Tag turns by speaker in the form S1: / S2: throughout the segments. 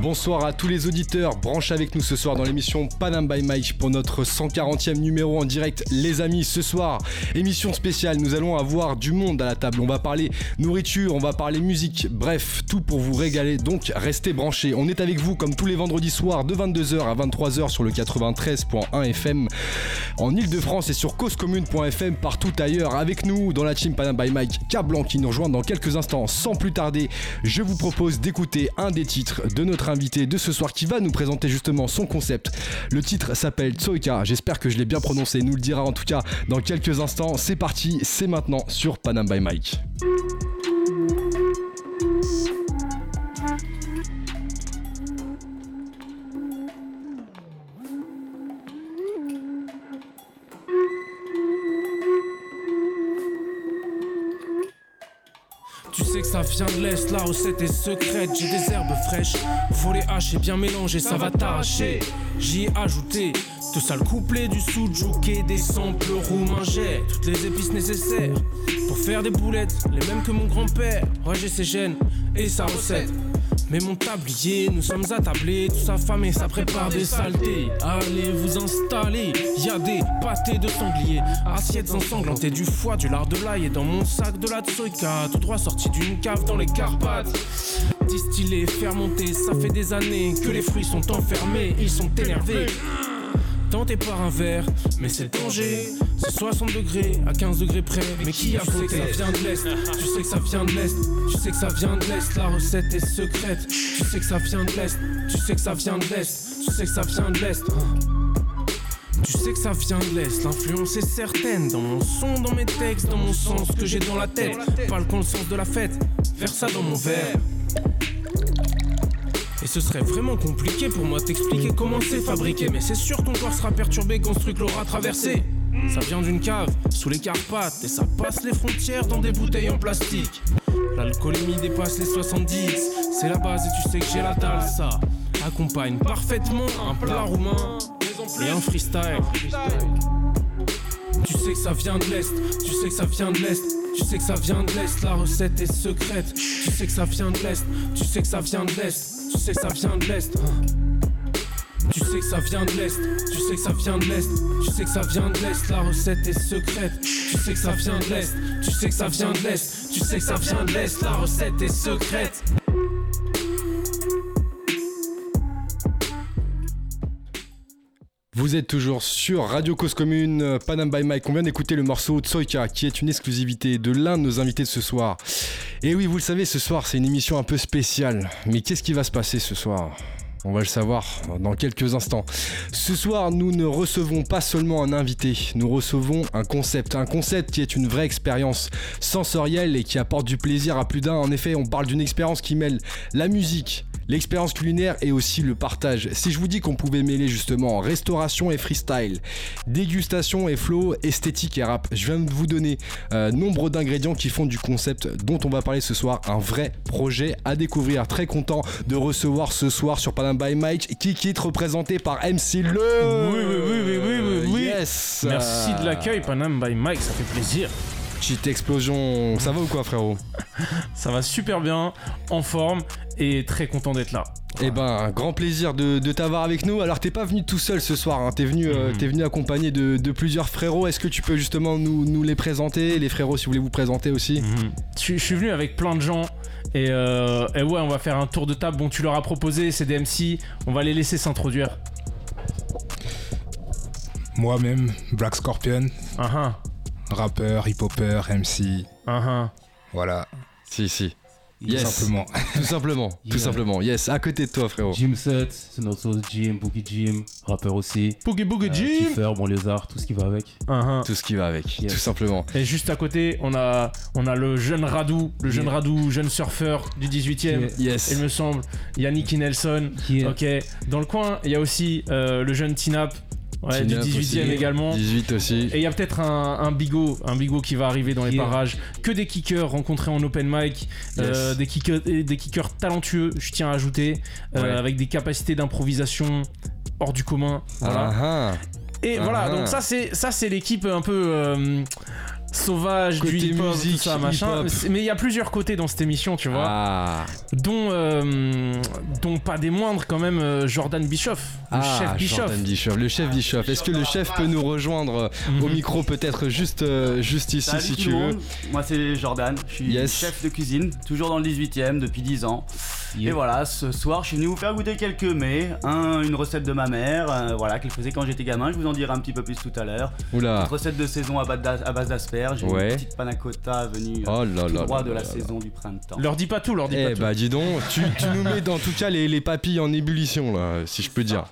S1: Bonsoir à tous les auditeurs, branche avec nous ce soir dans l'émission Panam by Mike pour notre 140e numéro en direct. Les amis, ce soir, émission spéciale, nous allons avoir du monde à la table. On va parler nourriture, on va parler musique, bref, tout pour vous régaler. Donc restez branchés. On est avec vous comme tous les vendredis soirs de 22h à 23h sur le 93.1 FM en Ile-de-France et sur causecommune.fm partout ailleurs. Avec nous dans la team Panam by Mike, Cablan qui nous rejoint dans quelques instants. Sans plus tarder, je vous propose d'écouter un des titres de notre invité de ce soir qui va nous présenter justement son concept. Le titre s'appelle Tsoika, j'espère que je l'ai bien prononcé, nous le dira en tout cas dans quelques instants. C'est parti, c'est maintenant sur Panam by Mike.
S2: Ça vient de l'Est, la recette est secrète. J'ai des herbes fraîches, faut les hacher, bien mélanger, ça va t'arracher. J'y ai ajouté tout ça le couplet du soudjouk des samples roumains. J'ai toutes les épices nécessaires pour faire des boulettes, les mêmes que mon grand-père. Ouais, j'ai ses gènes et sa recette. Mais mon tablier, nous sommes attablés, tout ça femme et ça prépare des saletés. Allez vous installer, y a des pâtés de sanglier, assiettes ensanglantées, du foie, du lard de l'ail. Et dans mon sac de la tsoika, tout droit sorti d'une cave dans les Carpates. Distillé, fermenté, ça fait des années que les fruits sont enfermés, ils sont énervés tenté par un verre, mais c'est le danger. C'est 60 degrés à 15 degrés près, mais qui a fauté que ça vient de l'Est? Tu sais que ça vient de l'Est, tu sais que ça vient de l'Est, la recette est secrète. Tu sais que ça vient de l'Est, tu sais que ça vient de l'Est, tu sais que ça vient de l'Est. Tu sais que ça vient de l'Est, l'influence est certaine. Dans mon son, dans mes textes, dans mon sens que j'ai dans la tête. Pas le sens de la fête, vers ça dans mon verre et ce serait vraiment compliqué pour moi t'expliquer comment c'est fabriqué. Mais c'est sûr ton corps sera perturbé quand ce truc l'aura traversé. Ça vient d'une cave, sous les Carpates, et ça passe les frontières dans des bouteilles en plastique. L'alcoolémie dépasse les 70, c'est la base et tu sais que j'ai la dalle, ça accompagne parfaitement un plat roumain et un freestyle. Tu sais que ça vient de l'Est, tu sais que ça vient de l'Est. Tu sais que ça vient de l'Est, la recette est secrète. Tu sais que ça vient de l'Est, tu sais que ça vient de l'Est. Tu sais que ça vient de l'Est. Tu sais que ça vient de l'Est, tu sais que ça vient de l'Est, tu sais que ça vient de l'Est, la recette est secrète. Tu sais que ça vient de l'Est, tu sais que ça vient de l'Est, tu sais que ça vient de l'Est, la recette est secrète.
S1: Vous êtes toujours sur Radio Cause Commune, Panam by Mike. On vient d'écouter le morceau Tsoika, qui est une exclusivité de l'un de nos invités de ce soir. Et oui, vous le savez, ce soir, c'est une émission un peu spéciale. Mais qu'est-ce qui va se passer ce soir? On va le savoir dans quelques instants. Ce soir, nous ne recevons pas seulement un invité, nous recevons un concept. Un concept qui est une vraie expérience sensorielle et qui apporte du plaisir à plus d'un. En effet, on parle d'une expérience qui mêle la musique, l'expérience culinaire et aussi le partage. Si je vous dis qu'on pouvait mêler justement restauration et freestyle, dégustation et flow, esthétique et rap, je viens de vous donner euh, nombre d'ingrédients qui font du concept dont on va parler ce soir un vrai projet à découvrir. Très content de recevoir ce soir sur Panama by Mike quitte représenté par MC Le.
S2: Oui, oui, oui, oui, oui, oui.
S1: Yes.
S2: Merci de l'accueil, Panam by Mike, ça fait plaisir.
S1: Petite explosion. Ça va ou quoi, frérot
S2: Ça va super bien, en forme et très content d'être là.
S1: Eh ben, grand plaisir de, de t'avoir avec nous. Alors, t'es pas venu tout seul ce soir, hein. t'es venu, euh,
S2: Mhm.
S1: t'es venu accompagné de, de plusieurs frérots. Est-ce que tu peux justement nous, nous les présenter Les frérots, si vous voulez vous présenter aussi.
S2: Mhm. Je, je suis venu avec plein de gens et, euh, et ouais, on va faire un tour de table. Bon, tu leur as proposé, c'est des MC, on va les laisser s'introduire.
S3: Moi-même, Black Scorpion,
S2: Ah ah,
S3: rappeur, hip-hopper, MC,
S2: ah.
S3: voilà,
S1: Si, si.
S3: tout
S1: Yes.
S3: simplement.
S1: Tout simplement, tout simplement. Yes, à côté de toi, frérot.
S4: Jim Sut, c'est notre sauce Jim, Boogie Jim, rappeur aussi.
S2: Boogie Boogie
S4: Euh,
S2: Jim.
S4: Kiefer, bon lézard, tout ce qui va avec.
S2: Ah.
S1: Tout ce qui va avec,
S4: Yes.
S1: tout simplement.
S2: Et juste à côté, on a, on a le jeune Radou, le jeune
S4: Yeah.
S2: Radou, jeune surfeur du 18ème.
S4: Yeah.
S1: Yes.
S2: Il me semble, Yannick Nelson.
S4: Qui est
S2: Ok, dans le coin, il y a aussi euh, le jeune Tinap, ouais, du
S1: Tinap
S2: 18ème
S1: aussi.
S2: également.
S1: 18 aussi.
S2: Et il y a peut-être un, un bigot, un bigot qui va arriver dans les
S4: Yeah.
S2: parages. Que des kickers rencontrés en open mic, euh, des, kickers, et des kickers talentueux, je tiens à ajouter, euh,
S1: Ouais.
S2: avec des capacités d'improvisation hors du commun. Voilà.
S1: Ah, ah.
S5: Et voilà,
S1: Ah.
S5: donc ça c'est ça c'est l'équipe un peu euh, sauvage
S1: Côté
S5: du hip-hop,
S1: musique,
S5: tout ça, machin.
S1: hip-hop.
S5: Mais il y a plusieurs côtés dans cette émission, tu vois,
S1: Ah,
S5: dont euh, dont pas des moindres quand même euh, Jordan Bischoff, le
S1: ah
S5: chef Bischoff.
S1: Jordan Bischoff, le chef Bischoff. Est-ce que le chef peut nous rejoindre euh, au
S5: Mhm.
S1: micro peut-être juste, euh, juste ici
S6: Salut
S1: si
S6: tout
S1: tu
S6: le
S1: veux
S6: monde. Moi c'est Jordan, je suis
S1: Yes.
S6: chef de cuisine, toujours dans le 18ème depuis 10 ans. Et voilà, ce soir je suis venu vous faire goûter quelques mets. Un, une recette de ma mère, euh, voilà, qu'elle faisait quand j'étais gamin, je vous en dirai un petit peu plus tout à l'heure.
S1: Oula.
S6: Une recette de saison à base d'as- à base d'asperges,
S1: Ouais.
S6: une petite panna cotta venue
S1: Oh là
S6: tout
S1: là
S6: droit
S1: là
S6: de la
S1: là.
S6: saison du printemps.
S5: Leur dis pas tout, leur dis
S1: Eh
S5: pas tout.
S1: bah dis donc, tu, tu nous mets dans tout cas les, les papilles en ébullition là, si je peux dire.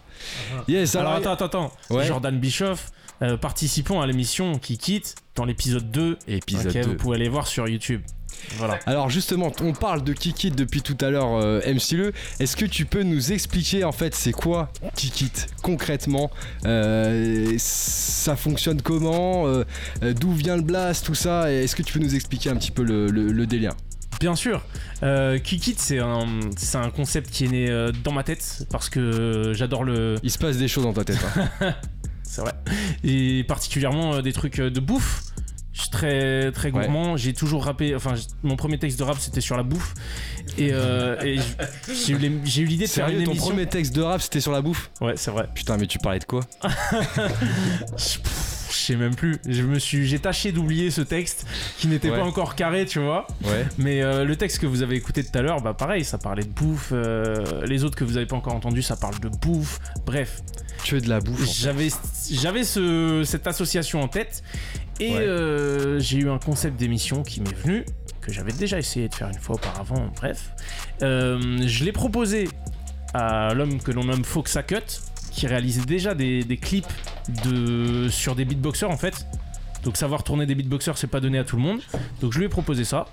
S1: Yes,
S5: Alors
S1: alors,
S5: attends, attends, attends.
S1: Ouais.
S5: Jordan Bischoff, euh, participant à l'émission qui quitte dans l'épisode 2.
S1: épisode
S5: Ok,
S1: 2.
S5: Vous pouvez aller voir sur YouTube. Voilà.
S1: Alors justement, on parle de Kikit depuis tout à l'heure, euh, MC Le. Est-ce que tu peux nous expliquer en fait c'est quoi Kikit concrètement Euh, Ça fonctionne comment Euh, euh, D'où vient le blast Tout ça Et Est-ce que tu peux nous expliquer un petit peu le, le- le délire
S5: Bien sûr. Euh, Kikit, c'est un, c'est un concept qui est né euh, dans ma tête parce que j'adore le.
S1: Il se passe des choses dans ta tête. hein.
S5: C'est vrai. Et particulièrement euh, des trucs euh, de bouffe. Je suis très, très
S1: Ouais.
S5: gourmand. J'ai toujours rappé. Enfin, mon premier texte de rap, c'était sur la bouffe. Et, euh, et j'ai eu l'idée de faire une
S1: ton
S5: émission.
S1: premier texte de rap c'était sur la bouffe?
S5: Ouais, c'est vrai.
S1: Putain, mais tu parlais de quoi?
S5: Je sais même plus. Je me suis, j'ai tâché d'oublier ce texte qui n'était
S1: Ouais.
S5: pas encore carré, tu vois.
S1: Ouais.
S5: Mais euh, le texte que vous avez écouté tout à l'heure, bah pareil, ça parlait de bouffe. euh, les autres que vous avez pas encore entendus, ça parle de bouffe. Bref,
S1: Tu veux de la bouffe
S5: j'avais, j'avais ce- cette association en tête et
S1: Ouais.
S5: euh, j'ai eu un concept d'émission qui m'est venu que j'avais déjà essayé de faire une fois auparavant. Bref, Euh, je l'ai proposé à l'homme que l'on nomme Foxa Cut, qui réalisait déjà des, des clips de sur des beatboxers en fait. Donc savoir tourner des beatboxers, c'est pas donné à tout le monde. Donc je lui ai proposé ça.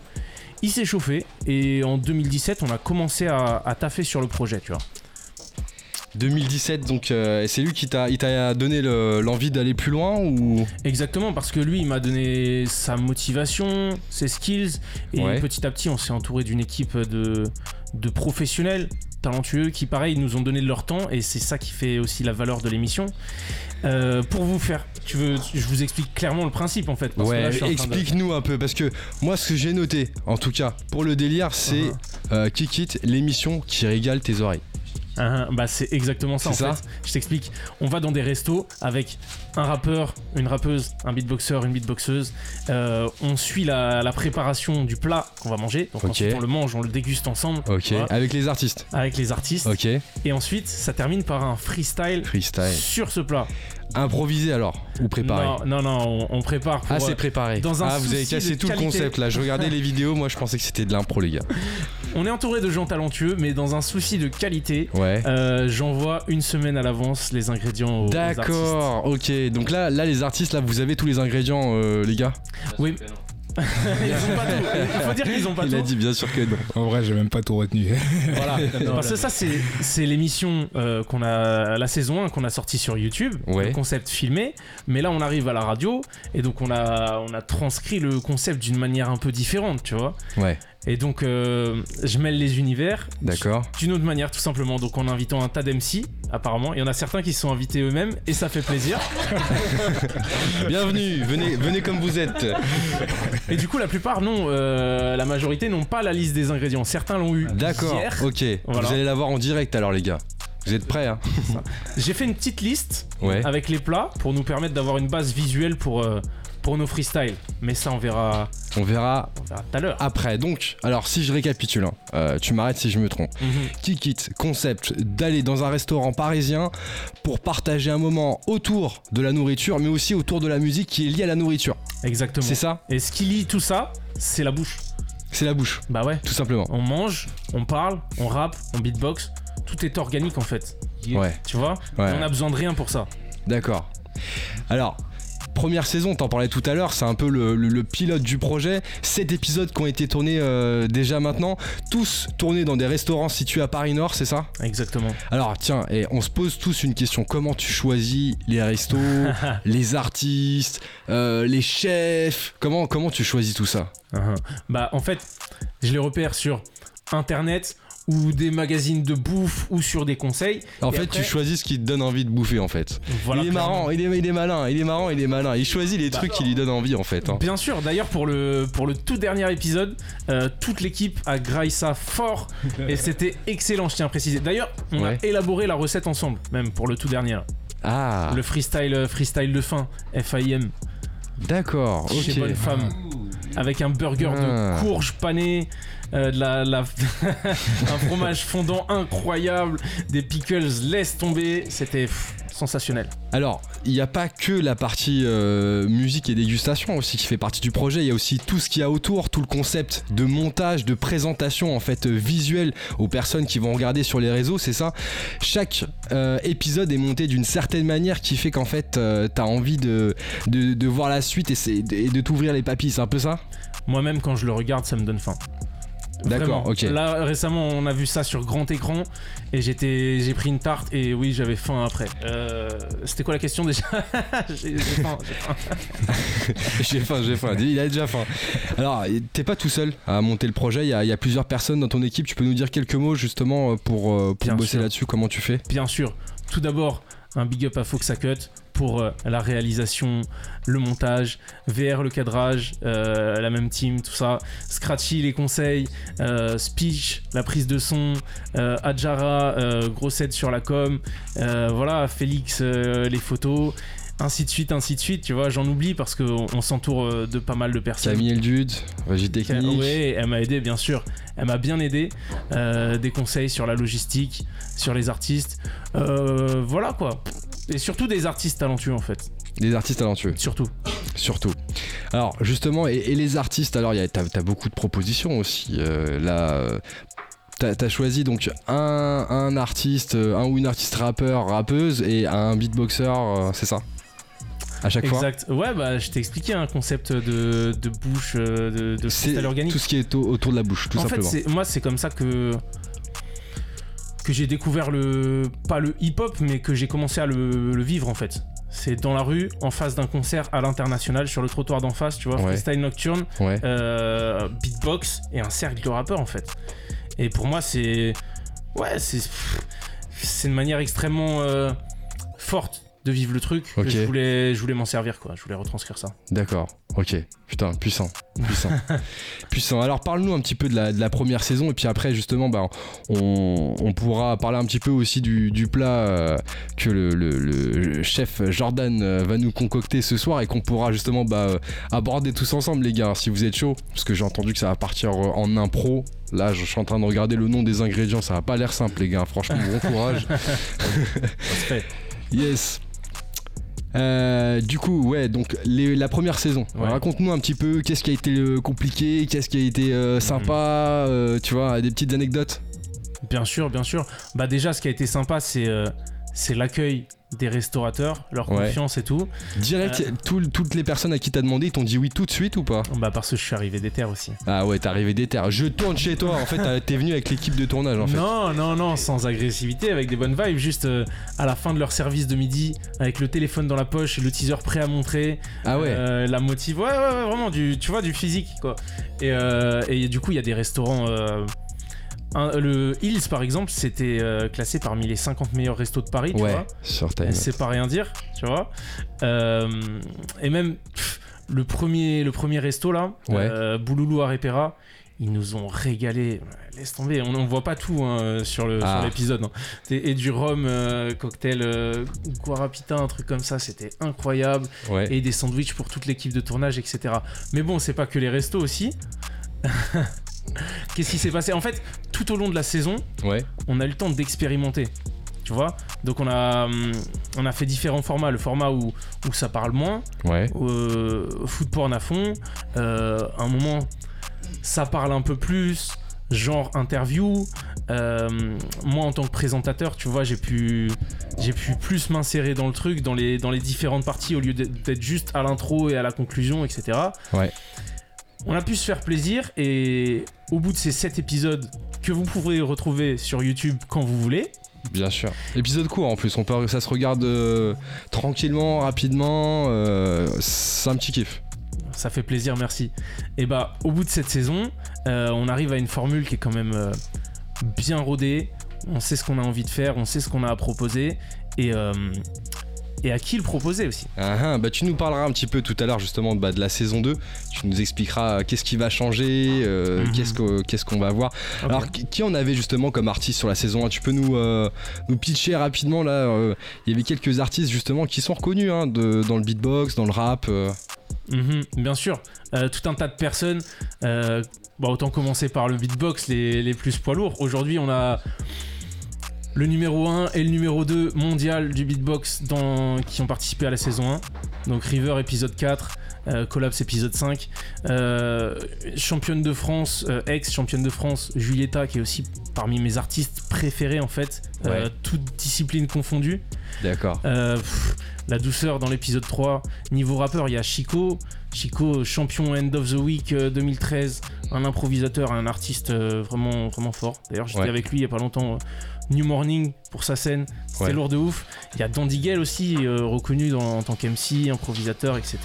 S5: Il s'est chauffé et en 2017, on a commencé à, à taffer sur le projet, tu vois.
S1: 2017, donc euh, c'est lui qui t'a donné le- l'envie d'aller plus loin ou?
S5: Exactement, parce que lui, il m'a donné sa motivation, ses skills, et
S1: Ouais.
S5: petit à petit, on s'est entouré d'une équipe de, de professionnels talentueux qui, pareil, nous ont donné de leur temps, et c'est ça qui fait aussi la valeur de l'émission. Euh, pour vous faire, tu veux, je vous explique clairement le principe en fait.
S1: Ouais,
S5: de-
S1: explique-nous un peu parce que moi ce que j'ai noté en tout cas pour le délire c'est
S5: Uh-huh.
S1: euh, Kikit, l'émission qui régale tes oreilles.
S5: Ah, bah c'est exactement ça en
S1: ça
S5: fait. Je t'explique. On va dans des restos avec un rappeur, une rappeuse, un beatboxer, une beatboxeuse. Euh, on suit la, la préparation du plat qu'on va manger. Donc ensuite on le mange, on le déguste ensemble.
S1: Ok, avec les artistes.
S5: avec les artistes.
S1: Ok,
S5: Et ensuite ça termine par un freestyle
S1: freestyle.
S5: sur ce plat.
S1: Improvisé alors ou préparé
S5: Non, non, non, on, on prépare. Pour,
S1: Ah, c'est
S5: euh,
S1: préparé.
S5: dans un
S1: ah, vous avez cassé tout le concept là. Je regardais les vidéos, moi je pensais que c'était de l'impro, les gars.
S5: on est entouré de gens talentueux, mais dans un souci de qualité.
S1: Ouais.
S5: euh, J'envoie une semaine à l'avance les ingrédients aux.
S1: D'accord, ok. Donc là, là, les artistes, là, vous avez tous les ingrédients, euh, les gars?
S5: Oui. Ils ont pas tout. Il faut dire qu'ils ont pas
S1: Il
S5: tout.
S1: a dit bien sûr que non.
S3: En vrai, j'ai même pas tout retenu.
S5: Voilà. Parce que ça, c'est, c'est l'émission euh, qu'on a, la saison 1 qu'on a sortie sur YouTube,
S1: Ouais.
S5: le concept filmé. Mais là, on arrive à la radio et donc on a, on a transcrit le concept d'une manière un peu différente, tu vois.
S1: Ouais,
S5: Et donc, euh, je mêle les univers
S1: d'accord.
S5: d'une autre manière, tout simplement. Donc, en invitant un tas d'MC, apparemment. Il y en a certains qui se sont invités eux-mêmes et ça fait plaisir.
S1: Bienvenue, venez, venez comme vous êtes.
S5: Et du coup, la plupart, non, euh, la majorité n'ont pas la liste des ingrédients. Certains l'ont eu
S1: D'accord, ok.
S5: Voilà.
S1: Vous allez la voir en direct alors, les gars. Vous êtes prêts, hein
S5: J'ai fait une petite liste
S1: Ouais.
S5: avec les plats pour nous permettre d'avoir une base visuelle pour, euh, pour nos freestyles. Mais ça, on verra,
S1: On verra
S5: on verra tout à l'heure.
S1: après. Donc, alors, si je récapitule, hein, euh, tu m'arrêtes si je me trompe.
S5: Mhm.
S1: Kikit, concept d'aller dans un restaurant parisien pour partager un moment autour de la nourriture, mais aussi autour de la musique qui est liée à la nourriture.
S5: Exactement.
S1: C'est ça
S5: Et ce qui lie tout ça, c'est la bouche.
S1: C'est la bouche,
S5: Bah ouais.
S1: tout simplement.
S5: On mange, on parle, on rappe, on beatbox. Tout est organique en fait.
S1: Ouais,
S5: Tu vois
S1: ouais.
S5: On a besoin de rien pour ça.
S1: D'accord. Alors, première saison, t'en parlais tout à l'heure, c'est un peu le, le- le pilote du projet. Sept épisodes qui ont été tournés euh, déjà maintenant, tous tournés dans des restaurants situés à Paris Nord, c'est ça?
S5: Exactement.
S1: Alors tiens, et on se pose tous une question, comment tu choisis les restos, les artistes, euh, les chefs? Comment, comment tu choisis tout ça?
S5: Uhum. Bah en fait, je les repère sur internet ou des magazines de bouffe ou sur des conseils.
S1: En fait,
S5: après-
S1: tu choisis ce qui te donne envie de bouffer en fait.
S5: Voilà,
S1: il est
S5: clairement.
S1: marrant, il est, il est malin, il est marrant, il est malin. Il choisit les trucs qui lui donnent envie en fait. hein.
S5: Bien sûr, d'ailleurs pour le, pour le tout dernier épisode, euh, toute l'équipe a graillé ça fort et c'était excellent, je tiens à préciser. D'ailleurs, on
S1: Ouais.
S5: a élaboré la recette ensemble, même pour le tout dernier.
S1: Ah,
S5: Le freestyle, euh, freestyle de fin, FIM,
S1: d'accord,
S5: chez. Bonne Femme, avec un burger
S1: Ah.
S5: de courge panée, euh, de la, la- un fromage fondant incroyable, des pickles laisse tomber, c'était sensationnel.
S1: Alors, il n'y a pas que la partie euh, musique et dégustation aussi qui fait partie du projet, il y a aussi tout ce qu'il y a autour, tout le concept de montage, de présentation en fait euh, visuelle aux personnes qui vont regarder sur les réseaux, c'est ça? Chaque euh, épisode est monté d'une certaine manière qui fait qu'en fait euh, t'as envie de, de, de voir la suite et, et de t'ouvrir les papilles, c'est un peu ça?
S5: Moi-même, quand je le regarde, ça me donne faim.
S1: D'accord, ok.
S5: Là, récemment, on a vu ça sur grand écran et j'étais, j'ai pris une tarte et oui, j'avais faim après. Euh, c'était quoi la question déjà J'ai faim. j'ai faim.
S1: J'ai faim, j'ai faim. Il a déjà faim. Alors, t'es pas tout seul à monter le projet. Il y, a, il y a plusieurs personnes dans ton équipe. Tu peux nous dire quelques mots justement euh, pour, euh, pour
S5: Bien
S1: bosser là-dessus. Comment tu fais?
S5: Bien sûr. Tout d'abord, un big up à Fox Cut pour euh, la réalisation, le montage, VR le cadrage, euh, la même team, tout ça. Scratchy les conseils, euh, Speech la prise de son, Adjara grosse aide sur la com, voilà Félix les photos. Ainsi de suite, ainsi de suite, tu vois, j'en oublie parce qu'on on s'entoure de pas mal de personnes.
S1: Camille Eldud, Régie Technique.
S5: Ouais, elle m'a aidé, bien sûr. Elle m'a bien aidé. Euh, des conseils sur la logistique, sur les artistes. Euh, voilà quoi. Et surtout des artistes talentueux en fait.
S1: Des artistes talentueux,
S5: Surtout.
S1: surtout. Alors, justement, et, et les artistes, alors, t'as as beaucoup de propositions aussi. euh, là. euh, T'as as choisi donc un, un artiste, euh, un ou une artiste rappeur, rappeuse et un beatboxer, c'est ça? À chaque fois?
S5: Exact. Ouais, bah je t'ai expliqué un concept de, de bouche, de, de organique.
S1: tout ce qui est au- autour de la bouche, tout
S5: en fait,
S1: simplement.
S5: c'est- moi, c'est comme ça que que j'ai découvert le pas le hip-hop, mais que j'ai commencé à le, le vivre en fait. C'est dans la rue, en face d'un concert à l'international, sur le trottoir d'en face, tu vois,
S1: Ouais.
S5: freestyle nocturne,
S1: Ouais.
S5: euh, beatbox et un cercle de rappeurs en fait. Et pour moi, c'est ouais, c'est c'est une manière extrêmement euh, forte de vivre le truc. que. Je voulais je voulais m'en servir quoi. Je voulais retranscrire ça.
S1: D'accord, ok. Putain, puissant, puissant. puissant. Alors parle-nous un petit peu de la, de la première saison et puis après justement bah, on, on pourra parler un petit peu aussi du, du plat euh, que le, le- le chef Jordan euh, va nous concocter ce soir et qu'on pourra justement bah, euh, aborder tous ensemble les gars si vous êtes chaud parce que j'ai entendu que ça va partir en impro. Là je suis en train de regarder le nom des ingrédients, ça va pas l'air simple les gars, franchement bon courage. Yes. Euh, du coup, ouais, donc les- la première saison.
S5: Ouais.
S1: Raconte-nous un petit peu qu'est-ce qui a été euh, compliqué, qu'est-ce qui a été euh, sympa,
S5: Mhm.
S1: euh, tu vois, des petites anecdotes.
S5: Bien sûr, bien sûr. Bah déjà, ce qui a été sympa, c'est c'est l'accueil des restaurateurs, leur
S1: Ouais.
S5: confiance et tout.
S1: Direct,
S5: Euh.
S1: tout- toutes les personnes à qui t'as demandé, ils t'ont dit oui tout de suite ou pas?
S5: Bah parce que je suis arrivé des terres aussi.
S1: Ah ouais, t'es arrivé des terres. Je tourne chez toi. En fait, t'es venu avec l'équipe de tournage en fait.
S5: Non, non, non, sans agressivité, avec des bonnes vibes. Juste euh, à la fin de leur service de midi, avec le téléphone dans la poche le teaser prêt à montrer.
S1: Ah ouais.
S5: Euh, la motive, ouais, ouais, ouais, vraiment, du, tu vois, du physique, quoi. Et, et du coup, il y a des restaurants. Un- le Hills, par exemple, c'était euh, classé parmi les 50 meilleurs restos de Paris, tu
S1: ouais,
S5: vois. C'est pas rien dire, tu vois. Euh, et même pff, le premier, le premier resto là,
S1: Ouais.
S5: euh, Bouloulou à Repera, ils nous ont régalé. Laisse tomber, on, on voit pas tout hein, sur
S1: Ah.
S5: l'épisode. hein. Et, du rhum, cocktail Guarapita, un truc comme ça, c'était incroyable.
S1: Ouais.
S5: Et des sandwichs pour toute l'équipe de tournage, etc. Mais bon, c'est pas que les restos aussi. Qu'est-ce qui s'est passé? En fait, tout au long de la saison,
S1: Ouais.
S5: on a eu le temps d'expérimenter. Tu vois? Donc on a, hum, on a fait différents formats. Le format où, où ça parle moins,
S1: Ouais.
S5: euh, foot porn à fond. Euh, un moment, ça parle un peu plus, genre interview. Euh, moi, en tant que présentateur, tu vois, j'ai pu, j'ai pu plus m'insérer dans le truc, dans les, dans les différentes parties, au lieu d'être d'être juste à l'intro et à la conclusion, etc.
S1: Ouais.
S5: On a pu se faire plaisir et au bout de ces 7 épisodes que vous pourrez retrouver sur YouTube quand vous voulez,
S1: Bien sûr. Épisode court en plus. On peut, ça se regarde euh, tranquillement, rapidement. euh, c'est un petit kiff.
S5: Ça fait plaisir, merci. Et bah, au bout de cette saison, euh, on arrive à une formule qui est quand même bien rodé. On sait ce qu'on a envie de faire, on sait ce qu'on a à proposer. Et, euh, et à qui le proposer aussi.
S1: Ah, ah, bah, tu nous parleras un petit peu tout à l'heure justement bah, de la saison 2. Tu nous expliqueras qu'est-ce qui va changer, euh,
S5: Mhm.
S1: qu'est-ce que- qu'est-ce qu'on va voir. Alors, qui on avait justement comme artiste sur la saison 1 Tu peux nous, euh, nous pitcher rapidement là euh, Il y avait quelques artistes justement qui sont reconnus hein, de- dans le beatbox, dans le rap.
S5: Mhm, bien sûr, Euh, tout un tas de personnes. Euh, bah, autant commencer par le beatbox, les, les plus poids lourds. Aujourd'hui, on a le numéro 1 et le numéro 2 mondial du beatbox dans, qui ont participé à la saison 1. Donc River épisode 4, euh, Collapse épisode 5. Euh, championne de France, euh, ex-championne de France, Julieta, qui est aussi parmi mes artistes préférés en fait,
S1: Ouais.
S5: toutes disciplines confondues.
S1: D'accord.
S5: La douceur dans l'épisode 3. Niveau rappeur, il y a Chico. Chico, champion End of the Week euh, 2013. Un improvisateur, un artiste vraiment, vraiment fort. D'ailleurs, j'étais
S1: Ouais.
S5: avec lui il y a pas longtemps. New Morning pour sa scène. C'était
S1: Ouais.
S5: lourd de ouf. Il y a Dandy Gale aussi, euh, reconnu dans- en tant qu'MC, improvisateur, etc.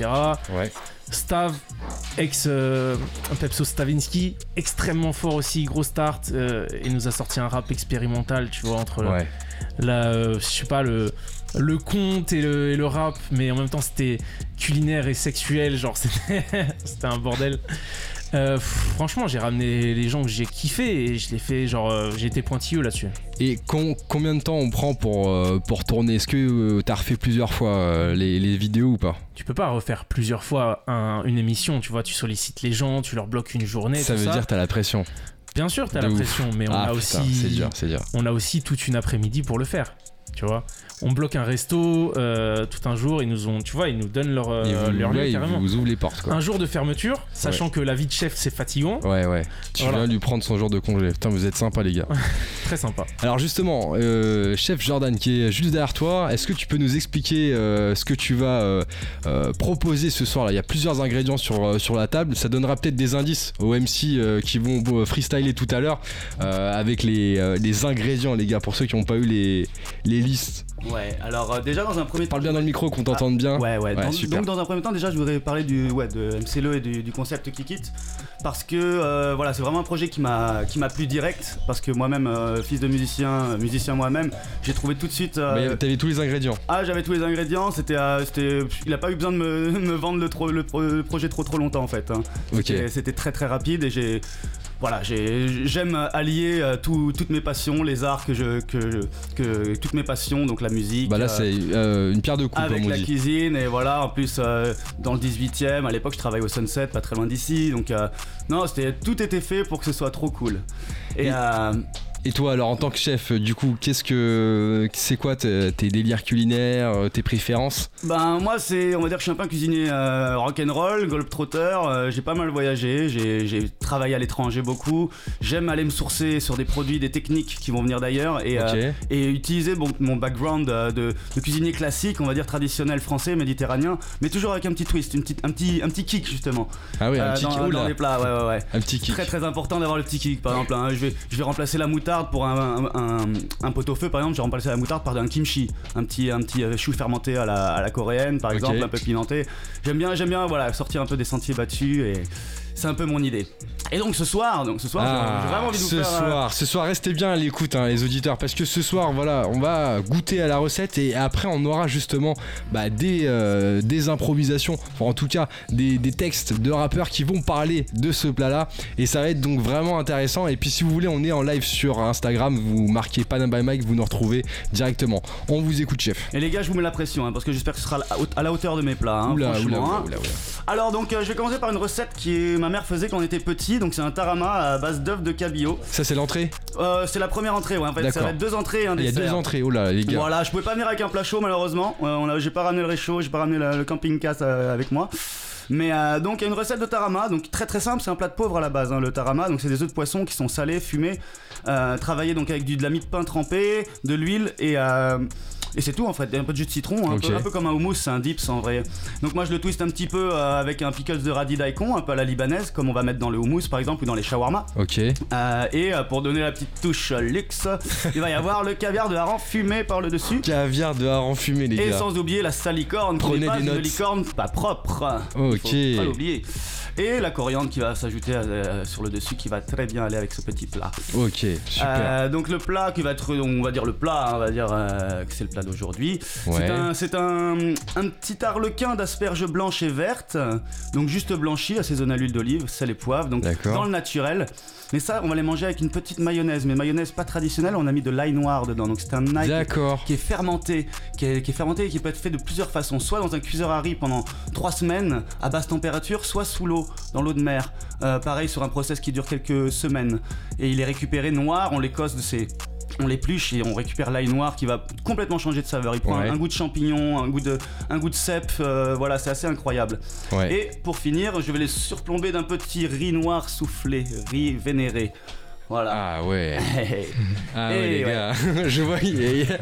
S1: Ouais.
S5: Stav, ex euh, Pepso Stavinsky, extrêmement fort aussi, gros start. euh, il nous a sorti un rap expérimental, tu vois, entre
S1: Ouais.
S5: la, euh, je sais pas, le, le conte et le, et le rap, mais en même temps c'était culinaire et sexuel, genre c'était un bordel. Euh, franchement, j'ai ramené les gens que j'ai kiffé et je l'ai fait, genre, euh, j'ai été pointilleux là-dessus.
S1: Et con- combien de temps on prend pour, euh, pour tourner? Est-ce que euh, t'as refait plusieurs fois les, les vidéos ou pas?
S5: Tu peux pas refaire plusieurs fois un- une émission, tu vois, tu sollicites les gens, tu leur bloques une journée.
S1: Ça
S5: tout
S1: veut dire t'as la pression.
S5: Bien sûr, t'as la
S1: ouf.
S5: pression, mais on
S1: ah
S5: a
S1: putain,
S5: aussi.
S1: dur, dur.
S5: on a aussi toute une après-midi pour le faire. Tu vois, on bloque un resto euh, tout un jour, ils nous ont, tu vois, ils nous donnent leur, euh,
S1: Et vous,
S5: leur lieu
S1: ouais, ils
S5: carrément.
S1: vous ouvrent les portes quoi.
S5: Un jour de fermeture, sachant que la vie de chef c'est fatigant,
S1: Ouais, ouais. Tu
S5: Voilà.
S1: viens lui prendre son jour de congé. Putain, vous êtes sympa, les gars.
S5: très sympa.
S1: Alors, justement, euh, chef Jordan, qui est juste derrière toi, est-ce que tu peux nous expliquer euh, ce que tu vas euh, euh, proposer ce soir là Il y a plusieurs ingrédients sur, sur la table. Ça donnera peut-être des indices aux MC euh, qui vont freestyler tout à l'heure euh, avec les, euh, les ingrédients, les gars, pour ceux qui n'ont pas eu les, les listes.
S6: Ouais, alors euh, déjà dans un premier temps.
S1: Parle bien dans le micro, qu'on t'entende bien.
S6: Ouais, ouais.
S1: Ouais,
S6: Dans-
S1: super.
S6: donc dans un premier temps, déjà, je voudrais parler du, ouais, de MCLE et du, du concept Kick It. Parce que euh, voilà, c'est vraiment un projet qui m'a qui m'a plu direct. Parce que moi-même, euh, fils de musicien, euh, musicien moi-même, j'ai trouvé tout de suite. euh,
S1: Mais t'avais tous les ingrédients.
S6: ah, j'avais tous les ingrédients. C'était, euh, c'était, il a pas eu besoin de me, me vendre le, trop- le, pro- le projet trop trop longtemps en fait. hein. C'était- très très rapide et j'ai voilà, j'ai- j'aime allier euh, tout- toutes mes passions, les arts que je que, que toutes mes passions, donc la musique.
S1: Bah là,
S6: euh,
S1: c'est euh, une pierre de coups,
S6: avec la
S1: dit.
S6: cuisine et voilà en plus euh, dans le 18e à l'époque je travaillais au Sunset pas très loin d'ici donc euh, non c'était tout était fait pour que ce soit trop cool et,
S1: Et-
S6: euh,
S1: toi, alors en tant que chef, du coup, qu'est-ce que c'est quoi tes, tes délires culinaires, euh, tes préférences?
S6: Ben moi c'est on va dire que je suis un peu un cuisinier euh, rock'n'roll globetrotter euh, j'ai pas mal voyagé j'ai travaillé à l'étranger beaucoup j'aime aller me sourcer sur des produits des techniques qui vont venir d'ailleurs et euh, et utiliser bon, mon background euh, de, de cuisinier classique, on va dire traditionnel français, méditerranéen, mais toujours avec un petit twist, une petite, un, petit, un petit kick justement
S1: Ah oui, un
S6: euh,
S1: petit
S6: dans,
S1: kick.
S6: dans les plats. Ouais, ouais, ouais.
S1: un petit kick.
S6: Très très important d'avoir le petit kick par exemple. hein. Je, vais, je vais remplacer la moutarde pour un, un, un- un pot-au-feu par exemple, je vais remplacer la moutarde par un kimchi, un petit, un petit euh, chou fermenté à la, à la coréenne par exemple, un peu pimenté. J'aime bien, j'aime bien voilà, sortir un peu des sentiers battus et c'est un peu mon idée. Et donc ce soir, donc ce soir, j'ai- j'ai vraiment envie de vous
S1: ce
S6: faire. euh,
S1: soir, ce soir, restez bien à l'écoute, hein, les auditeurs, parce que ce soir, voilà, on va goûter à la recette et après, on aura justement bah, des, euh, des improvisations, enfin, en tout cas, des, des textes de rappeurs qui vont parler de ce plat-là, et ça va être donc vraiment intéressant. Et puis, si vous voulez, on est en live sur Instagram, vous marquez Panam by Mike, vous nous retrouvez directement. On vous écoute, chef.
S6: Et les gars, je vous mets la pression hein, parce que j'espère que ce sera à la hauteur de mes plats. hein,
S1: Oula,
S6: franchement,
S1: oula, oula, oula.
S6: Alors donc, euh, je vais commencer par une recette qui est, ma mère faisait quand on était petit. Donc c'est un tarama à base d'œufs de cabillaud.
S1: Ça, c'est l'entrée
S6: Euh, c'est la première entrée, ouais. En fait, ça va être deux entrées un
S1: Il y a deux entrées, oh là, les gars.
S6: Voilà, je pouvais pas venir avec un plat chaud malheureusement. Euh, j'ai pas ramené le réchaud, j'ai pas ramené la- le camping-casse euh, avec moi. Mais euh, donc il y a une recette de tarama, donc très très simple, c'est un plat de pauvre à la base, hein, le tarama. Donc c'est des œufs de poisson qui sont salés, fumés, euh, travaillés donc avec du, de la mie de pain trempée, de l'huile et euh, Et c'est tout en fait, un peu de jus de citron, un, peu, un peu comme un houmous, c'est un dips en vrai. Donc moi je le twist un petit peu euh, avec un pickles de radis daikon, un peu à la libanaise, comme on va mettre dans le houmous par exemple ou dans les shawarma.
S1: Ok.
S6: Euh, et euh, pour donner la petite touche luxe, il va y avoir le caviar de hareng fumé par le dessus.
S1: Caviar de hareng fumé, les
S6: Et
S1: gars.
S6: sans oublier la salicorne, qui
S1: Prenez
S6: pas
S1: des
S6: une licorne pas propre.
S1: Ok.
S6: Faut pas l'oublier. Et la coriandre qui va s'ajouter sur le dessus, qui va très bien aller avec ce petit plat.
S1: Ok, super.
S6: Donc le plat qui va être, on va dire le plat, hein, on va dire que c'est le plat d'aujourd'hui.
S1: Ouais.
S6: C'est un, c'est un, un petit arlequin d'asperges blanches et vertes, donc juste blanchi, assaisonné à l'huile d'olive, sel et poivre, donc dans le naturel. Mais ça, on va les manger avec une petite mayonnaise, mais mayonnaise pas traditionnelle, on a mis de l'ail noir dedans, donc c'est un ail qui est fermenté, qui est, qui est fermenté et qui peut être fait de plusieurs façons, soit dans un cuiseur à riz pendant 3 semaines à basse température, soit sous l'eau, dans l'eau de mer. Euh, pareil sur un process qui dure quelques semaines. Et il est récupéré noir, on l'écosse de ses... On l'épluche et on récupère l'ail noir qui va complètement changer de saveur. Il prend
S1: Ouais.
S6: un, goût de champignon, un goût de, un goût de cèpe, euh, voilà, c'est assez incroyable.
S1: Ouais.
S6: Et pour finir, je vais les surplomber d'un petit riz noir soufflé, riz vénéré. Voilà.
S1: Ah ouais. Ah ouais,
S6: Et
S1: les
S6: ouais.
S1: gars. Je vois, il y a,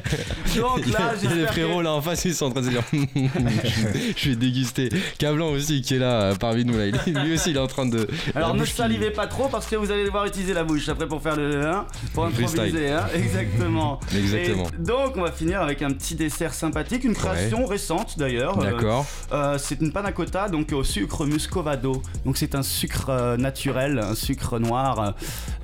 S6: Donc là,
S1: il y a
S6: j'espère
S1: frérots
S6: que...
S1: là en face, ils sont en train de se dire Je vais déguster. Cablan aussi qui est là euh, parmi nous là. Lui aussi il est en train de.
S6: Alors ne
S1: qui-
S6: salivez pas trop parce que vous allez devoir utiliser la bouche après pour faire le hein, pour improviser hein, exactement.
S1: Exactement.
S6: Et donc on va finir avec un petit dessert sympathique, une création récente d'ailleurs. Euh,
S1: D'accord.
S6: euh, c'est une panna cotta donc au sucre muscovado. Donc c'est un sucre euh, naturel, un sucre noir. euh,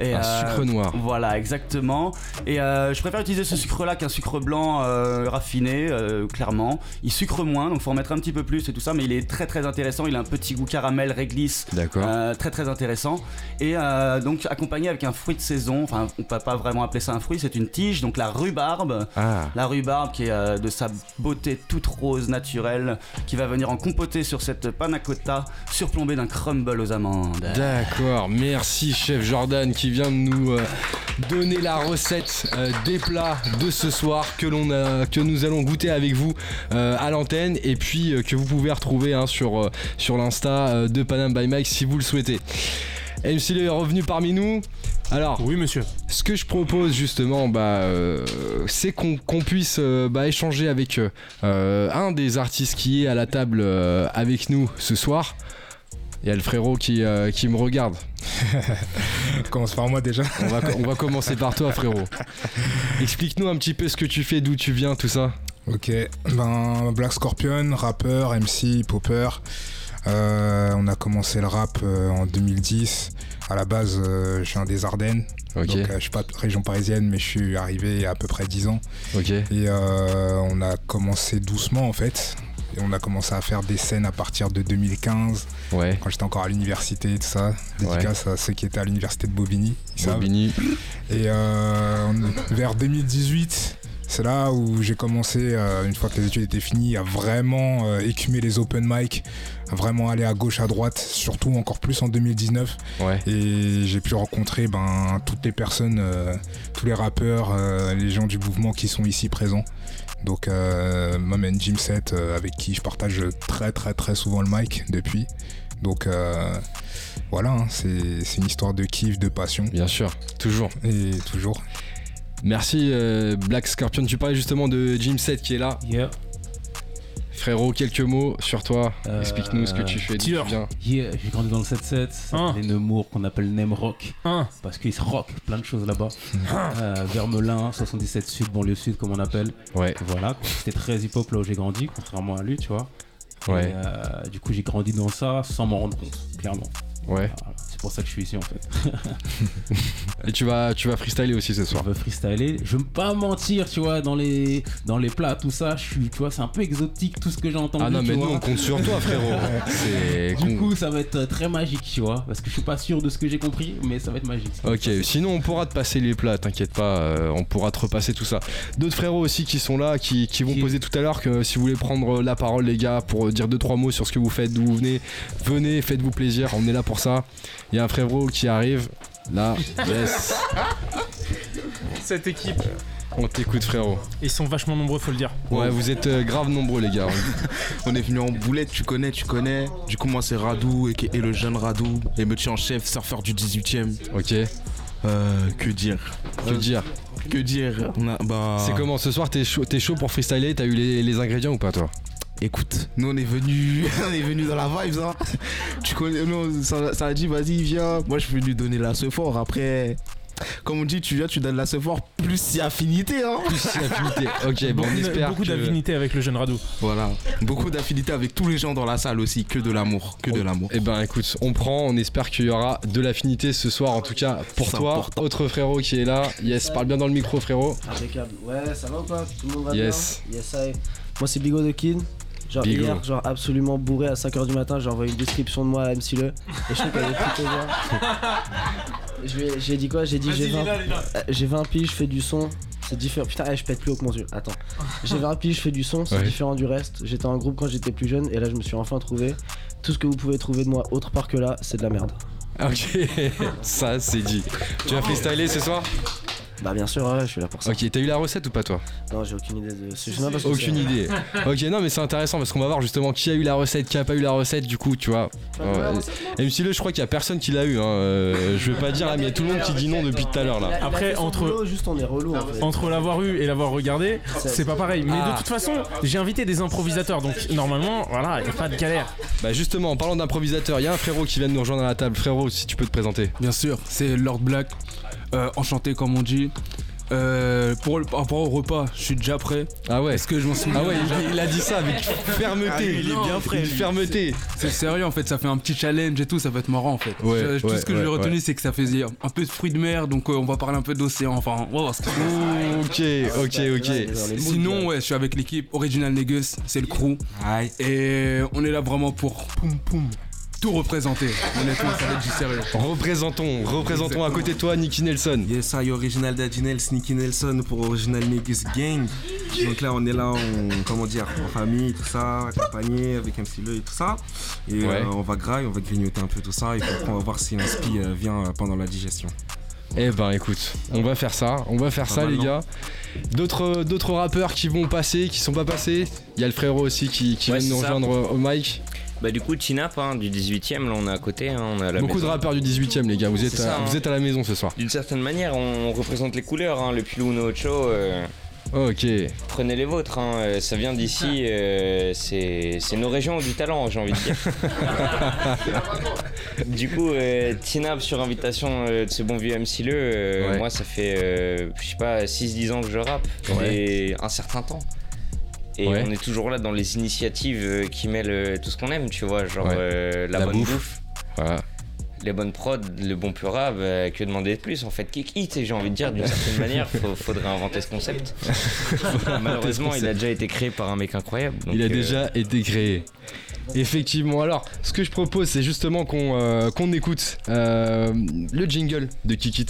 S6: Et,
S1: sucre noir.
S6: Voilà exactement. Et euh, je préfère utiliser ce sucre là qu'un sucre blanc euh, raffiné euh, clairement. Il sucre moins donc faut en mettre un petit peu plus et tout ça mais il est très très intéressant. Il a un petit goût caramel réglisse
S1: D'accord.
S6: euh, très très intéressant. Et euh, donc accompagné avec un fruit de saison, enfin on peut pas vraiment appeler ça un fruit, c'est une tige, donc la rhubarbe.
S1: Ah.
S6: La rhubarbe qui est euh, de sa beauté toute rose naturelle, qui va venir en compoter sur cette panna cotta surplombée d'un crumble aux amandes.
S1: D'accord, merci chef Jordan qui vient de nous euh, donner la recette euh, des plats de ce soir que, l'on a, que nous allons goûter avec vous euh, à l'antenne et puis que vous pouvez retrouver hein, sur, sur l'insta de Panam by Mike si vous le souhaitez. MC Le est revenu parmi nous. Alors,
S5: Oui, monsieur.
S1: ce que je propose justement, bah, euh, c'est qu'on qu'on puisse euh, bah, échanger avec euh, un des artistes qui est à la table avec nous ce soir. Il y a le frérot qui, euh, qui me regarde.
S3: Commence par moi déjà.
S1: On va, on va commencer par toi, frérot. Explique-nous un petit peu ce que tu fais, d'où tu viens, tout ça.
S3: Ok, ben Black Scorpion, rappeur, MC, popper. Euh, on a commencé le rap euh, en 2010. À la base, euh, je viens des Ardennes.
S1: Ok,
S3: Donc, je suis pas de région parisienne, mais je suis arrivé il y a à peu près 10 ans.
S1: ok.
S3: Et on a commencé doucement en fait. Et on a commencé à faire des scènes à partir de 2015,
S1: Ouais.
S3: quand j'étais encore à l'université et tout ça. Dédicace à ceux qui étaient à l'université de Bobigny. Et euh, vers 2018, c'est là où j'ai commencé, euh, une fois que les études étaient finies, à vraiment euh, écumer les open mic, à vraiment aller à gauche, à droite, surtout encore plus en 2019.
S1: Ouais.
S3: Et j'ai pu rencontrer ben, toutes les personnes, euh, tous les rappeurs, les gens du mouvement qui sont ici présents. Donc, euh, Maman Jim Set, euh, avec qui je partage très très très souvent le mic depuis. Donc, euh, voilà, hein, c'est c'est une histoire de kiff, de passion,
S1: Bien sûr, toujours.
S3: et toujours.
S1: Merci, euh, Black Scorpion. Tu parlais justement de Jim Set qui est là.
S4: Yeah,
S1: Frérot, quelques mots sur toi.
S4: Euh,
S1: Explique-nous ce que tu fais,
S5: Tiller.
S1: viens.
S4: yeah, j'ai grandi dans le 7-7, ça
S5: Hein.
S4: s'appelait Nemours qu'on appelle Nem Rock,
S5: Un.
S4: parce qu'il se rock plein de choses là-bas. Euh, Vermelin, 77 Sud, banlieue Sud comme on appelle.
S1: Ouais,
S4: Voilà, c'était très hip-hop là où j'ai grandi, contrairement à lui, tu vois. Et,
S1: ouais,
S4: euh, du coup, j'ai grandi dans ça sans m'en rendre compte, clairement.
S1: Ouais.
S4: Voilà, C'est pour ça que je suis ici en fait.
S1: Et tu vas, tu vas freestyler aussi ce
S4: Je
S1: soir.
S4: veux freestyler. Je veux pas mentir, tu vois, dans les, dans les plats, tout ça, je suis, tu vois, c'est un peu exotique tout ce que j'ai entendu.
S1: Ah non, mais nous on compte sur toi, frérot. C'est.
S4: Du
S1: con-
S4: coup, ça va être très magique, tu vois, parce que je suis pas sûr de ce que j'ai compris, mais ça va être magique.
S1: Ok, sinon on pourra te passer les plats, t'inquiète pas, euh, on pourra te repasser tout ça. D'autres frérots aussi qui sont là, qui, qui vont
S4: Qui-
S1: poser tout à l'heure que si vous voulez prendre la parole les gars pour dire deux trois mots sur ce que vous faites, d'où vous venez, venez, faites-vous plaisir, on est là pour ça. Il y a un frérot qui arrive, là, yes,
S5: Cette équipe,
S1: on t'écoute frérot.
S5: ils sont vachement nombreux, faut le dire.
S1: Ouais, vous êtes euh, grave nombreux les gars.
S7: On est venu en boulette, tu connais, tu connais. Du coup, moi, c'est Radou et, et le jeune Radou, émeutier en chef, surfeur du 18 e
S1: Ok,
S7: Euh, que dire
S1: Que dire
S7: Que dire On a- bah,
S1: C'est comment ce soir T'es chaud, t'es chaud pour freestyler? T'as eu les, les ingrédients ou pas toi?
S7: Écoute, nous on est venu, on est venu dans la vibe, hein. Tu connais, non, ça, ça a dit vas-y viens. Moi je suis venu donner la fort. Après, comme on dit, tu viens, tu donnes la fort. Plus si affinité, hein.
S1: Plus si affinité. Ok, bon, on
S5: Beaucoup,
S1: espère
S5: beaucoup
S1: que-
S5: d'affinité avec le jeune Radou.
S7: Voilà, beaucoup d'affinité avec tous les gens dans la salle aussi. Que de l'amour, que de l'amour.
S1: Eh ben écoute, on prend, on espère qu'il y aura de l'affinité ce soir en tout cas pour toi,
S7: important.
S1: autre frérot qui est là. Yes, parle bien dans le micro frérot.
S8: Impeccable. Ouais, ça va ou pas? Tout le monde va
S1: Yes.
S8: bien? Yes, I. Moi, c'est Bigo de Kid. Genre,
S1: Bigo.
S8: hier, genre, absolument bourré à 5h du matin, j'ai envoyé une description de moi à MC Le. Et je trouve qu'elle est plutôt bien. J'ai dit quoi? J'ai dit j'ai 20, euh, j'ai 20 piges, je fais du son. C'est différent. Putain, eh, je pète plus haut que mon yeux. Attends. J'ai 20 piges, je fais du son, c'est
S1: Ouais.
S8: différent du reste. J'étais en groupe quand j'étais plus jeune et là, je me suis enfin trouvé. Tout ce que vous pouvez trouver de moi autre part que là, c'est de la merde.
S1: Ok, ça c'est dit. Tu vas freestyler ce soir?
S8: Bah, bien sûr, ouais, je suis là pour ça.
S1: Ok, t'as eu la recette ou pas toi?
S8: Non, j'ai aucune idée de ce que
S1: Aucune idée. Ok, non mais c'est intéressant parce qu'on va voir justement qui a eu la recette, qui a pas eu la recette du coup, tu vois. Ouais. MC Le, je crois qu'il y a personne qui l'a eu. Hein. euh, je veux pas dire là, mais il y a tout le monde qui dit non depuis tout à l'heure là.
S5: Après, entre-
S8: boulot, juste on est relou en fait.
S5: Entre l'avoir eu et l'avoir regardé, c'est pas pareil. Mais
S1: Ah.
S5: de toute façon, j'ai invité des improvisateurs, donc normalement, voilà, y a pas de galère.
S1: Bah justement, en parlant d'improvisateur, il y a un frérot qui vient de nous rejoindre à la table. Frérot, si tu peux te présenter.
S9: Bien sûr, c'est Lord Black. Euh, enchanté comme on dit. Euh, pour le, par rapport au repas, je suis déjà prêt.
S1: Ah ouais.
S9: Est-ce que je m'en souviens
S1: Ah ouais, il, il a dit ça avec fermeté.
S7: Ah, lui, il est bien lui.
S1: fermeté.
S9: C'est sérieux en fait, ça fait un petit challenge et tout, ça va être marrant en fait.
S1: Ouais,
S9: Je- tout
S1: ouais,
S9: ce que
S1: ouais,
S9: j'ai retenu,
S1: ouais.
S9: c'est que ça faisait un peu de fruits de mer, donc euh, on va parler un peu d'océan. Enfin, on va voir ce que
S1: Ok, ok, ok.
S9: Sinon, ouais, je suis avec l'équipe Original Negus, c'est le crew. Et on est là vraiment pour poum, poum, tout représenter. Honnêtement, ça va être du sérieux.
S1: Représentons, représentons à côté de toi Nicky Nelson.
S10: Yes, I original d'Adinel, Sneaky Nelson pour Original Negus Gang. Donc là, on est là, en, comment dire, en famille, tout ça, accompagné avec MC Le et tout ça. Et
S1: Ouais.
S10: euh, on va grailler, on va grignoter un peu tout ça. Et puis après, on va voir si un spi euh, vient euh, pendant la digestion.
S1: Eh ben écoute, on va faire ça, on va faire
S10: Pas
S1: ça
S10: mal,
S1: les gars. D'autres d'autres rappeurs qui vont passer, qui sont pas passés. Il y a le frérot aussi qui, qui
S11: Ouais,
S1: vient de nous
S11: ça.
S1: rejoindre au mic.
S11: Bah du coup Tinap hein, du 18ème là on est à côté, hein, on est à la
S1: Beaucoup de rappeurs du 18ème les gars, vous êtes,
S11: ça,
S1: à,
S11: hein.
S1: vous êtes à la maison ce soir.
S11: D'une certaine manière on représente les couleurs, hein, le Pilou No Ocho, euh,
S1: Ok,
S11: prenez les vôtres, hein, euh, ça vient d'ici, euh, c'est nos régions du talent j'ai envie de dire. du coup euh, Tinap sur invitation euh, de ce bon vieux MC Le, euh,
S1: Ouais.
S11: moi ça fait euh, je sais pas 6-10 ans que je rappe et un certain temps. Et
S1: Ouais.
S11: on est toujours là dans les initiatives euh, qui mêlent euh, tout ce qu'on aime, tu vois, genre
S1: Ouais.
S11: euh, la,
S1: La
S11: bonne
S1: bouffe.
S11: bouffe.
S1: voilà.
S11: les bonnes prods, le bon pura, bah, que demander de plus en fait Kick Hit, et j'ai envie de dire d'une certaine manière, faut- faudrait inventer ce concept. Malheureusement, il a déjà été créé par un mec incroyable. donc,
S1: Il a
S11: euh,
S1: déjà été créé. Effectivement, alors ce que je propose c'est justement qu'on euh, écoute euh, le jingle de Kikit.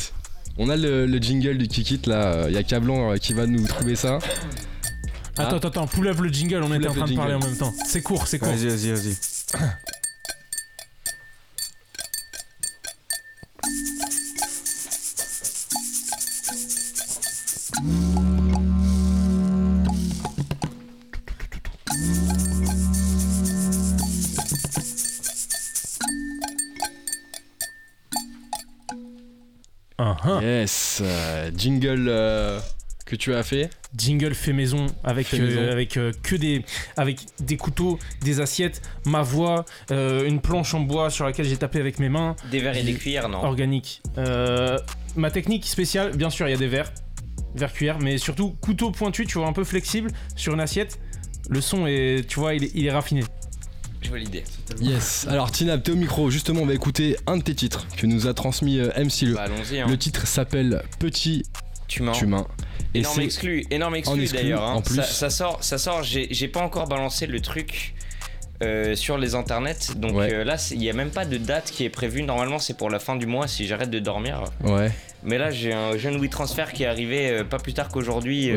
S1: On a le, le jingle de Kikit là, il y a Cablan qui va nous trouver ça. Ah.
S5: Attends, attends, attends, pull up le jingle, on était en train de parler en même temps. C'est court, c'est court.
S7: Vas-y, vas-y, vas-y.
S5: Ah, ah.
S1: Yes, euh, jingle euh, que tu as fait.
S5: Jingle fait maison avec,
S1: Fait
S5: euh,
S1: maison.
S5: avec euh, que des avec des couteaux, des assiettes, ma voix, euh, une planche en bois sur laquelle j'ai tapé avec mes mains,
S11: Des verres et des cuillères, non
S5: organique. Euh, ma technique spéciale, bien sûr, il y a des verres, verres cuillères, mais surtout couteau pointu, tu vois, un peu flexible sur une assiette. Le son est, tu vois, il est, il est raffiné.
S11: Je vois l'idée.
S1: Yes. Alors Tinab, t'es au micro. Justement, on va écouter un de tes titres que nous a transmis MC Le.
S11: Bah, allons-y. Hein.
S1: Le titre s'appelle Petit
S11: Tu m'as. Énorme exclu, énorme exclu d'ailleurs. hein.
S1: en plus.
S11: Ça, ça sort, ça sort. J'ai pas encore balancé le truc euh, sur les internets, donc
S1: Ouais.
S11: euh, là il y a même pas de date qui est prévue. Normalement c'est pour la fin du mois si j'arrête de dormir.
S1: ouais.
S11: Mais là j'ai un jeune Wii transfert qui est arrivé euh, pas plus tard qu'aujourd'hui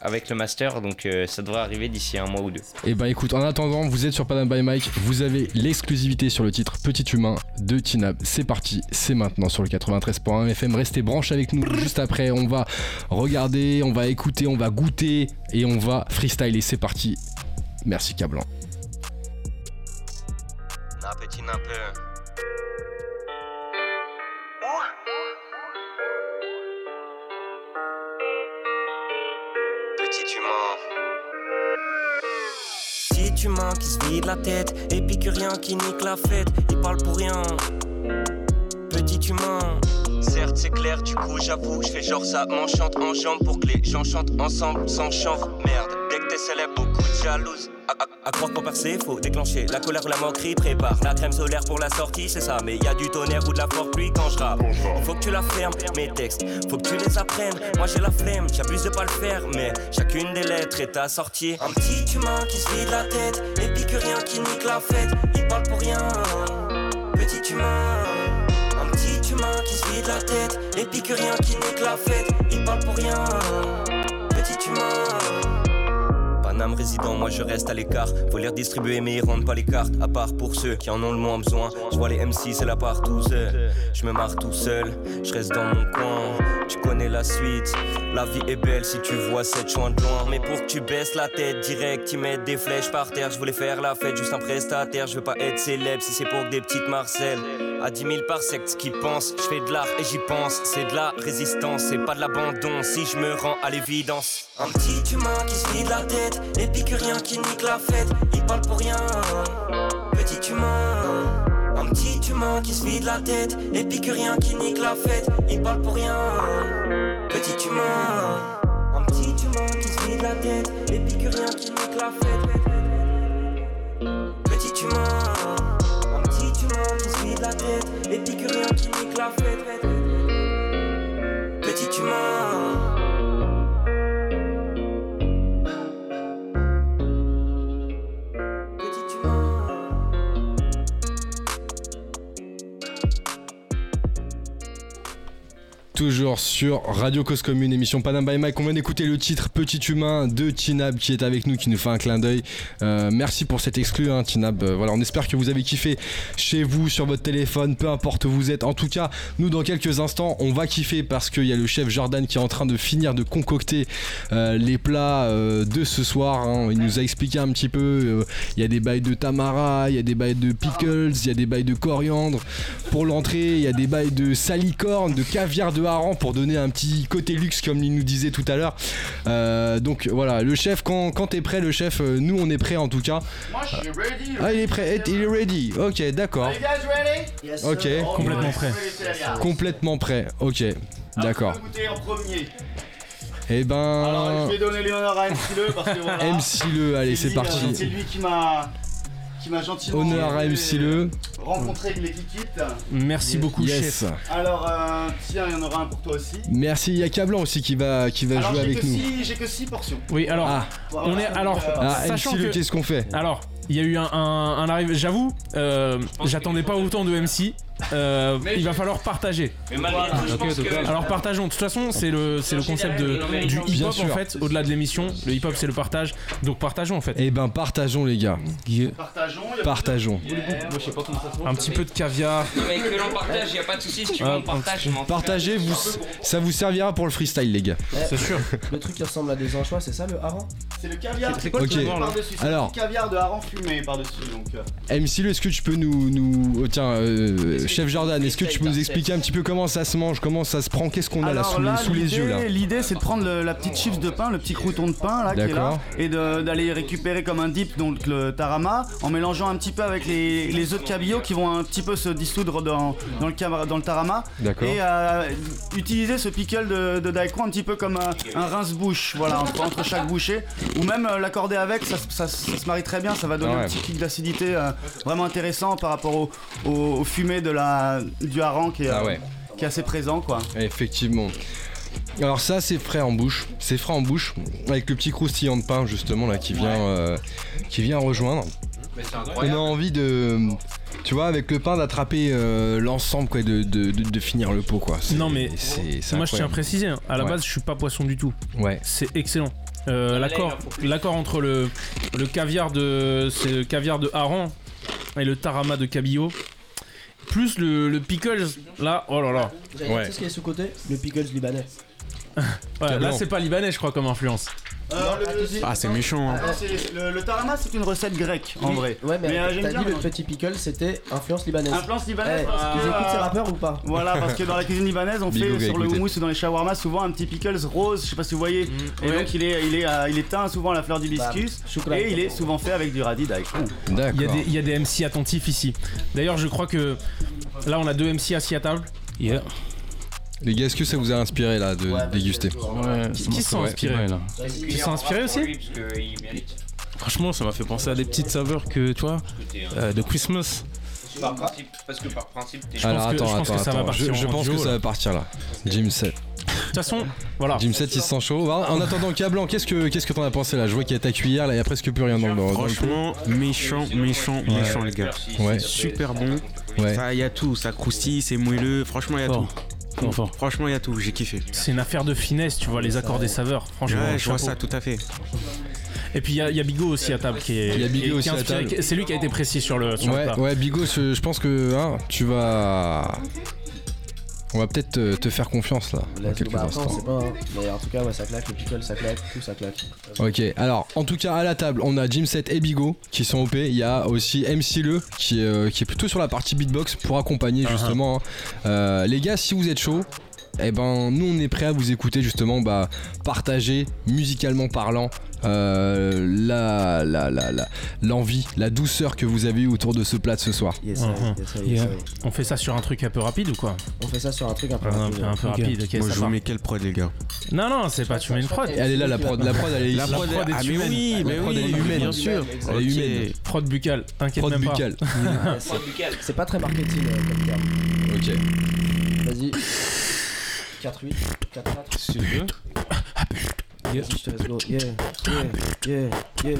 S11: avec le master, donc ça devrait arriver d'ici un mois ou deux.
S1: Et ben écoute, en attendant, vous êtes sur Panam by Mike, vous avez l'exclusivité sur le titre Petit Humain de Tinab. C'est parti, c'est maintenant sur le 93.1 FM. Restez branches avec nous. Juste après, on va regarder, on va écouter, on va goûter et on va freestyler. C'est parti. Merci Cablan.
S12: Petit humain. Petit humain qui se vide la tête, épicurien qui nique la fête, il parle pour rien. Petit humain. Certes, c'est clair, du coup, j'avoue, je fais genre ça m'enchante en jambes pour que les gens chantent ensemble sans chanvre. Merde, dès que t'es célèbre, beaucoup de jalouses. À, à- à croire pour percer, faut déclencher la colère ou la moquerie. Prépare la crème solaire pour la sortie, c'est ça. Mais y a du tonnerre ou de la forte pluie quand je rappe. Faut que tu la fermes, mes textes, faut que tu les apprennes. Moi j'ai la flemme, j'abuse de pas le faire, mais chacune des lettres est assortie. Un petit humain qui se vide la tête, épicurien qui nique la fête. Il parle pour rien, petit humain. Qui se vide la tête, épicurien qui nique la fête. Il parle pour rien, petit humain. Paname résident, moi je reste à l'écart. Faut les redistribuer, mais ils rendent pas les cartes. À part pour ceux qui en ont le moins besoin. Je vois les MC, c'est la part tout seul. Je me marre tout seul, je reste dans mon coin. Tu connais la suite. La vie est belle si tu vois cette chouin de loin. Mais pour que tu baisses la tête direct, ils mettent des flèches par terre. Je voulais faire la fête, juste un prestataire. Je veux pas être célèbre si c'est pour que des petites Marcel. À 10 000 par secte, qui pense, je fais de l'art et j'y pense. C'est de la résistance, c'est pas de l'abandon. Si je me rends à l'évidence. Un petit humain qui se vide la tête, épicurien qui nique la fête. Il parle pour rien, petit humain. Un petit humain qui se vide la tête, épicurien qui nique la fête. Il parle pour rien, petit humain. Un petit humain qui se vide la tête, épicurien qui nique la fête. La fête. Petit humain.
S1: Sur Radio Cause Commune, émission Panam by Mike. On vient d'écouter le titre Petit Humain de Tinab qui est avec nous, qui nous fait un clin d'œil. Euh, merci pour cet exclu, hein, Tinab. Euh, voilà, on espère que vous avez kiffé chez vous, sur votre téléphone, peu importe où vous êtes. En tout cas, nous, dans quelques instants, on va kiffer parce qu'il y a le chef Jordan qui est en train de finir de concocter euh, les plats de ce soir. hein. Il nous a expliqué un petit peu. Il y a des bails de tamara, il y a des bails de pickles, il y a des bails de coriandre. Pour l'entrée, il y a des bails de salicorne, de caviar de hareng pour donner un petit côté luxe comme il nous disait tout à l'heure. Euh, donc voilà, le chef, quand, quand t'es prêt, le chef, euh, nous on est prêt en tout cas.
S13: Moi je suis ready.
S1: Ah, il est prêt, il est ready. Ok, d'accord. Ok,
S5: Complètement prêt.
S1: complètement prêt. Ok, d'accord. Eh
S13: Alors
S1: ben,
S13: je vais donner les honneurs à MC Le parce que voilà.
S1: MC Le, allez, c'est
S13: lui,
S1: parti.
S13: euh, C'est lui qui m'a qui m'a gentiment
S1: Honneur à MC Le.
S13: rencontrer avec les Kikites.
S5: Merci beaucoup,
S1: Yes.
S5: chef.
S13: Alors euh, tiens, il y en aura un pour toi aussi.
S1: Merci, il y a Cablan aussi qui va, qui va
S13: Alors
S1: jouer avec nous.
S13: j'ai que 6 portions.
S5: Oui, alors,
S1: Ah,
S5: on est. Alors,
S1: ah
S5: sachant
S1: MC Le,
S5: que.
S1: qu'est-ce qu'on fait?
S5: Alors, il y a eu un, un, un arrive. J'avoue, euh, j'attendais pas autant de MC. Euh, il va falloir partager.
S11: Mais malgré tout, je pense que.
S5: Alors partageons. De toute façon, c'est le c'est le concept de, du
S1: Bien
S5: hip-hop
S1: sûr.
S5: en fait. Au-delà de l'émission, le hip-hop c'est le partage. Donc partageons en fait.
S1: Eh ben, partageons les gars.
S13: Partageons.
S5: Un petit peu de caviar.
S11: Non, mais que l'on partage, y a pas de soucis. Si tu veux, on partage.
S1: Partagez, vous, ça vous servira pour le freestyle, les gars.
S5: C'est sûr.
S8: Le truc qui ressemble à des anchois, c'est ça le hareng
S13: C'est le caviar.
S5: C'est quoi le caviar, là
S13: par-dessus C'est
S1: Alors.
S13: caviar de hareng fumé par-dessus. Donc euh,
S1: MC Le, est-ce que tu peux nous. nous... oh, tiens, euh, chef Jordan, est-ce que tu peux nous expliquer un petit peu comment ça se mange, comment ça se prend, qu'est-ce qu'on a là sous, les- sous les
S6: l'idée-
S1: yeux là
S6: L'idée c'est de prendre le- la petite chips de pain, le petit crouton de pain là qui est là, et d'aller récupérer comme un dip donc le tarama en mélangeant un petit peu avec les, les œufs de cabillaud qui vont un petit peu se dissoudre dans, dans, le, cam- dans le tarama. Et euh, utiliser ce pickle de, de daikon un petit peu comme un, un rince-bouche, voilà, entre, entre chaque bouchée. Ou même euh, l'accorder avec, ça, ça- ça se marie très bien, ça va donner
S1: Ah ouais.
S6: un petit kick d'acidité euh, vraiment intéressant par rapport au, au, au fumé de la, du hareng qui est,
S1: Ah
S6: euh,
S1: ouais.
S6: qui est assez présent quoi.
S1: Effectivement. Alors ça c'est frais en bouche, c'est frais en bouche avec le petit croustillant de pain justement là qui vient euh, qui vient rejoindre. On a envie de tu vois avec le pain d'attraper euh, l'ensemble quoi de, de, de- de finir le pot quoi. C'est-
S5: Non, mais
S1: c'est c'est
S5: Moi je tiens à préciser, hein, à la
S1: Ouais.
S5: base je suis pas poisson du tout.
S1: Ouais.
S5: C'est excellent. Euh, l'accord, l'accord entre le, le caviar de c'est le caviar de hareng et le tarama de cabillaud, plus le, le pickles, là, oh là là.
S8: Vous avez
S1: Ouais.
S8: dit ce qu'il y a sous côté Le pickles libanais.
S5: Ouais, là c'est pas libanais je crois comme influence.
S13: Euh,
S14: Ah, c'est méchant. hein.
S6: Ah, Le, le tarama, c'est une recette grecque en
S8: Oui.
S6: vrai.
S8: Ouais, mais,
S6: euh, j'aime
S8: t'as
S6: bien.
S8: dit le petit pickle, c'était influence libanaise.
S6: Influence libanaise
S8: Eh,
S6: parce que,
S8: Ils écoutent ces
S6: euh,
S8: rappeurs ou pas
S6: Voilà, parce que dans la cuisine libanaise, on fait sur le houmous ou dans les shawarmas souvent un petit pickles rose, je sais pas si vous voyez.
S8: Mm.
S6: Et
S5: ouais.
S6: donc il est, il, est, euh, il est teint souvent à la fleur d'hibiscus.
S8: Bah,
S6: et il est souvent fait avec du radis.
S5: Il y, a
S1: D'accord.
S5: des, il y a des MC attentifs ici. D'ailleurs, je crois que là, on a deux MC assis à table. Yeah.
S1: Les gars, est-ce que ça vous a inspiré là de déguster
S4: Ouais,
S5: Qui,
S4: ça
S5: qui
S4: m'a
S5: se sont
S4: fait-
S5: inspirés
S4: ouais, là.
S5: Qui se sont inspirés aussi Franchement, ça m'a fait penser à des petites saveurs que, tu vois, euh, de Christmas.
S11: Par principe, parce que par principe, t'es.
S1: Alors
S5: pense que- je pense
S1: attends,
S5: que ça va
S1: attends.
S5: partir
S1: Je, je
S5: en
S1: pense
S5: duo,
S1: que ça
S5: là.
S1: va partir là. Jim 7.
S5: De toute façon, voilà.
S1: Jim 7 il se sent chaud. Voilà, En attendant, Cablan, qu'est-ce que qu'est-ce que t'en as pensé là? Je vois qu'il y a ta cuillère là, il y a presque plus rien dans le.
S14: Franchement, méchant, méchant, méchant, les gars.
S1: Ouais.
S14: Super bon.
S1: Ouais.
S14: Ça, y a tout. Ça croustille, c'est moelleux. Franchement, y a tout. Franchement, y a tout. J'ai kiffé.
S5: C'est une affaire de finesse, tu vois, les accords des saveurs. Franchement,
S14: Ouais, je vois ça, tout à fait.
S5: Et puis il y, a- il y a Bigot aussi à table qui est.
S1: Il y a Bigot
S5: qui est-. C'est lui qui a été précis sur le. Sur le
S1: Ouais,
S5: plat.
S1: ouais, Bigo, je, je pense que hein, tu vas. On va peut-être te, te faire confiance là, dans quelques
S8: bah,
S1: instants.
S8: pas, hein. mais en tout cas, ouais, ça claque, le pickle, ça claque, tout ça claque.
S1: Ok, alors en tout cas à la table, on a Jim 7 et Bigo qui sont OP. Il y a aussi MC Le qui est, euh, qui est plutôt sur la partie beatbox pour accompagner
S5: Uh-huh.
S1: justement. hein. Euh, les gars, si vous êtes chaud, eh ben nous on est prêt à vous écouter justement, bah, partager musicalement parlant euh, la, la, la, la- l'envie, la douceur que vous avez eu autour de ce plat de ce soir.
S8: Yes,
S5: Mhm.
S8: yes, yes,
S5: Yeah. On fait ça sur un truc un peu rapide ou quoi
S8: On fait ça sur un truc un peu
S5: Un peu,
S8: rapide.
S5: un peu
S4: Ok.
S5: rapide, ok,
S14: Moi,
S5: ça
S14: je vous mets quelle prod, les gars
S5: Non, non, c'est pas tu mets une prod.
S1: Elle est là, la prod, la prod elle est
S14: La
S1: ici.
S14: prod,
S5: prod est
S14: ah, mais
S5: humaine.
S14: oui,
S1: La
S14: mais
S1: prod,
S14: oui,
S1: elle est humaine.
S14: bien sûr.
S1: Elle est humaine.
S5: Prod buccale, t'inquiète
S1: Prod
S5: même pas.
S1: buccale.
S8: C'est- C'est pas très marketing euh, comme terme.
S1: Ok.
S8: Vas-y. 4, 8, 4, 4.
S4: Si tu veux.
S8: Je te laisse go. Yeah, yeah, yeah, yeah.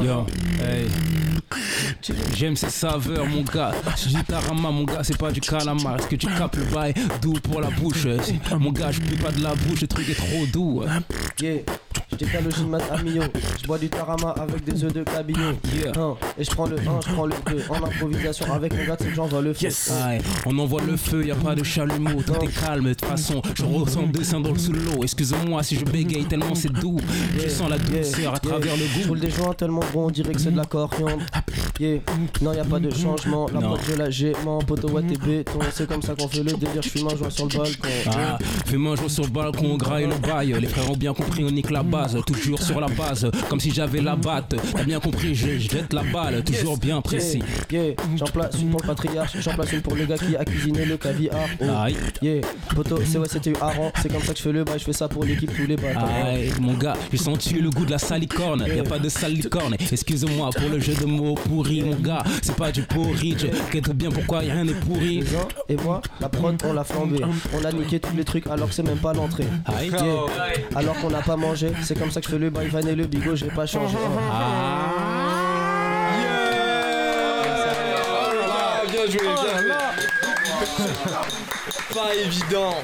S4: Yo, hey. J'aime ces saveurs, mon gars. Je dis tarama, mon gars, c'est pas du calamar. Est-ce que tu capes le bail doux pour la bouche? Mon gars, je pas de la bouche, le truc est trop doux.
S8: Yeah. Décale le mat à Mio. Je bois du tarama avec des œufs de cabillaud.
S4: Yeah.
S8: Un, et je prends le 1, je prends le 2. En improvisation avec mon gars, c'est que j'envoie le feu.
S5: Yes.
S4: On envoie le feu, y a pas de chalumeau, tout est calme. De toute façon, je ressens dans le sous l'eau. Excuse-moi si je bégaye tellement c'est doux. Je sens la douceur à travers le
S8: Je
S4: goût.
S8: roule des joints tellement bon, on dirait que c'est de la coriandre. Yeah. Non, y a pas de changement. La
S4: Non.
S8: pote, je la mon poteau, ouais, t'es béton. C'est comme ça qu'on fait le délire. Je fume un joint sur le balcon.
S4: Ah, fais-moi jouer sur le balcon, graille le bail. Les frères ont bien compris, on nique la base. Toujours sur la base, comme si j'avais la batte. T'as bien compris, je je jette la balle, toujours bien précis.
S8: Yeah, yeah. J'en place une pour le patriarche, j'en place une pour le gars qui a cuisiné le caviar. Oh.
S4: Aïe.
S8: Yeah, poto, c'est ouais, c'était Aran. C'est comme ça que je fais le bail, je fais ça pour l'équipe tous les bâtons.
S4: Aïe, mon gars, j'ai senti le goût de la salicorne. Y a pas de salicorne. Excuse-moi pour le jeu de mots pourri, mon gars. C'est pas du porridge. Qu'être bien pourquoi rien n'est pourri?
S8: Les et moi, la prod, on l'a flambé. On a niqué tous les trucs alors que c'est même pas l'entrée.
S4: Aïe.
S8: Alors qu'on n'a pas mangé, c'est comme ça que je fais le bail, van et le bigot, j'ai pas changé.
S1: bien joué, bien joué. Pas évident.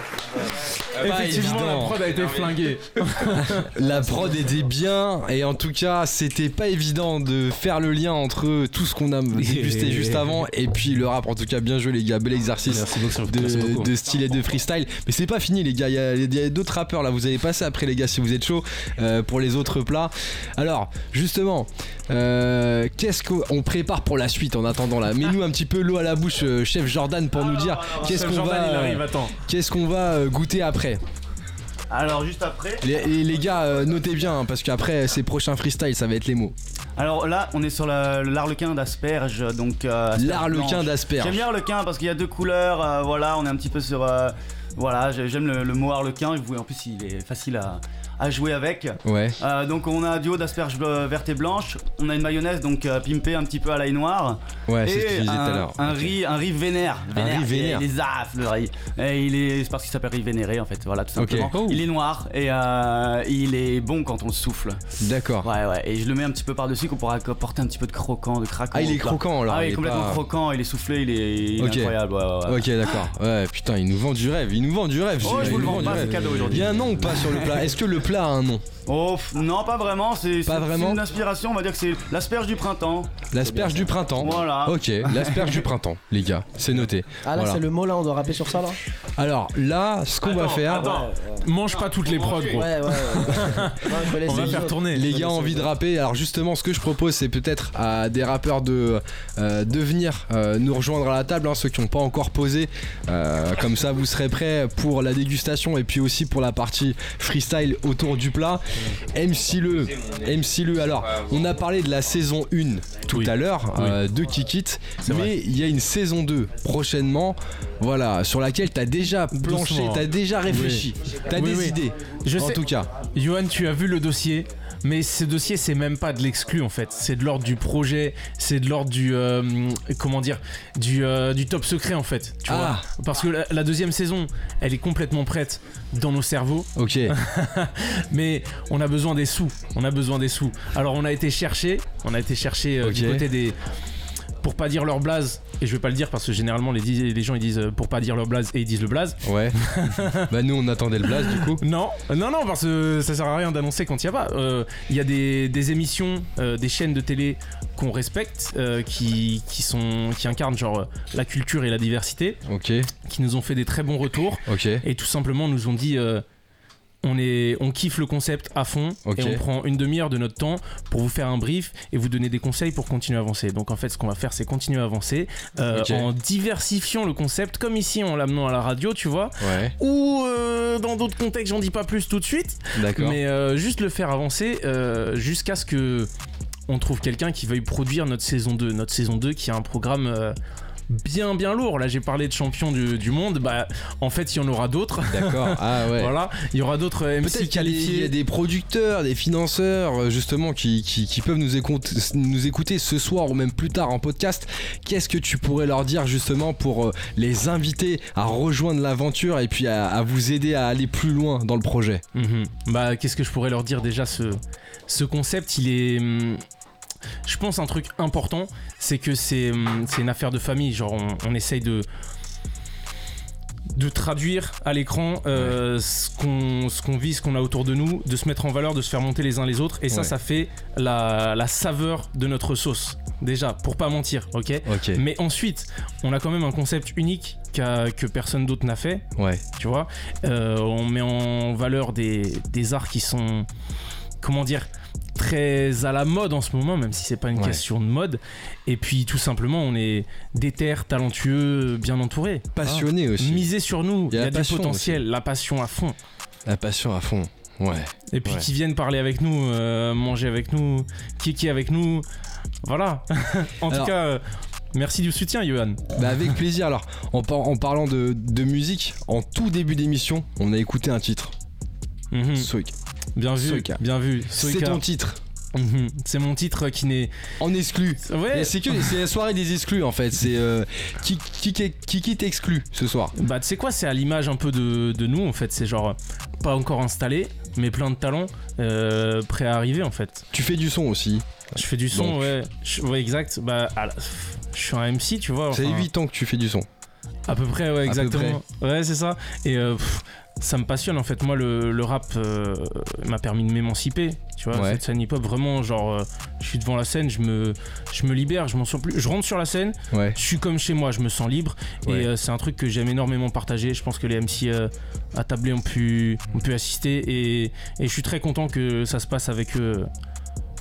S1: Pas
S5: Effectivement, la
S1: évident.
S5: prod a été flinguée.
S1: La prod était bien et en tout cas c'était pas évident de faire le lien entre tout ce qu'on a dégusté juste avant et puis le rap. En tout cas bien joué les gars. Bel exercice
S4: Merci beaucoup, merci
S1: de, de style et de freestyle. Mais c'est pas fini les gars. Il y a, d'autres rappeurs là. Vous allez passer après les gars si vous êtes chaud euh, pour les autres plats. Alors justement euh, qu'est-ce qu'on prépare pour la suite en attendant là? Mets-nous un petit peu l'eau à la bouche euh, chef Jordan pour nous dire qu'est-ce
S5: Chef
S1: qu'on va
S5: arrive, attends.
S1: qu'est-ce qu'on va euh, goûter après
S6: Alors juste après.
S1: les, les- les gars, euh, notez bien, hein, parce qu'après ces prochains freestyles, ça va être les mots.
S6: Alors là, on est sur la- l'arlequin d'asperge, donc. euh,
S1: L'arlequin d'asperge.
S6: J'aime bien l'arlequin parce qu'il y a deux couleurs. euh, voilà, on est un petit peu sur. voilà, j'ai- j'aime le, le mot arlequin. vous- En plus, il est facile à, à jouer avec.
S1: Ouais.
S6: Euh, donc on a un duo d'asperges vertes et blanches. On a une mayonnaise donc euh, pimpée un petit peu à l'ail noir.
S1: Ouais, c'est ce que je disais tout à l'heure.
S6: Un
S1: Ok.
S6: riz, un riz vénère.
S1: Un riz vénère.
S6: Il est zaf le riz. Et il est, c'est parce qu'il s'appelle riz vénéré en fait. Voilà tout simplement.
S1: Oh.
S6: Il est noir et euh, il est bon quand on le souffle.
S1: D'accord.
S6: Ouais ouais. Et je le mets un petit peu par dessus qu'on pourra apporter un petit peu de croquant, de craquant.
S1: Ah, il est croquant, alors,
S6: Ah, il
S1: il
S6: est complètement
S1: pas-
S6: croquant. Il est soufflé. Il est, il est
S1: Ok.
S6: incroyable. Ouais, ouais, ouais.
S1: Ok, d'accord. Ouais, putain, il nous vend du rêve. Il nous vend du rêve.
S6: Oh, je vous le vends pas, c'est cadeau aujourd'hui.
S1: Il y a un nom ou pas sur le plat? Est-ce que le plat a un nom
S6: Oh pff, non, pas vraiment. C'est
S1: Pas vraiment
S6: une inspiration. On va dire que c'est l'asperge du printemps.
S1: L'asperge du printemps.
S6: Voilà.
S1: Ok, l'asperge du printemps, les gars, c'est noté.
S8: Ah là,
S1: Voilà.
S8: c'est le mot là, on doit rapper sur ça là
S1: Alors là, ce qu'on va faire.
S5: Attends, mange pas toutes les prods, gros.
S8: Ouais, ouais. ouais.
S5: On va faire tourner.
S1: Les gars ont envie de rapper. Alors justement, ce que je propose, c'est peut-être à des rappeurs de, euh, de venir euh, nous rejoindre à la table, hein, ceux qui n'ont pas encore posé. Euh, comme ça, vous serez prêts pour la dégustation et puis aussi pour la partie freestyle autour du plat. MC Le, MC Le. Alors, on a parlé de la saison 1 tout
S5: Oui.
S1: à l'heure euh, de Kikit, mais il y a une saison 2 prochainement. Voilà, sur laquelle tu as déjà planché,
S5: Doucement.
S1: tu as déjà réfléchi, tu as
S5: Oui,
S1: des idées.
S5: Je
S1: en
S5: sais.
S1: tout cas.
S5: Johan, tu as vu le dossier, mais ce dossier, c'est même pas de l'exclu en fait. C'est de l'ordre du projet, c'est de l'ordre du. euh, comment dire du, euh, du top secret en fait. Tu
S1: Ah.
S5: vois Parce que la, la deuxième saison, elle est complètement prête dans nos cerveaux.
S1: Ok.
S5: mais on a besoin des sous. On a besoin des sous. Alors on a été chercher, on a été chercher euh, du côté des. Pour pas dire leur blaze, et je vais pas le dire parce que généralement les, gens ils disent euh, pour pas dire leur blaze et ils disent le blaze.
S1: Ouais. bah nous on attendait le blast du coup.
S5: Non, non, non, parce que ça sert à rien d'annoncer quand il y a pas. Euh, Il y a des, des émissions, euh, des chaînes de télé qu'on respecte, euh, qui, qui, sont, qui incarnent genre la culture et la diversité,
S1: Ok.
S5: qui nous ont fait des très bons retours
S1: Ok.
S5: et tout simplement nous ont dit on, est, on kiffe le concept à fond et on prend une demi-heure de notre temps pour vous faire un brief et vous donner des conseils pour continuer à avancer. Donc en fait, ce qu'on va faire, c'est continuer à avancer euh, en diversifiant le concept, comme ici en l'amenant à la radio, tu vois,
S1: Ouais.
S5: ou euh, dans d'autres contextes, j'en dis pas plus tout de suite. Mais euh, juste le faire avancer jusqu'à ce que on trouve quelqu'un qui veuille produire notre saison 2. Notre saison 2 qui a un programme bien bien lourd. Là j'ai parlé de champion du, du monde, bah en fait il y en aura d'autres.
S1: D'accord. Ah ouais.
S5: voilà, il y aura d'autres MC
S1: y a des- il y, a
S5: qualifiés.
S1: des producteurs, des financeurs, euh, justement, qui, qui- qui peuvent nous écouter, nous écouter ce soir ou même plus tard en podcast. Qu'est-ce que tu pourrais leur dire justement pour euh, les inviter à rejoindre l'aventure et puis à, à vous aider à aller plus loin dans le projet?
S5: Mhm. Bah qu'est-ce que je pourrais leur dire déjà ce, ce concept il est... Je pense un truc important, c'est que c'est hum, une affaire de famille. Genre on, on essaye de de traduire à l'écran euh, ce qu'on ce qu'on vit, ce qu'on a autour de nous, de se mettre en valeur, de se faire monter les uns les autres. Et ça,
S1: Ouais.
S5: ça fait la, la saveur de notre sauce. Déjà, pour pas mentir, ok?
S1: Ok.
S5: Mais ensuite, on a quand même un concept unique que personne d'autre n'a fait
S1: Ouais.
S5: tu vois? Euh, on met en valeur des, des arts qui sont, comment dire, très à la mode en ce moment, même si c'est pas une
S1: Ouais.
S5: question de mode. Et puis tout simplement, on est déter, talentueux, bien entouré.
S1: Passionné aussi.
S5: Misez sur nous,
S1: Il y a
S5: y a,
S1: la
S5: du
S1: passion
S5: potentiel, la passion à fond.
S1: La passion à fond. Ouais.
S5: Et puis
S1: Ouais.
S5: qui viennent parler avec nous, euh, manger avec nous, kiki avec nous. Voilà. en
S1: Alors-
S5: tout cas, euh, merci du soutien, Johan.
S1: Bah avec plaisir. Alors, en, par- en parlant de, de musique, en tout début d'émission, on a écouté un titre. Soik.
S5: Bien vu,
S1: Soika.
S5: bien vu.
S1: C'est ton titre.
S5: Mhm. C'est mon titre qui n'est.
S1: En exclu.
S5: Ouais.
S1: C'est que c'est la soirée des exclus en fait. C'est euh, qui, qui, qui, t'exclut ce soir?
S5: Bah tu sais quoi, c'est à l'image un peu de, de nous en fait, c'est genre pas encore installé, mais plein de talents euh, prêts à arriver en fait.
S1: Tu fais du son aussi.
S5: Je fais du son,
S1: Donc.
S5: ouais, Je- ouais exact, bah la- je suis un MC tu vois.
S1: Ça fait
S5: enfin,
S1: 8 ans que tu fais du son.
S5: À peu près, ouais, exactement. Ouais, c'est ça. Et euh, pff, ça me passionne en fait. Moi, le, le rap euh, m'a permis de m'émanciper. Tu vois,
S1: Ouais.
S5: cette scène hip-hop, vraiment, genre, euh, je suis devant la scène, je me, je me libère, je m'en sens plus. Je rentre sur la scène,
S1: Ouais.
S5: je suis comme chez moi, je me sens libre.
S1: Ouais.
S5: Et euh, c'est un truc que j'aime énormément partager. Je pense que les MC à tabler ont pu, ont pu assister. Et, et je suis très content que ça se passe avec eux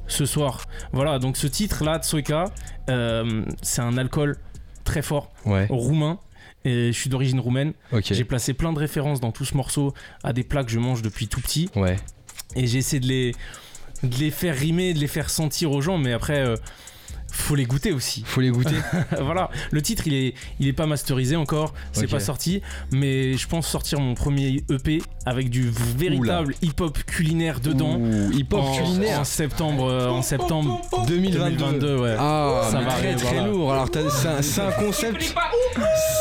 S5: ce soir. Voilà, donc ce titre-là, Tsoika, c'est un alcool très fort, roumain. Et je suis d'origine roumaine. J'ai placé plein de références dans tout ce morceau à des plats que je mange depuis tout petit.
S1: Ouais.
S5: Et j'ai essayé de les, de les faire rimer, de les faire sentir aux gens, mais après, euh, faut les goûter aussi.
S1: Faut les goûter.
S5: voilà, le titre il est, il est pas masterisé encore, c'est
S1: Ok.
S5: pas sorti, mais je pense sortir mon premier EP avec du véritable hip-hop culinaire dedans.
S1: Hip-hop culinaire.
S5: En septembre, euh, en septembre
S1: 2022.
S5: 2022, ouais.
S1: Ah,
S5: Ça va
S1: très
S5: arriver,
S1: très
S5: voilà.
S1: lourd. Alors t'as- c'est un, c'est un concept.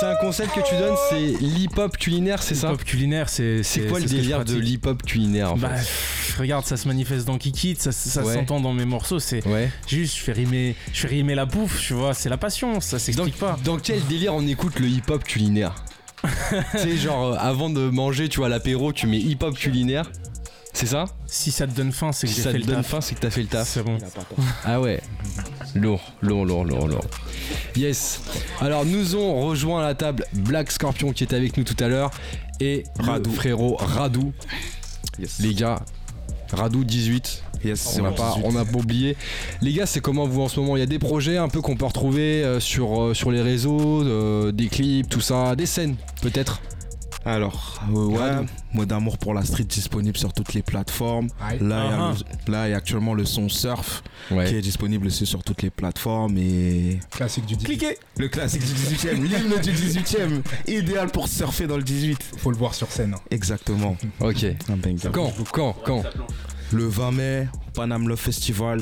S1: C'est un concept que tu donnes, c'est l'hip-hop culinaire, c'est ça
S5: Hip-hop culinaire, c'est
S1: C'est quoi le délire de l'hip-hop culinaire en
S5: Bah,
S1: fait
S5: pff, regarde, ça se manifeste dans Kikit, ça, ça
S1: Ouais.
S5: s'entend dans mes morceaux. C'est
S1: Ouais.
S5: juste, je fais rimer, je fais rimer la bouffe, tu vois. C'est la passion, ça s'explique pas.
S1: Dans quel délire on écoute le hip-hop culinaire Tu sais, genre euh, avant de manger, tu vois, l'apéro, tu mets hip-hop culinaire. C'est ça?
S5: Si ça te donne faim, c'est que
S1: Si
S5: j'ai
S1: ça
S5: fait
S1: te
S5: le
S1: donne
S5: taf.
S1: faim, c'est que t'as fait le taf.
S5: C'est bon.
S1: Ah ouais. Lourd, lourd, lourd, lourd, lourd. Yes. Alors nous ont rejoint à la table Black Scorpion qui était avec nous tout à l'heure et Radou. frérot Radou. Les gars, Radou 18.
S14: Yes,
S1: on n'a pas, on oublié. Les gars, c'est comment vous en ce moment? Il y a des projets un peu qu'on peut retrouver euh, sur, euh, sur les réseaux, euh, des clips, tout ça, des scènes peut-être?
S7: Alors, euh, ouais, mot d'amour pour la street disponible sur toutes les plateformes. Là, il y a
S1: Ah
S7: le- là, il y a actuellement le son Surf
S1: Ouais.
S7: qui est disponible aussi sur toutes les plateformes et.
S3: Classique du 18.
S7: Cliquez Le classique du 18ème, l'hymne du 18ème, idéal pour surfer dans le 18.
S3: Faut le voir sur scène. hein.
S7: Exactement.
S1: Ok. Quand Quand Quand?
S7: Le 20 mai, Panam Love Festival.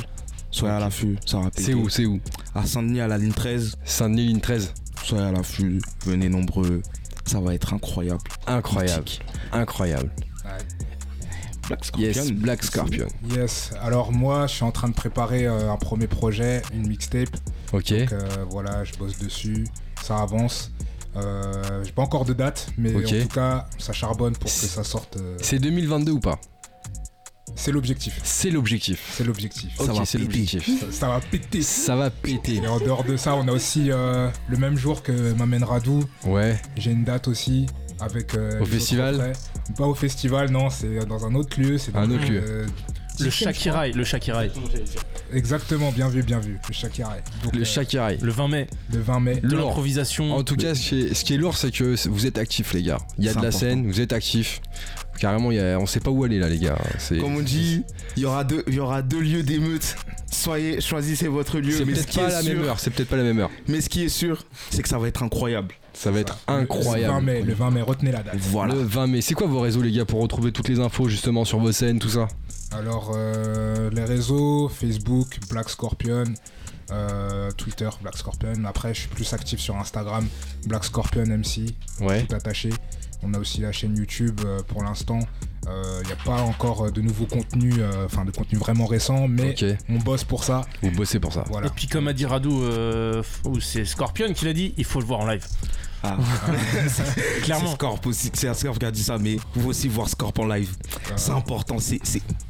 S7: Soyez à l'affût, ça va péter.
S1: C'est où C'est où
S7: À Saint-Denis, à la ligne 13.
S1: Saint-Denis, ligne 13.
S7: Soyez à l'affût, venez nombreux. Ça va être incroyable.
S1: Incroyable.
S7: Mythique.
S1: Incroyable.
S7: Black Scorpion.
S1: Yes, Black Scorpion.
S3: Yes, alors moi je suis en train de préparer euh, un premier projet, une mixtape.
S1: Ok.
S3: Donc euh, voilà, je bosse dessus, ça avance. Euh, J'ai pas encore de date, mais en tout cas ça charbonne pour que ça sorte. euh,
S1: C'est 2022 ou pas?
S3: C'est l'objectif.
S1: C'est l'objectif.
S3: C'est l'objectif.
S1: Ok, c'est l'objectif.
S3: Ça, ça va péter.
S1: Ça va péter.
S3: Et en dehors de ça, on a aussi euh, le même jour que M'amène Radou.
S1: Ouais.
S3: J'ai une date aussi avec. euh,
S1: Au festival.
S3: Pas au festival, non, c'est dans un autre lieu. C'est
S1: Un autre lieu.
S3: euh,
S5: Le
S3: 10e, je crois.
S5: Shakirai, le Shakirai.
S3: Exactement, bien vu, bien vu. Le Shakirai. Donc,
S1: Le
S3: euh,
S1: Shakirai.
S5: Le 20 mai.
S3: Le 20 mai.
S5: L'improvisation.
S1: En tout cas, ce qui est, ce qui est lourd, c'est que vous êtes actifs, les gars. Il y a
S7: C'est
S1: de la scène, vous êtes actifs. Carrément, il y a- on sait pas où aller là, les gars. C'est
S7: Comme on dit, il y aura deux, il y aura deux lieux d'émeute. Soyez, choisissez votre lieu.
S1: c'est peut-être pas la
S7: sûr-
S1: même heure. C'est peut-être pas la même heure.
S7: Mais ce qui est sûr, c'est que ça va être incroyable.
S1: Ça va être
S3: Le 20
S1: incroyable.
S3: mai, le 20 mai, retenez la date.
S7: Voilà.
S1: Le 20 mai. C'est quoi vos réseaux, les gars, pour retrouver toutes les infos justement sur vos scènes, tout ça
S3: Alors, euh, les réseaux, Facebook, Black Scorpion, euh, Twitter, Black Scorpion. Après, je suis plus actif sur Instagram, Black Scorpion MC,
S1: Ouais.
S3: tout attaché. On a aussi la chaîne YouTube euh, pour l'instant. Il n'y a pas encore euh, de nouveaux contenus, euh, enfin de contenus vraiment récents, mais on bosse pour ça.
S1: Vous bossez pour ça.
S3: Voilà.
S5: Et puis comme a dit Radou, euh, ou c'est Scorpion qui l'a dit, il faut le voir en live.
S7: Ah.
S5: Clairement.
S7: C'est Scorp aussi, c'est Scorp qui a dit ça, mais vous aussi voir Scorp en live. C'est important, c'est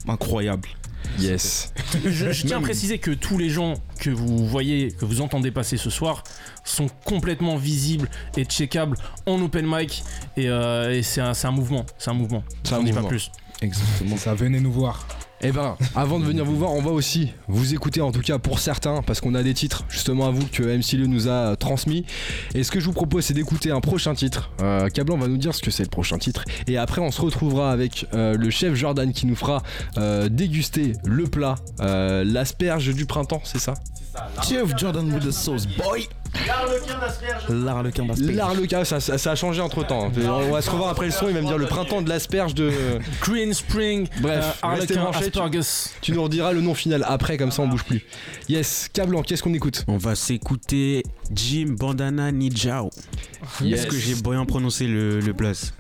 S7: incroyable.
S1: Yes.
S5: Je, je tiens à préciser que tous les gens que vous voyez, que vous entendez passer ce soir, sont complètement visibles et checkables en open mic. Et, euh, et c'est un, mouvement. C'est un mouvement.
S1: C'est un
S5: dis pas
S1: mouvement.
S5: plus.
S7: Exactement.
S3: Ça, venez nous voir.
S1: Eh ben, avant de venir vous voir, on va aussi vous écouter en tout cas pour certains, parce qu'on a des titres justement à vous que MC Le nous a euh, transmis. Et ce que je vous propose, c'est d'écouter un prochain titre. Euh, Cablan va nous dire ce que c'est le prochain titre. Et après, on se retrouvera avec euh, le chef Jordan qui nous fera euh, déguster le plat, l'asperge du printemps, c'est ça?
S7: Chef Jordan with the sauce, boy.
S13: L'arlequin d'asperge.
S7: L'arlequin d'asperge.
S1: L'arlequin, ça, ça, ça a changé entre temps. On va se revoir après le son, il va me dire le printemps de l'asperge de.
S5: Green Spring,
S1: Bref,
S5: euh, Harlequin,
S1: branchés, tu-. Tu nous rediras le nom final après, comme ça on bouge plus. Yes, Cablan, qu'est-ce qu'on écoute?
S14: On va s'écouter Jim Bandana Nijao.
S1: Yes.
S14: Est-ce que j'ai bien prononcé le, le blaze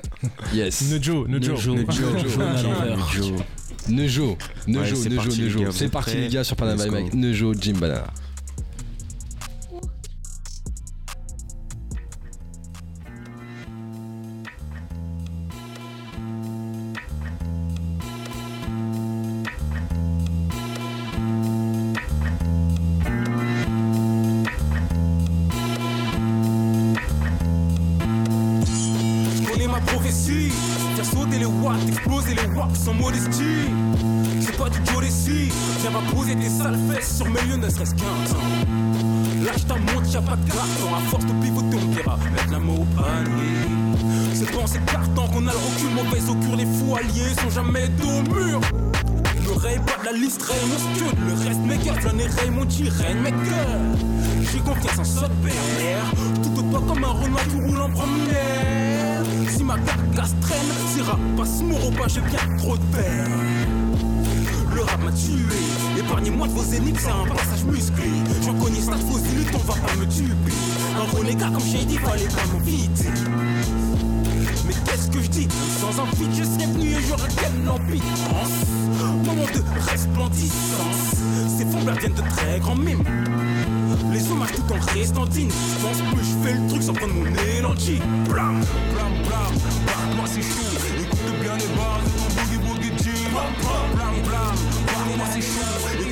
S1: Yes.
S5: Nejo, Nejo.
S14: Nejo.
S4: Nejo,
S14: Nejo. Nejo,
S1: Nejo,
S14: Ouais, c'est parti, les gars,
S1: sur Panama. Nejo, Jim Banana.
S2: Ma prophétie, faire sauter les watts, exploser les watts sans modestie. C'est pas du Joe ici, viens pas poser tes sales fesses sur mes lieux, ne serait-ce qu'un temps. Lâche ta montre, y'a pas de carton, à force de pivoter, on dira mettre la main au panier. C'est dans ces cartons qu'on a le recul, mauvaise augure, les fous alliés sont jamais dos au mur. Le ray pas de la liste, ray mon le reste mes gars, j'en ai ray mon tirène, mes cœurs. J'ai confiance en ce père, tout pas comme un renard qui roule en première. Ma carcasse traîne, c'est rap, passe mon repas, j'ai bien trop de peine. Le rap m'a tué, épargnez-moi de vos énigmes, c'est un passage musclé. J'en connais ça, faux élites, on va pas me tuer. Un renégat comme Shady, fallait pas m'inviter. Mais qu'est-ce que je dis? Sans un feat, je serais venu et j'aurais quelle l'empitance Moment de resplendissance Ces fondeurs viennent de très grands mimes Les hommages tout en restant digne Je pense plus je fais le truc sans prendre mon élanchi Blam, blam, blam. Bah, Moi c'est chaud. Écoute bien les bases de ton boogie boogie jam Blam, blam, blam. Bah, Moi c'est chaud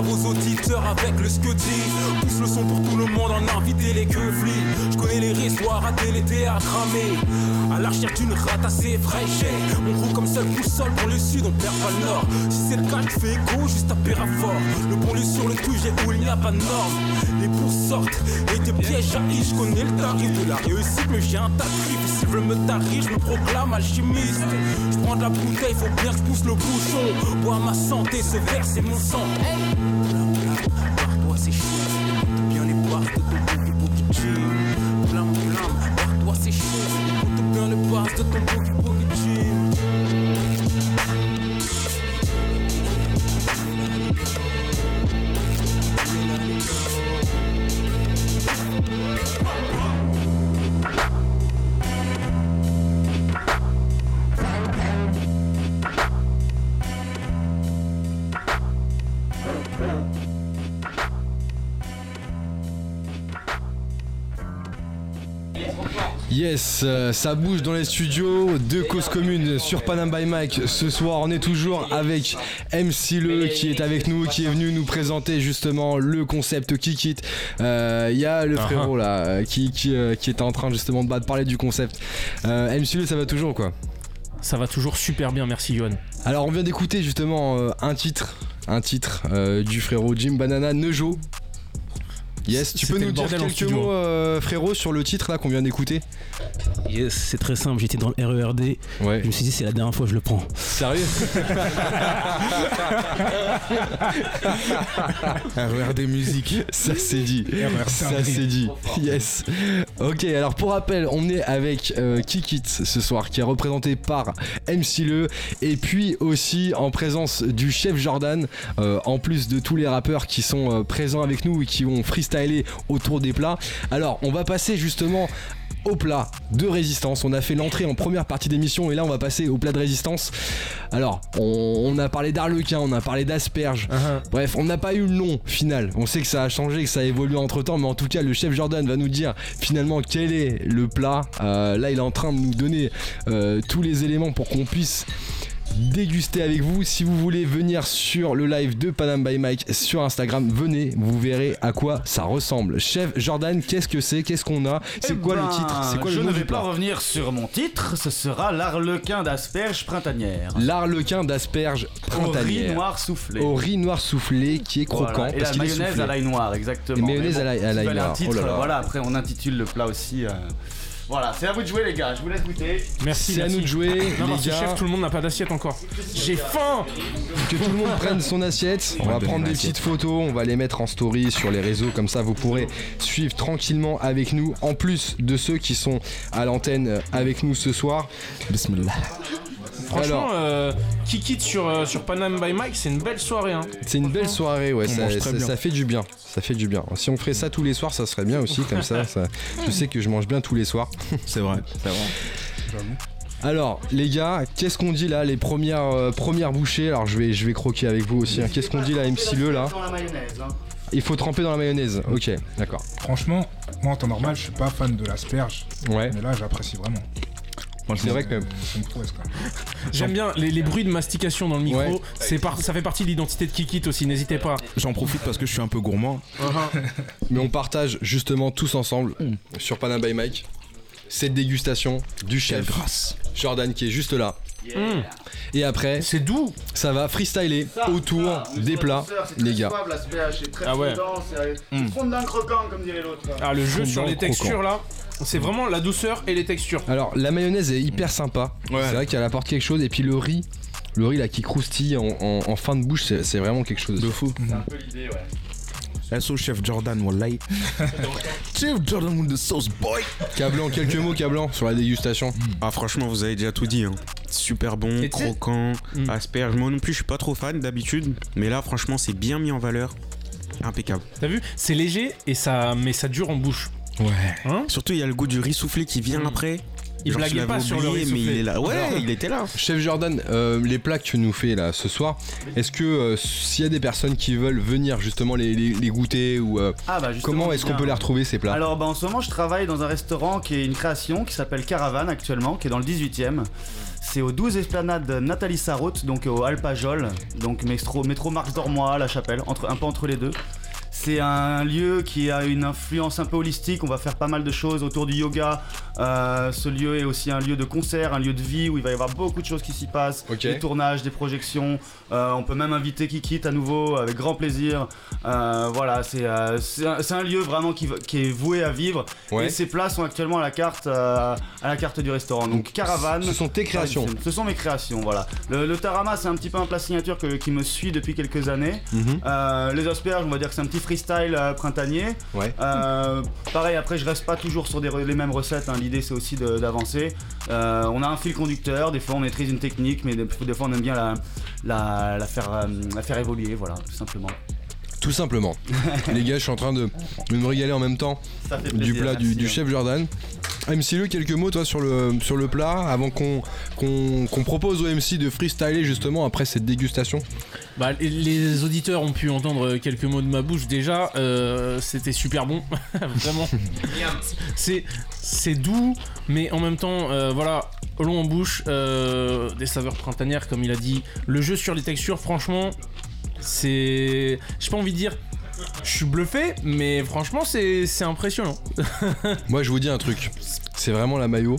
S2: avec le scuddy. Pousse le son pour tout le monde, en invité les queuflis. Je connais les risques, à les théâtres cramés. À la recherche d'une rate assez fraîche. On roule comme seul boussole pour le sud, on perd pas le nord. Si c'est le cas, tu fais écho juste à Pérafort. Le bon lieu sur le QG où il n'y a pas de normes. Les bourses sortent et des pièges jaillissent. Je connais le tarif de la réussite, mais j'ai un tas de S'ils veulent me tarir, je me proclame alchimiste. Je prends de la bouteille, faut bien que je pousse le bouchon. Bois ma santé, ce verre c'est mon sang.
S1: Yes, euh, ça bouge dans les studios de Cause Commune sur Panam by Mike. Ce soir, on est toujours avec MC Le qui est avec nous, qui est venu nous présenter justement le concept Kikit. Il y a le
S5: Ah
S1: frérot là euh, qui, qui, euh, qui est en train justement de bah, de parler du concept. Euh, MC Le, ça va toujours quoi?
S5: Ça va toujours super bien, merci Yohan.
S1: Alors, on vient d'écouter justement euh, un titre, un titre euh, du frérot Jim Banana Nejo. Yes, tu peux nous dire quelques mots, euh, frérot, sur le titre là qu'on vient d'écouter
S4: Yes, c'est très simple. J'étais dans le RERD.
S1: Ouais.
S4: Je me suis dit, c'est la dernière fois que je le prends.
S1: Sérieux
S3: RERD musique.
S1: Ça c'est dit.
S3: RERD.
S1: Ça c'est dit. Yes. Ok, alors pour rappel, on est avec euh, Kikit ce soir, qui est représenté par MC Le, et puis aussi en présence du chef Jordan, euh, en plus de tous les rappeurs qui sont euh, présents avec nous et qui vont freestyler autour des plats. Alors, on va passer justement au plat de résistance. On a fait l'entrée en première partie d'émission et là on va passer au plat de résistance. Alors, on, on a parlé d'arlequin, on a parlé d'asperges. Bref, on n'a pas eu le nom final. On sait que ça a changé, que ça a évolué entre temps, mais en tout cas, le chef Jordan va nous dire finalement quel est le plat. Euh, là, il est en train de nous donner euh, tous les éléments pour qu'on puisse déguster avec vous. Si vous voulez venir sur le live de Panam by Mike sur Instagram, venez, vous verrez à quoi ça ressemble. Chef Jordan, qu'est-ce que c'est? Qu'est-ce qu'on a? C'est
S6: Eh
S1: quoi
S6: ben,
S1: le titre? C'est quoi
S6: Je
S1: le
S6: ne vais pas revenir sur mon titre, ce sera l'arlequin d'asperges printanières.
S1: L'arlequin d'asperges
S6: Au riz
S1: printanière.
S6: noir soufflé.
S1: Au riz noir soufflé qui est croquant
S6: Voilà. Et
S1: parce
S6: la
S1: est
S6: mayonnaise à l'ail noir, exactement.
S1: Et mayonnaise à l'ail- noir.
S6: titre,
S1: Oh là là.
S6: Voilà, après on intitule le plat aussi. euh, Voilà, c'est à vous de jouer les gars, je vous laisse goûter.
S5: Merci.
S1: C'est à nous de jouer,
S5: Non,
S1: les gars.
S5: chef, tout le monde n'a pas d'assiette encore. J'ai faim
S1: Que tout le monde prenne son assiette. On
S3: va
S1: va prendre des petites photos, on va les mettre en story sur les réseaux, comme ça vous pourrez suivre tranquillement avec nous. En plus de ceux qui sont à l'antenne euh, avec nous ce soir.
S3: Bismillah.
S5: Franchement,
S1: Alors.
S5: euh, Kikit sur, euh, sur Panam by Mike, c'est une belle soirée. Hein.
S1: C'est une belle soirée, ouais, ça, ça- fait du bien. Ça fait du bien. Si on ferait ça tous les soirs, ça serait bien aussi, comme ça. ça- je sais que je mange bien tous les soirs.
S7: C'est vrai, c'est vrai.
S1: Alors, les gars, qu'est-ce qu'on dit là Les premières, euh, premières bouchées? Alors, je vais, je vais croquer avec vous aussi. hein. Qu'est-ce qu'on dit là, MC Le là?
S13: Dans la mayonnaise.
S1: Il faut tremper dans la mayonnaise. Ok, d'accord.
S3: Franchement, moi en temps normal, je suis pas fan de l'asperge.
S1: Ouais.
S3: Mais là, j'apprécie vraiment.
S1: C'est vrai que.
S5: J'aime bien les, les bruits de mastication dans le micro.
S1: Ouais.
S5: C'est par- ça fait partie de l'identité de Kikit aussi, n'hésitez pas.
S7: J'en profite parce que je suis un peu gourmand.
S1: Mais on partage justement tous ensemble sur Panam by Mike cette dégustation du chef
S7: grâce.
S1: Jordan qui est juste là.
S5: Mm.
S1: Et après,
S5: C'est doux.
S1: ça va freestyler autour des plats, les gars.
S13: C'est très
S5: Ah ouais.
S13: fondant, c'est fondant croquant comme dirait l'autre.
S5: Ah, le jeu sur les
S1: croquant.
S5: textures là, c'est vraiment la douceur et les textures.
S1: Alors, la mayonnaise est hyper sympa.
S7: Ouais.
S1: C'est vrai qu'elle apporte quelque chose. Et puis le riz, le riz là qui croustille en, en- en fin de bouche, c'est c'est vraiment quelque chose.
S7: De fou.
S13: C'est un peu l'idée, ouais.
S7: SO Chef Jordan, wallahi. Chef Jordan with the sauce boy.
S1: Cablan, quelques mots, Cablan, sur la dégustation.
S14: Ah franchement vous avez déjà tout dit hein. Super bon, croquant,
S5: Mm.
S14: asperge. Moi non plus je suis pas trop fan d'habitude, mais là franchement c'est bien mis en valeur. Impeccable.
S5: T'as vu? C'est léger et ça, mais ça dure en bouche.
S7: Ouais.
S5: Hein?
S14: Surtout il y a le goût du riz soufflé qui vient
S5: Mm.
S14: après.
S5: Il
S14: Genre,
S5: blaguait pas sur le
S14: oublié,
S5: riz
S14: mais il est là. Ouais,
S1: Alors-
S14: il était là.
S1: Chef Jordan, euh, les plats que tu nous fais là ce soir, est-ce que euh, s'il y a des personnes qui veulent venir justement les, les- les goûter ou euh,
S6: Ah bah
S1: comment est-ce qu'on peut les retrouver ces plats?
S6: Alors bah en ce moment je travaille dans un restaurant qui est une création qui s'appelle Caravane actuellement, qui est dans le 18ème. C'est au 12 Esplanade Nathalie Sarraute, donc au Alpajol, donc métro, métro Marx d'Ormois, La Chapelle, entre, un peu entre les deux. C'est un lieu qui a une influence un peu holistique. On va faire pas mal de choses autour du yoga. Euh, ce lieu est aussi un lieu de concert, un lieu de vie où il va y avoir beaucoup de choses qui s'y passent. Des tournages, des projections. Euh, on peut même inviter Kikit à nouveau avec grand plaisir. Euh, voilà, c'est un, lieu vraiment qui, est voué à vivre.
S1: Ouais.
S6: Et ces plats sont actuellement à la carte, à la carte du restaurant. Donc caravane.
S1: ce sont tes créations.
S6: Ce sont mes créations, voilà. Le, le tarama, c'est un petit peu un plat signature que- qui me suit depuis quelques années.
S1: Mhm.
S6: Euh, les asperges, on va dire que c'est un petit freestyle euh, printanier.
S1: Ouais.
S6: Euh, pareil, après, je reste pas toujours sur des les mêmes recettes. hein. L'idée, c'est aussi d'avancer. Euh, on a un fil conducteur. Des fois, on maîtrise une technique, mais des, des fois, on aime bien la, la, la faire, la faire évoluer, voilà, tout simplement.
S1: Tout simplement. les gars, je suis en train de, de me régaler en même temps
S6: Ça fait
S1: du plat du
S6: hein.
S1: chef Jordan. MC Le, quelques mots toi sur le, sur le plat avant qu'on propose au MC de freestyler justement après cette dégustation.
S5: Bah, les- auditeurs ont pu entendre quelques mots de ma bouche déjà. euh, C'était super bon, vraiment. C'est c'est doux, mais en même temps, euh, voilà, long en bouche, euh, des saveurs printanières comme il a dit. Le jeu sur les textures, franchement, c'est, j'ai pas envie de dire, je suis bluffé, mais franchement, c'est impressionnant.
S1: Moi, je vous dis un truc. C'est vraiment la maillot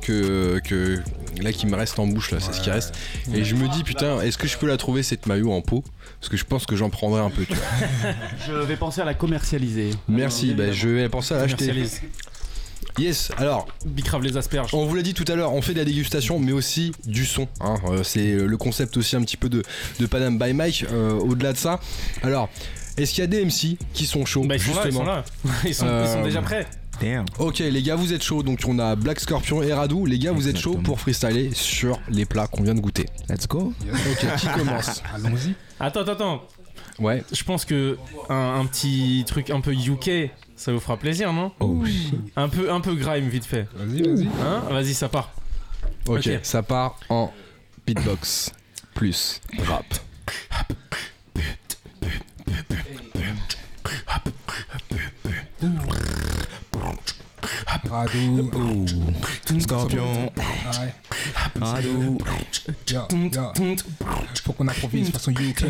S1: que, que là qui me reste en bouche là, c'est ce qui reste. Et je me dis putain, est-ce que je peux la trouver cette maillot en pot Parce que je pense que j'en prendrai un peu. Tu vois.
S6: Je vais penser à la commercialiser.
S1: Merci. Bah, je vais penser à l'acheter. Yes, alors.
S5: Bicrave les asperges.
S1: On vous l'a dit tout à l'heure, on fait de la dégustation, mais aussi du son. hein. Euh, c'est le concept aussi un petit peu de, de Panam by Mike. euh, Au-delà de ça, alors, est-ce qu'il y a des MC qui sont chauds
S5: Bah, ils sont là, ils sont là. Ils sont- ils sont déjà prêts.
S1: Ok, les gars, vous êtes chauds. Donc, on a Black Scorpion et Radou. Les gars, vous êtes chauds pour freestyler sur les plats qu'on vient de goûter.
S15: Let's go.
S1: Ok, qui commence
S3: Allons-y.
S5: Attends, attends, attends.
S1: Ouais.
S5: Je pense que un, un petit truc un peu UK, ça vous fera plaisir, non
S15: Oh shit.
S5: Un peu, un peu grime, vite fait.
S3: Vas-y, vas-y.
S5: Hein Vas-y, ça part.
S1: Ok,
S5: Ok.
S1: ça part en beatbox plus rap.
S3: Radou.
S15: Scorpion.
S3: Ouais. Faut qu'on improvise façon UK.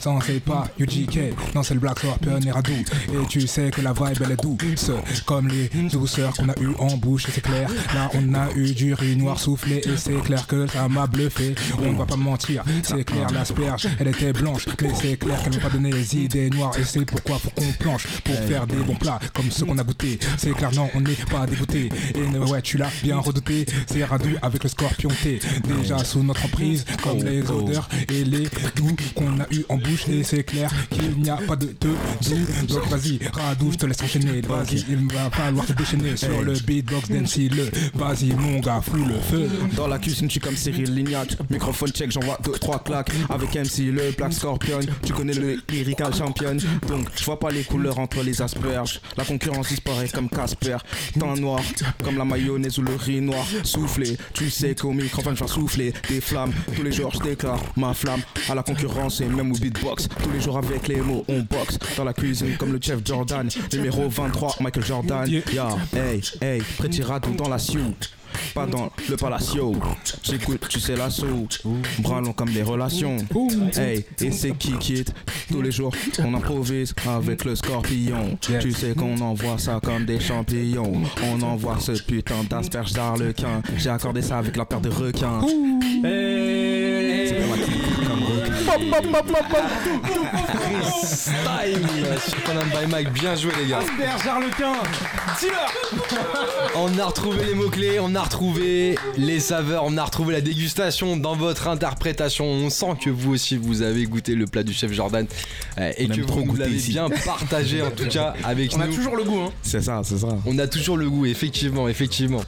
S3: Ça on sait pas, UGK. Non, c'est le Black et Radou. Et tu sais que la vibe elle est douce. Comme les douceurs qu'on a eu en bouche, c'est clair. Là on a eu du riz noir soufflé. Et c'est clair que ça m'a bluffé. On va pas mentir, c'est clair, l'asperge elle était blanche. Mais c'est clair qu'elle m'a pas donné les idées noires. Et c'est pourquoi faut qu'on planche pour faire des bons plats comme ceux qu'on a goûté. C'est clair, non, on n'est pas dégoûté. Et ouais, tu l'as bien redouté. C'est Radou avec le scorpion Déjà sous notre emprise, comme les odeurs et les goûts qu'on a eu en bouche. Et c'est clair qu'il n'y a pas de deux. Donc vas-y, Radou, je te laisse enchaîner. Vas-y, il va falloir te déchaîner sur le beatbox Dancy le. Vas-y, mon gars, fous le feu.
S15: Dans la cuisine, tu comme Cyril Lignac. Microphone check, j'envoie 2-3 claques. Avec MC, le Black Scorpion. Tu connais le lyrical champion. Donc, je vois pas les couleurs entre les asperges. La concurrence disparaît comme Casper. Teint noir, comme la mayonnaise ou le riz noir. Soufflé, tu sais qu'au microphone, je vais souffler des flammes. Tous les jours, je déclare ma flamme à la concurrence et même au beatbox. Tous les jours, avec les mots, on boxe. Dans la cuisine, comme le chef Jordan. Numéro 23, Michael Jordan. Ya, hey, hey, Radou dans la suite pas dans le palacio. J'écoute, tu sais l'assaut. Branlons comme des relations. Hey, et c'est qui quitte Tous les jours, on improvise avec le scorpion? Tu sais qu'on envoie ça comme des champignons. On envoie ce putain d'asperge d'arlequin. J'ai accordé ça avec la paire de requins. C'est
S1: by Mike. Bien joué, les gars. On a retrouvé les mots-clés, on a retrouvé les saveurs, on a retrouvé la dégustation dans votre interprétation. On sent que vous aussi vous avez goûté le plat du chef Jordan euh, et
S15: On
S1: que vous l'avez bien partagé en tout cas avec
S5: On
S1: nous.
S5: a toujours le goût, hein.
S15: C'est ça, c'est ça.
S1: On a toujours le goût, effectivement, effectivement.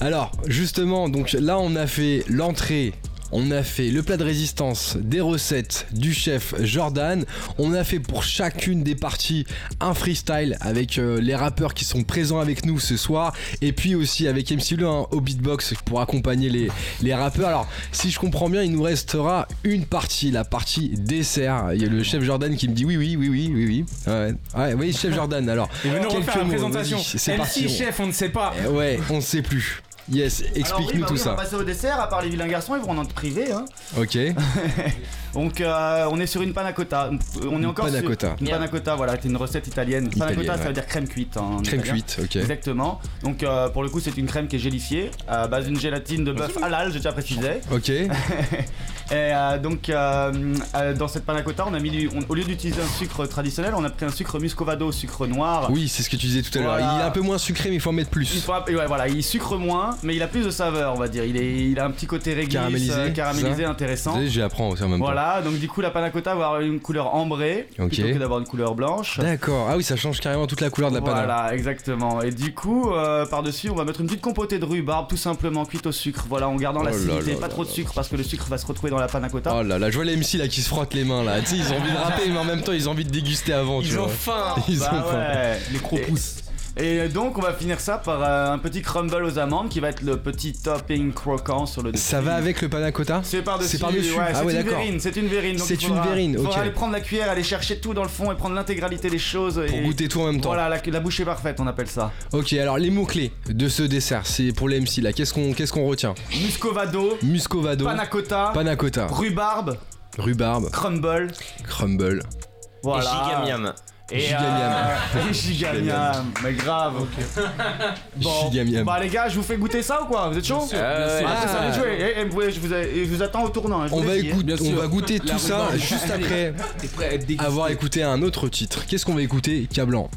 S1: Alors, justement, donc là, on a fait l'entrée. On a fait le plat de résistance, des recettes du chef Jordan. On a fait pour chacune des parties un freestyle avec euh, les rappeurs qui sont présents avec nous ce soir. Et puis aussi avec MC Le hein, au beatbox pour accompagner les, les rappeurs. Alors, si je comprends bien, il nous restera une partie, la partie dessert. Il y a le chef Jordan qui me dit oui, oui, oui, oui, oui, oui. Ouais, ouais oui, chef Jordan. Alors,
S5: Il veut nous
S1: quelques
S5: refaire la
S1: mots,
S5: présentation.
S1: vas-y, C'est parti.
S5: chef, on ne sait pas.
S1: Euh, Ouais, on ne sait plus. Yes,
S6: oui,
S1: explique-nous
S6: bah
S1: tout
S6: oui, On
S1: ça.
S6: va passer au dessert, à part les vilains garçons, ils vont en privé. Hein.
S1: Ok.
S6: Donc euh, on est sur une panna cotta. On est encore
S1: panna
S6: sur
S1: cotta.
S6: une panna cotta. Voilà, c'est une recette italienne. Panna cotta, ça veut dire crème cuite. en
S1: Crème
S6: italien.
S1: cuite, ok.
S6: Exactement. Donc euh, pour le coup, c'est une crème qui est gélifiée à base d'une gélatine de bœuf halal, je tiens à préciser.
S1: Ok.
S6: Et euh, donc euh, euh, dans cette panna cotta, on a mis du- on- au lieu d'utiliser un sucre traditionnel, on a pris un sucre muscovado, sucre noir.
S1: Oui, c'est ce que tu disais tout à l'heure.
S6: Voilà.
S1: Il est un peu moins sucré, mais il faut en mettre
S6: Il
S1: plus.
S6: faut un- ouais, voilà, il sucre moins, mais il a plus de saveur, on va dire. Il, est, il a un petit côté réglisse,
S1: Caramélisé,
S6: euh, caramélisé, intéressant.
S1: Vous savez, J'y apprends aussi en même temps.
S6: Voilà, donc du coup la panna cotta va avoir une couleur ambrée
S1: Ok.
S6: plutôt que d'avoir une couleur blanche.
S1: D'accord. Ah oui, ça change carrément toute la couleur de la panna.
S6: Voilà, exactement. Et du coup, euh, par-dessus, on va mettre une petite compotée de rhubarbe, tout simplement cuite au sucre. Voilà, en gardant
S1: Oh
S6: l'acidité, pas
S1: là
S6: trop de sucre parce que le sucre va se retrouver dans la panna cotta.
S1: Oh là là, je vois les MC là qui se frottent les mains là. Tu sais, ils ont envie de rapper, mais en même temps, ils ont envie de déguster avant. tu
S11: Ils ont
S1: vois.
S11: faim.
S1: Ils
S6: Bah
S1: ont faim.
S6: ouais.
S16: Les gros pouces.
S6: Et donc, on va finir ça par euh, un petit crumble aux amandes qui va être le petit topping croquant sur le dessus.
S1: Ça va avec le panna cotta
S6: C'est par-dessus.
S1: C'est par-dessus.
S6: ouais,
S1: ah
S6: c'est
S1: ouais,
S6: une
S1: d'accord.
S6: verrine, c'est une verrine.
S1: C'est une verrine,
S6: il faudra
S1: ok.
S6: aller prendre la cuillère, aller chercher tout dans le fond et prendre l'intégralité des choses.
S1: Pour
S6: et...
S1: goûter tout en même temps.
S6: Voilà, la, la bouchée parfaite, on appelle ça.
S1: Ok, alors les mots-clés de ce dessert, c'est pour les MC là. Qu'est-ce qu'on qu'est-ce qu'on retient?
S6: Muscovado,
S1: Muscovado,
S6: panna cotta,
S1: panna cotta,
S6: rhubarbe,
S1: rhubarbe,
S6: crumble.
S1: crumble.
S6: Voilà.
S11: Et gigamiam.
S6: Et
S1: Gigamiam.
S6: euh, et gigamiam, mais grave. Bon,
S1: Gigamiam.
S6: bah les gars, je vous fais goûter ça ou quoi? Vous êtes chaud?
S11: Sûr, bien sûr.
S6: Ah, c'est ça, allez jouer. Et, et vous, je, vous, et je vous attends au tournant. hein,
S1: On va,
S6: dit, hein.
S1: on va goûter tout ça juste après
S16: T'es prêt à être déguisé
S1: avoir écouté un autre titre. Qu'est-ce qu'on va écouter Cablan?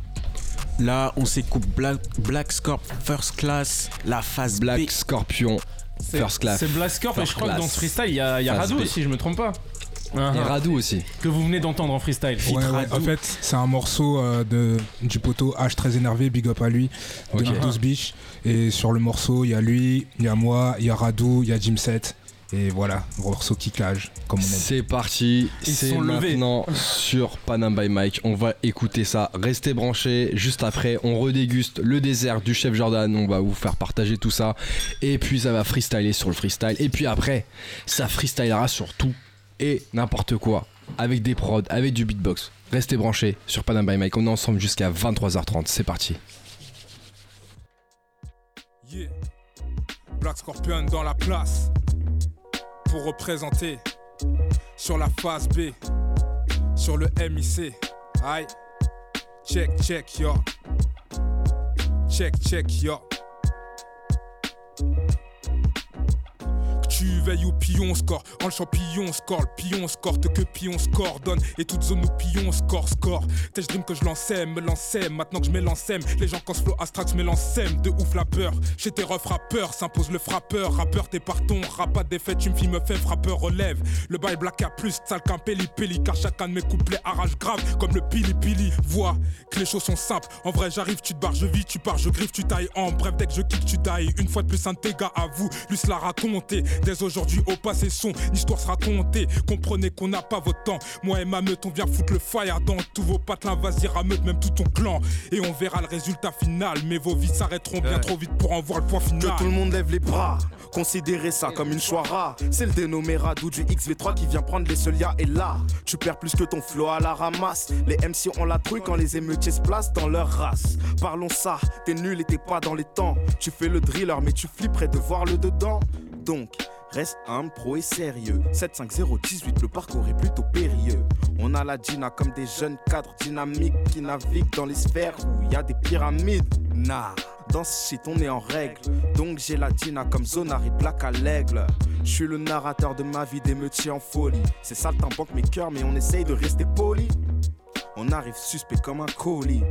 S14: Là, on s'écoute Black, Black Scorp First Class, la phase
S1: Black
S14: B.
S1: Scorpion, First Class.
S5: C'est Blasker, et
S1: First
S5: je crois que dans ce freestyle, il y a, y a
S1: Phase
S5: Radou
S1: B.
S5: aussi, je me trompe pas.
S1: Et
S5: Uh-huh.
S1: Radou aussi.
S5: Que vous venez d'entendre en freestyle.
S17: Ouais, ouais, en fait, c'est un morceau euh, de, du poteau H très énervé, big up à lui, de
S1: Ok.
S17: 12 Beach. Et sur le morceau, il y a lui, il y a moi, il y a Radou, il y a Jim Set. Et voilà, morceau kickage, comme on.
S1: C'est parti,
S5: Ils
S1: c'est
S5: sont levés.
S1: maintenant sur Panam by Mike. On va écouter ça. Restez branchés. Juste après, on redéguste le désert du chef Jordan. On va vous faire partager tout ça. Et puis ça va freestyler sur le freestyle. Et puis après, ça freestylera sur tout et n'importe quoi. Avec des prods, avec du beatbox. Restez branchés sur Panam by Mike. On est ensemble jusqu'à 23h30. C'est parti.
S3: Yeah. Black Scorpion dans la place pour représenter sur la phase B, sur le MIC. Aïe, check, check, yo. Check, check, yo. Tu veilles au pion score, en le champignon score, le pion score, que pion score donne, et toute zone où pion score score. T'es dream que je l'ansème, me l'ansème, maintenant que je m'élancème, les gens quand flow astrax me de ouf la peur. Chez tes refs rappeurs, s'impose le frappeur, rappeur t'es parton, rap pas défaite, tu me filles me fait frappeur relève. Le bail black à plus, sale qu'un peli peli, car chacun de mes couplets arrache grave, comme le pili pili. Vois que les choses sont simples, en vrai j'arrive, tu te barres, je vis, tu pars, je griffe, tu tailles en bref, dès que je kick, tu tailles. Une fois de plus, un gars à vous, lui se l'a raconté. Dès aujourd'hui, au passé, son histoire se raconter. Comprenez qu'on n'a pas votre temps. Moi et ma meute, on vient foutre le fire dans tous vos patelins, vas-y, rameute même tout ton clan. Et on verra le résultat final. Mais vos vies s'arrêteront bien trop vite pour en voir le point final.
S15: Que tout le monde lève les bras, considérez ça comme une choix rare. C'est le dénommé Radou du XV3 qui vient prendre les Solia et là, tu perds plus que ton flow à la ramasse. Les MC ont la trouille quand les émeutiers se placent dans leur race. Parlons ça, t'es nul et t'es pas dans les temps. Tu fais le driller mais tu flipperais de voir le dedans. Donc, reste humble, pro et sérieux. 75018, le parcours est plutôt périlleux. On a la Gina comme des jeunes cadres dynamiques qui naviguent dans les sphères où il y a des pyramides. Nah. Dans ce shit, on est en règle. Donc j'ai la Gina comme Zonari Black à l'aigle. Je suis le narrateur de ma vie d'émeutier en folie. C'est ça le banque mes cœurs, mais on essaye de rester poli. On arrive suspect comme un colis.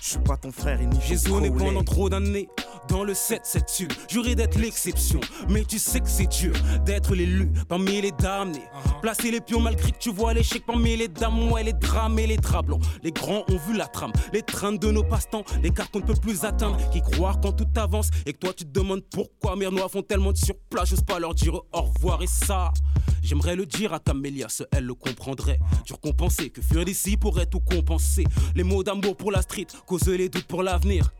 S15: Je suis pas ton frère et ni
S4: J'ai zoné pendant trop d'années dans le 7-7 sud. Juré d'être l'exception, mais tu sais que c'est dur d'être l'élu parmi les damnés. Placer les pions malgré que tu vois l'échec parmi les dames, ouais, les drames et les draps blancs. Les grands ont vu la trame, les trains de nos passe-temps, les cartes qu'on ne peut plus atteindre. Qui croire quand tout avance et que toi tu te demandes pourquoi mes noirs font tellement de surplace, j'ose pas leur dire au revoir et ça. J'aimerais le dire à Camélia, seule elle le comprendrait. Dur compenser, que fuir d'ici pourrait tout compenser. Les mots d'amour pour la street, causent les doutes pour l'avenir.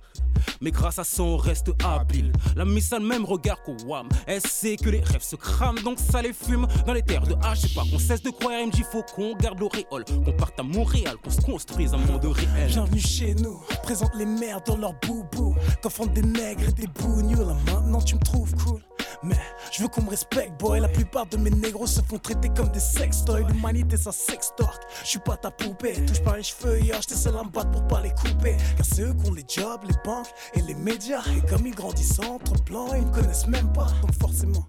S4: Mais grâce à ça, on reste habile. La miss le même regard qu'au WAM. Elle sait que les rêves se crament, donc ça les fume. Dans les terres de H, c'est pas qu'on cesse de croire MJ, faut qu'on garde l'auréole. Qu'on parte à Montréal, qu'on se construise un monde réel.
S18: Bienvenue chez nous, présente les mères dans leur boubou. Confondent des nègres et des bougnoules. Maintenant tu me trouves cool. Mais je veux qu'on me respecte, boy. La plupart de mes négros se font traiter comme des sextoys. L'humanité, ça sextorque. Je suis pas ta poupée. Touche pas j'étais seul à me battre pour pas les couper. Car c'est eux qui ont les jobs, les banques et les médias. Et comme ils grandissent entre blancs, ils me connaissent même pas. Donc forcément.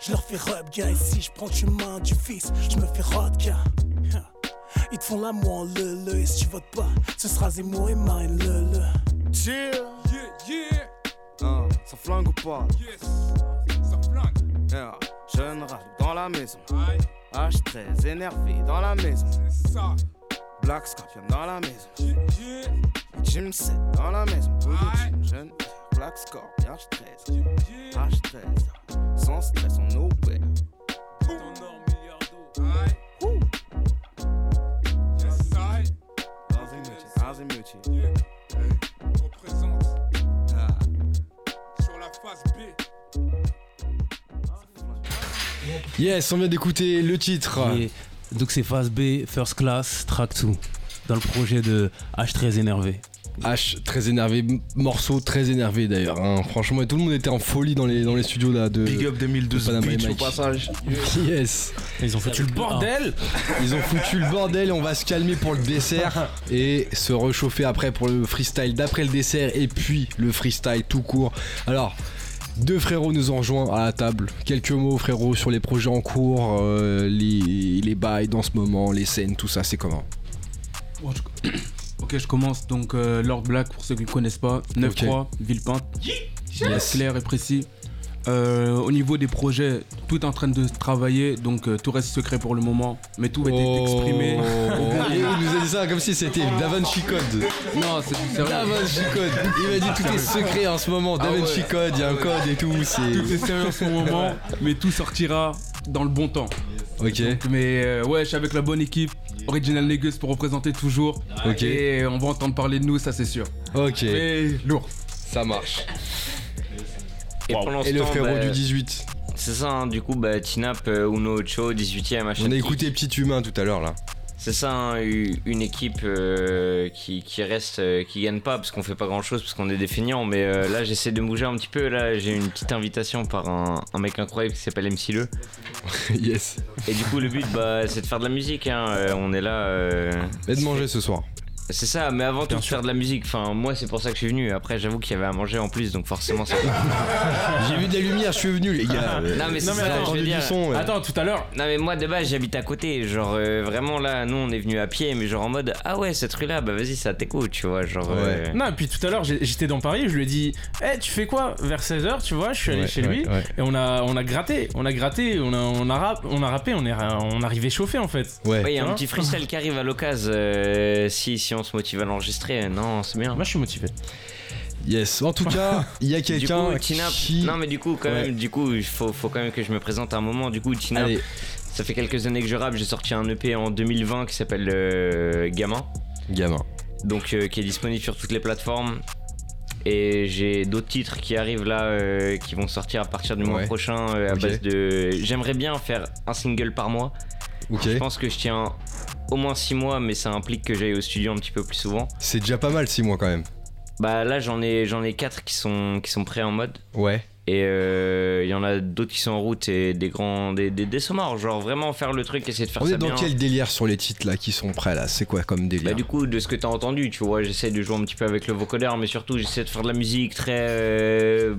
S18: Je leur fais rub, gars, et si je prends le chemin du fils, je me fais rod, gars. Ils te font l'amour en le le, et si tu votes pas, ce sera Zemmour et Marine le le.
S15: Yeah,
S3: yeah, yeah.
S15: Hein, ça flingue ou pas?
S3: Yes, ça flingue.
S15: Yeah, Jeune rap dans la maison. H13 énervé dans la maison.
S3: C'est ça.
S15: Black Scorpion dans la maison. Jim 7 dans la maison. Jeune Black Scorpion H13. H13. Sans stress, on opère.
S3: Yeah. Hey, représente
S15: Ah.
S3: sur la face B.
S1: Yes, on vient d'écouter le titre.
S4: Donc c'est phase B, First Class, Track 2, dans le projet de H13 énervé.
S1: H très énervé, morceau très énervé d'ailleurs. hein. Franchement, et tout le monde était en folie dans les, dans les studios là de.
S19: Big up 2012
S1: de Panama
S19: bitch au
S1: Mike.
S19: passage.
S1: Yes.
S4: Ils ont foutu le bordel
S1: Ils ont foutu le bordel, on va se calmer pour le dessert et se réchauffer après pour le freestyle d'après le dessert et puis le freestyle tout court. Alors, deux frérots nous ont rejoints à la table. Quelques mots frérot sur les projets en cours, euh, les, les bails dans ce moment, les scènes, tout ça, c'est comment
S16: Bon, je- Ok, je commence. Donc, euh, Lord Black, pour ceux qui ne connaissent pas, 9-3, Villepinte.
S1: Yes.
S16: Clair et précis. Euh, au niveau des projets, tout est en train de travailler, donc euh, tout reste secret pour le moment, mais tout va être exprimé.
S1: Oh.
S16: Moment.
S1: il nous a dit ça comme si c'était Davinci Code.
S16: Non, c'est du sérieux.
S1: Davinci Code. Il m'a dit tout est secret en ce moment.
S16: Ah
S1: Davinci. Code, il y a un code et tout. C'est.
S16: Tout est sérieux en ce moment, mais tout sortira dans le bon temps.
S1: Ok.
S16: Mais euh, ouais, je suis avec la bonne équipe. Original Negus pour représenter toujours.
S1: Ok.
S16: Et on va entendre parler de nous, ça c'est sûr.
S1: Ok.
S16: Mais lourd.
S1: Ça marche.
S11: Et,
S1: le frérot
S11: bah,
S1: du 18.
S11: C'est ça, hein, du coup, bah, Tinap, euh, Uno Ocho, 18ème, machin.
S1: On a écouté Petit Humain tout à l'heure là.
S11: C'est ça, hein, une équipe euh, qui, qui reste, euh, qui gagne pas parce qu'on fait pas grand chose, parce qu'on est des feignants. Mais euh, là, j'essaie de bouger un petit peu. Là, j'ai une petite invitation par un, un mec incroyable qui s'appelle MC Le.
S1: yes.
S11: Et du coup, le but, bah, c'est de faire de la musique. Hein. Euh, on est là. euh,
S1: Et de manger ce soir.
S11: C'est ça, mais avant tout faire de la musique. Enfin, moi, c'est pour ça que je suis venu. Après, j'avoue qu'il y avait à manger en plus, donc forcément, c'est.
S1: J'ai vu des lumières, je suis venu les gars.
S11: Non mais c'est ça,
S5: attends,
S11: je veux
S1: entendu
S11: dire.
S1: du son. ouais.
S5: Attends, tout à l'heure,
S11: Non mais moi de base j'habite à côté, genre euh, vraiment là nous on est venu à pied mais genre en mode ah ouais cette rue là bah vas-y ça t'écoute tu vois genre euh,
S5: Non, et puis tout à l'heure, j'étais dans Paris, je lui ai dit Eh, tu fais quoi Vers 16h, tu vois, je suis allé
S1: Ouais,
S5: chez
S1: ouais,
S5: lui
S1: ouais.
S5: et on a, on a gratté, on a gratté, on a, on a, rap- on a rappé, on est, on arrivait chauffé en fait.
S1: Ouais.
S11: Ouais, il y a un petit freestyle qui arrive à l'occasion euh, si, si on se motive à l'enregistrer. Non, c'est bien.
S5: Moi, je suis motivé.
S1: Yes. En tout cas, il y a quelqu'un qui.
S11: Non, mais du coup, quand
S1: Ouais.
S11: même, du coup, il faut, faut quand même que je me présente à un moment. Du coup, Tinap,
S1: Allez.
S11: ça fait quelques années que je rappe. J'ai sorti un EP en 2020 qui s'appelle euh, Gamin.
S1: Gamin.
S11: donc euh, qui est disponible sur toutes les plateformes. Et j'ai d'autres titres qui arrivent là, euh, qui vont sortir à partir du mois
S1: Ouais.
S11: prochain euh, à base de. J'aimerais bien faire un single par mois.
S1: Ok.
S11: Je pense que je tiens au moins 6 mois, mais ça implique que j'aille au studio un petit peu plus souvent.
S1: C'est déjà pas mal 6 mois quand même.
S11: Bah là j'en ai j'en ai 4 qui sont qui sont prêts en mode.
S1: Ouais.
S11: Et euh, il y en a d'autres qui sont en route et des grands des, des, des genre vraiment faire le truc, essayer de faire
S1: On
S11: ça
S1: est dans
S11: bien.
S1: quel délire sur les titres là qui sont prêts là? C'est quoi comme délire?
S11: Bah du coup de ce que t'as entendu tu vois j'essaie de jouer un petit peu avec le vocodeur mais surtout j'essaie de faire de la musique très euh,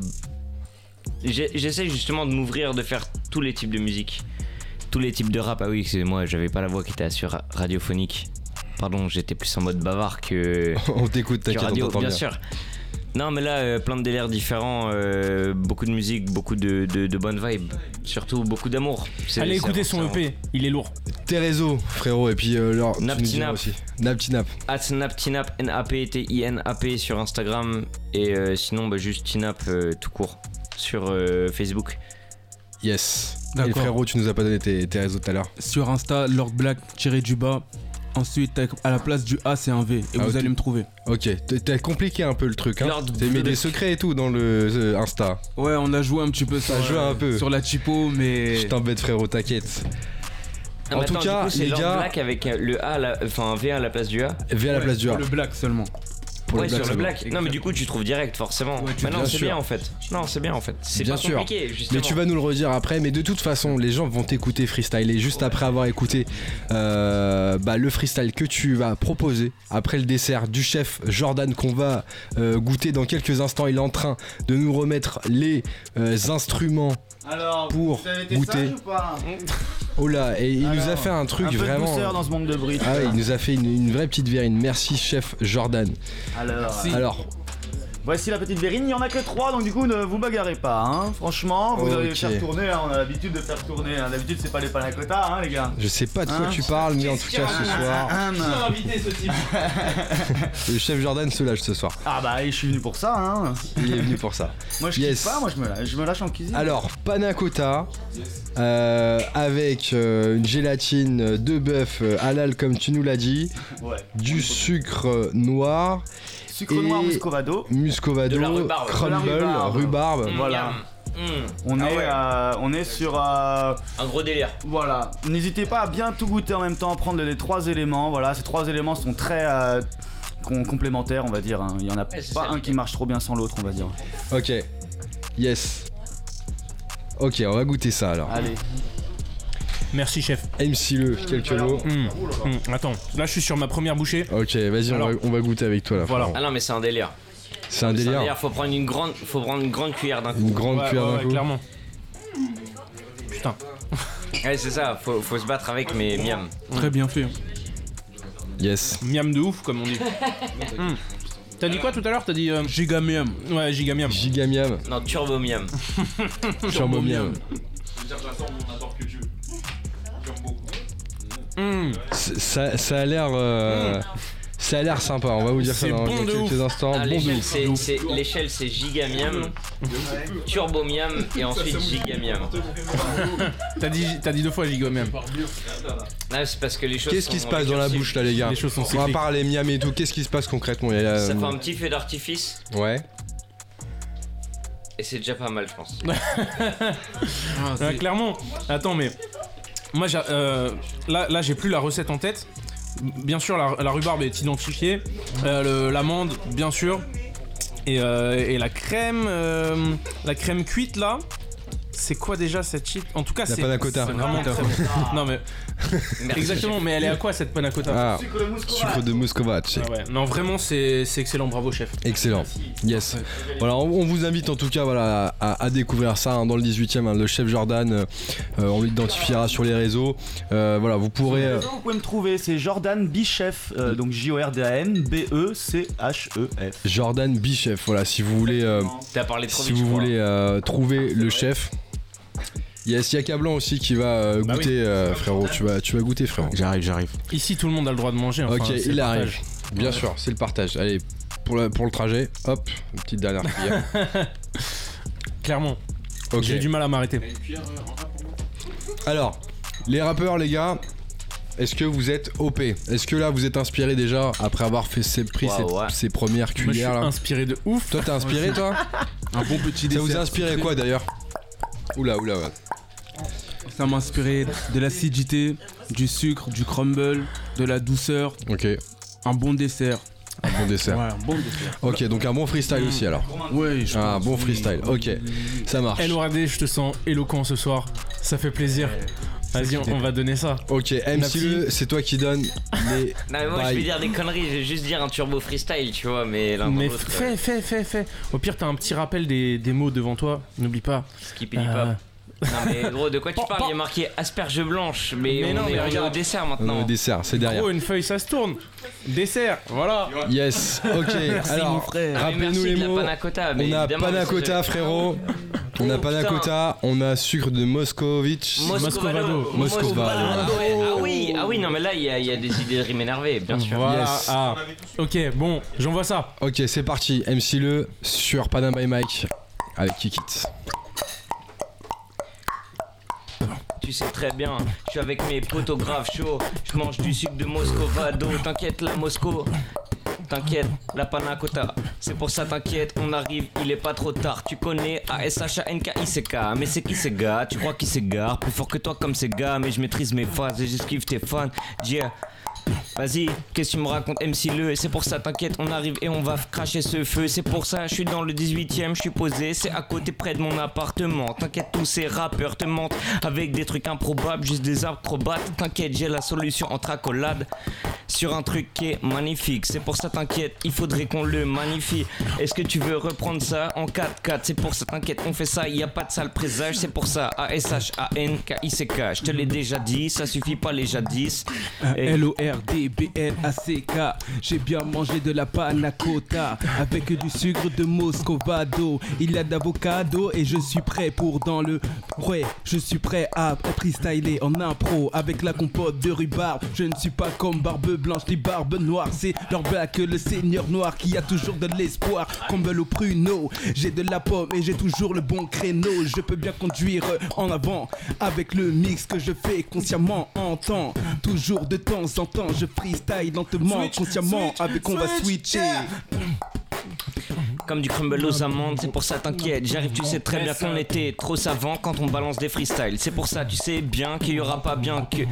S11: j'essaie justement de m'ouvrir de faire tous les types de musique tous les types de rap ah oui excusez-moi j'avais pas la voix qui était assez ra- radiophonique pardon j'étais plus en mode bavard que
S1: On t'écoute, t'inquiète, on
S11: radio
S1: t'entend
S11: bien
S1: bien.
S11: sûr non mais là euh, plein de délires différents euh, beaucoup de musique beaucoup de, de, de bonnes vibes surtout beaucoup d'amour C'est-
S5: Allez écouter son EP, il est lourd.
S1: Tes réseaux, frérot, et puis euh, leur.
S11: Naptinap.
S1: aussi. Naptinap.
S11: At Naptinap, N-A-P-T-I-N-A-P sur Instagram. Et euh, sinon, bah, juste Tinap euh, tout court sur euh, Facebook.
S1: Yes. Et frérot, tu nous as pas donné tes, tes réseaux tout à l'heure.
S16: Sur Insta, Lord Black tiré du bas. Ensuite, à la place du A, c'est un V. Et
S1: Ah,
S16: vous allez me trouver.
S1: Ok, t'as- compliqué un peu le truc, hein.
S11: Lord
S1: T'as mis des secrets et tout dans le euh, Insta.
S16: Ouais, on a joué un petit peu
S1: Ça
S16: sur,
S1: a joué
S16: euh,
S1: un peu.
S16: sur la typo, mais.
S1: Je t'embête, frérot, t'inquiète.
S11: Ah,
S1: En tout
S11: attends,
S1: cas,
S11: du coup, c'est
S1: les
S11: Lord
S1: gars-
S11: Black avec euh, le A, enfin un V à la place du A.
S1: V à la place du A.
S16: Le black seulement.
S1: Pour
S11: ouais,
S1: le
S11: sur le black. Non, mais du coup, tu trouves direct, forcément.
S1: tu-
S11: Maintenant,
S1: bien
S11: c'est bien en fait. Non, c'est bien en fait. C'est
S1: Bien
S11: pas
S1: sûr.
S11: compliqué, justement.
S1: Mais tu vas nous le redire après. Mais de toute façon, les gens vont t'écouter freestyler juste après avoir écouté euh, bah, le freestyle que tu vas proposer après le dessert du chef Jordan qu'on va euh, goûter dans quelques instants. Il est en train de nous remettre les euh, instruments
S6: Alors,
S1: pour
S6: vous avez été
S1: goûter.
S6: sage ou pas?
S1: Oh là, et il nous a fait un truc
S6: un peu de
S1: vraiment.
S6: douceur dans ce monde de bruit.
S1: Ah ouais, il nous a fait une, une vraie petite verrine. Merci chef Jordan.
S6: Alors,
S1: Alors,
S6: voici la petite verrine. Il n'y en a que 3, donc du coup, ne vous bagarrez pas. Hein. Franchement, vous allez faire tourner. hein. On a l'habitude de faire tourner. hein. D'habitude, c'est pas les panacotas, hein, les gars.
S1: je sais pas de quoi
S6: Hein
S1: tu parles, mais en tout cas ce soir,
S6: ce type
S1: le chef Jordan se lâche ce soir.
S6: Ah bah, je suis venu pour ça. Hein.
S1: Il est venu pour ça.
S6: Moi, je
S1: Yes.
S6: kiffe pas. Moi, je me lâche, je me lâche en cuisine.
S1: Alors, panna cotta euh, avec euh, une gélatine de bœuf euh, halal comme tu nous l'as dit,
S6: Ouais.
S1: du sucre noir,
S6: Sucre
S1: et
S6: noir muscovado.
S1: muscovado,
S6: De la rhubarbe.
S1: crumble,
S6: De la rhubarbe.
S1: rhubarbe.
S6: Voilà. On,
S11: Ah
S6: est,
S11: ouais.
S6: euh, on est sur euh,
S11: Un gros délire.
S6: Voilà. N'hésitez pas à bien tout goûter en même temps, prendre les trois éléments. Voilà, ces trois éléments sont très euh, com- complémentaires, on va dire. hein. Il y en a
S11: c'est
S6: pas
S11: ça,
S6: un qui marche trop bien sans l'autre, on va dire.
S1: Ok, yes. Ok, on va goûter ça alors.
S6: Allez.
S5: Merci, chef.
S1: MC Le, quelques mots.
S5: Hum, hum, Attends, là je suis sur ma première bouchée.
S1: Ok, vas-y, on va, on va goûter avec toi là.
S5: Voilà.
S11: Ah non, mais c'est un délire.
S1: C'est un
S11: C'est
S1: délire.
S11: Faut prendre une grande, faut prendre une grande cuillère d'un coup.
S1: Une grande
S5: Ouais,
S1: cuillère
S5: ouais,
S1: d'un
S5: ouais,
S1: coup.
S5: clairement. Putain.
S11: Ouais, c'est ça. Faut, faut se battre avec, mais miam.
S9: Très bien fait.
S1: Yes.
S5: Miam de ouf, comme on dit. Hum. T'as dit quoi tout à l'heure? T'as dit. euh,
S9: Giga miam.
S5: Ouais, giga miam.
S1: Giga miam.
S11: Non, turbo miam.
S1: C- Ça, ça a l'air. euh, Ça a l'air sympa, on va vous dire ça dans
S5: bon
S1: quelques
S5: ouf.
S1: instants.
S11: Ah,
S1: bon
S11: l'échelle, c'est, c'est- l'échelle, c'est giga miam, turbo miam et ensuite giga miam.
S5: T'as dit, t'as dit deux fois giga miam.
S11: Là, c'est parce que les choses.
S1: Qu'est-ce qui se passe dans la bouche là, les gars
S5: Les choses sont
S1: On va
S5: cycliques.
S1: parler miam et tout, qu'est-ce qui se passe concrètement Il y a-
S11: Ça fait un petit feu d'artifice
S1: Ouais.
S11: et c'est déjà pas mal, je pense.
S5: Ouais, clairement. Attends, mais moi, euh, là, j'ai plus la recette en tête. Bien sûr, la, rhubarbe est identifiée. Euh, L'amande, bien sûr. Et, euh, et la crème, la crème cuite là. C'est quoi déjà cette shit En tout cas,
S1: La
S5: c'est
S1: cotta.
S5: c'est vraiment très bon. Non mais exactement. Mais elle est à quoi cette panna cotta
S1: Ah, sucre de muscovacci.
S5: Ah ouais. Non, vraiment, c'est c'est excellent. Bravo, chef.
S1: Excellent. Yes. Voilà, on, on vous invite en tout cas voilà, à, à découvrir ça hein, dans le 18 e le chef Jordan. euh, euh, on l'identifiera sur les réseaux. Euh, voilà, vous pourrez. euh,
S6: Vous pouvez me trouver, c'est Jordan Bichef, euh, donc J-O-R-D-A-N E B-E-C-H-E-F.
S1: Jordan Bichef, voilà, si vous voulez, euh,
S11: T'as parlé trop
S1: si
S11: vite,
S1: vous voulez euh, trouver le chef. Yes, il y a Cablan aussi qui va euh,
S5: Bah
S1: goûter,
S5: oui.
S1: euh, frérot. Tu vas, tu vas goûter, frérot.
S7: J'arrive, j'arrive.
S5: Ici, tout le monde a le droit de manger. enfin,
S1: ok, il arrive. Bien sûr, c'est le partage. Allez, pour, la- pour le trajet, hop, une petite dernière cuillère.
S5: Clairement. J'ai du mal à m'arrêter.
S1: Alors, les rappeurs, les gars, est-ce que vous êtes OP Est-ce que là vous êtes inspiré déjà après avoir fait ces, ces,
S11: ouais.
S1: ces premières
S5: Moi, je suis
S1: cuillères là?
S5: inspiré de ouf.
S1: Toi t'es inspiré toi?
S9: Un bon petit
S1: Ça
S9: dessert.
S1: vous a inspiré quoi d'ailleurs? Oula, oula, ouais.
S9: Ça m'a inspiré de l'acidité, du sucre, du crumble, de la douceur,
S1: Ok,
S9: un bon dessert.
S1: un bon dessert.
S9: Ouais, un bon dessert.
S1: Ok, donc un bon freestyle aussi alors.
S9: Ouais, je
S1: Un
S9: pense,
S1: bon
S9: oui.
S1: freestyle, ok, ça marche.
S5: LORD, je te sens éloquent ce soir. Ça fait plaisir. Vas-y, on, on va donner ça.
S1: Ok, MC Le, c'est toi qui donne les.
S11: Non, mais moi, je vais dire des conneries. Je vais juste dire un turbo freestyle, tu vois, mais l'un
S5: Mais fais, fais, fais, fais. Au pire, t'as un petit rappel des, des mots devant toi. N'oublie pas.
S11: Skippity
S5: Euh,
S11: pop. Non, mais gros, de quoi tu parles? Il y a marqué asperge blanche, mais,
S5: Mais
S11: on
S5: non,
S11: est
S5: mais
S11: on est au
S5: regarde.
S11: dessert
S1: On est
S11: maintenant.
S1: au dessert, c'est derrière.
S5: Gros, une feuille, ça se tourne. Dessert, voilà.
S1: Yes, ok. Alors,
S11: Ah, mais
S1: rappelez-nous
S11: merci
S1: les mots.
S11: mais
S1: On a
S11: c'est-
S1: frérot. On a
S11: Oh, putain.
S1: cotta, on a sucre de Moscovitch.
S11: Moscovado.
S1: Moscovado.
S11: Ah oui, ah oui, non, mais là, il y, a- a des idées de rimes énervées, bien sûr.
S5: Voilà.
S1: Yes.
S5: Ah. Ok, bon, j'envoie ça.
S1: Ok, c'est parti. MC Le sur Panam by Mike avec Kikit.
S11: Tu sais très bien, je suis avec mes potos grave chauds. Je mange du sucre de Moscovado. T'inquiète, la Mosco. T'inquiète, la panna cotta. C'est pour ça, t'inquiète, on arrive, il est pas trop tard. Tu connais A-S-H-A-N-K-I-C-K. Mais c'est qui ces gars? Tu crois qu'ils s'égarent? Plus fort que toi comme ces gars. Mais je maîtrise mes phases et j'esquive tes fans. Yeah. Vas-y, qu'est-ce que tu me racontes MC Le C'est pour ça, t'inquiète, on arrive et on va cracher ce feu. C'est pour ça, je suis dans le 18ème, je suis posé, c'est à côté près de mon appartement. T'inquiète, tous ces rappeurs te mentent avec des trucs improbables, juste des acrobates. T'inquiète, j'ai la solution entre accolades sur un truc qui est magnifique. C'est pour ça, t'inquiète, il faudrait qu'on le magnifie. Est-ce que tu veux reprendre ça en 4-4 C'est pour ça, t'inquiète, on fait ça, y a pas de sale présage. C'est pour ça, A-S-H-A-N-K-I-C-K. Je te l'ai déjà dit, ça suffit pas les jadis. Et-
S16: L-O-R-D-B-L-A-C-K J'ai bien mangé de la panna cotta Avec du sucre de Moscovado. Il y a d'avocado et je suis prêt pour dans le Ouais, je suis prêt à freestyler en impro Avec la compote de rhubarbe. Je ne suis pas comme Barbe Blanche ni Barbe Noire. C'est leur black le seigneur noir qui a toujours de l'espoir. Comble au pruneau J'ai de la pomme et j'ai toujours le bon créneau. Je peux bien conduire en avant Avec le mix que je fais consciemment en temps. Toujours de temps en temps je freestyle lentement consciemment avec on va switcher
S11: Comme du crumble aux amandes, c'est pour ça t'inquiète. J'arrive, tu sais très bien qu'on était trop savant quand on balance des freestyles. C'est pour ça, tu sais bien qu'il y aura pas bien que.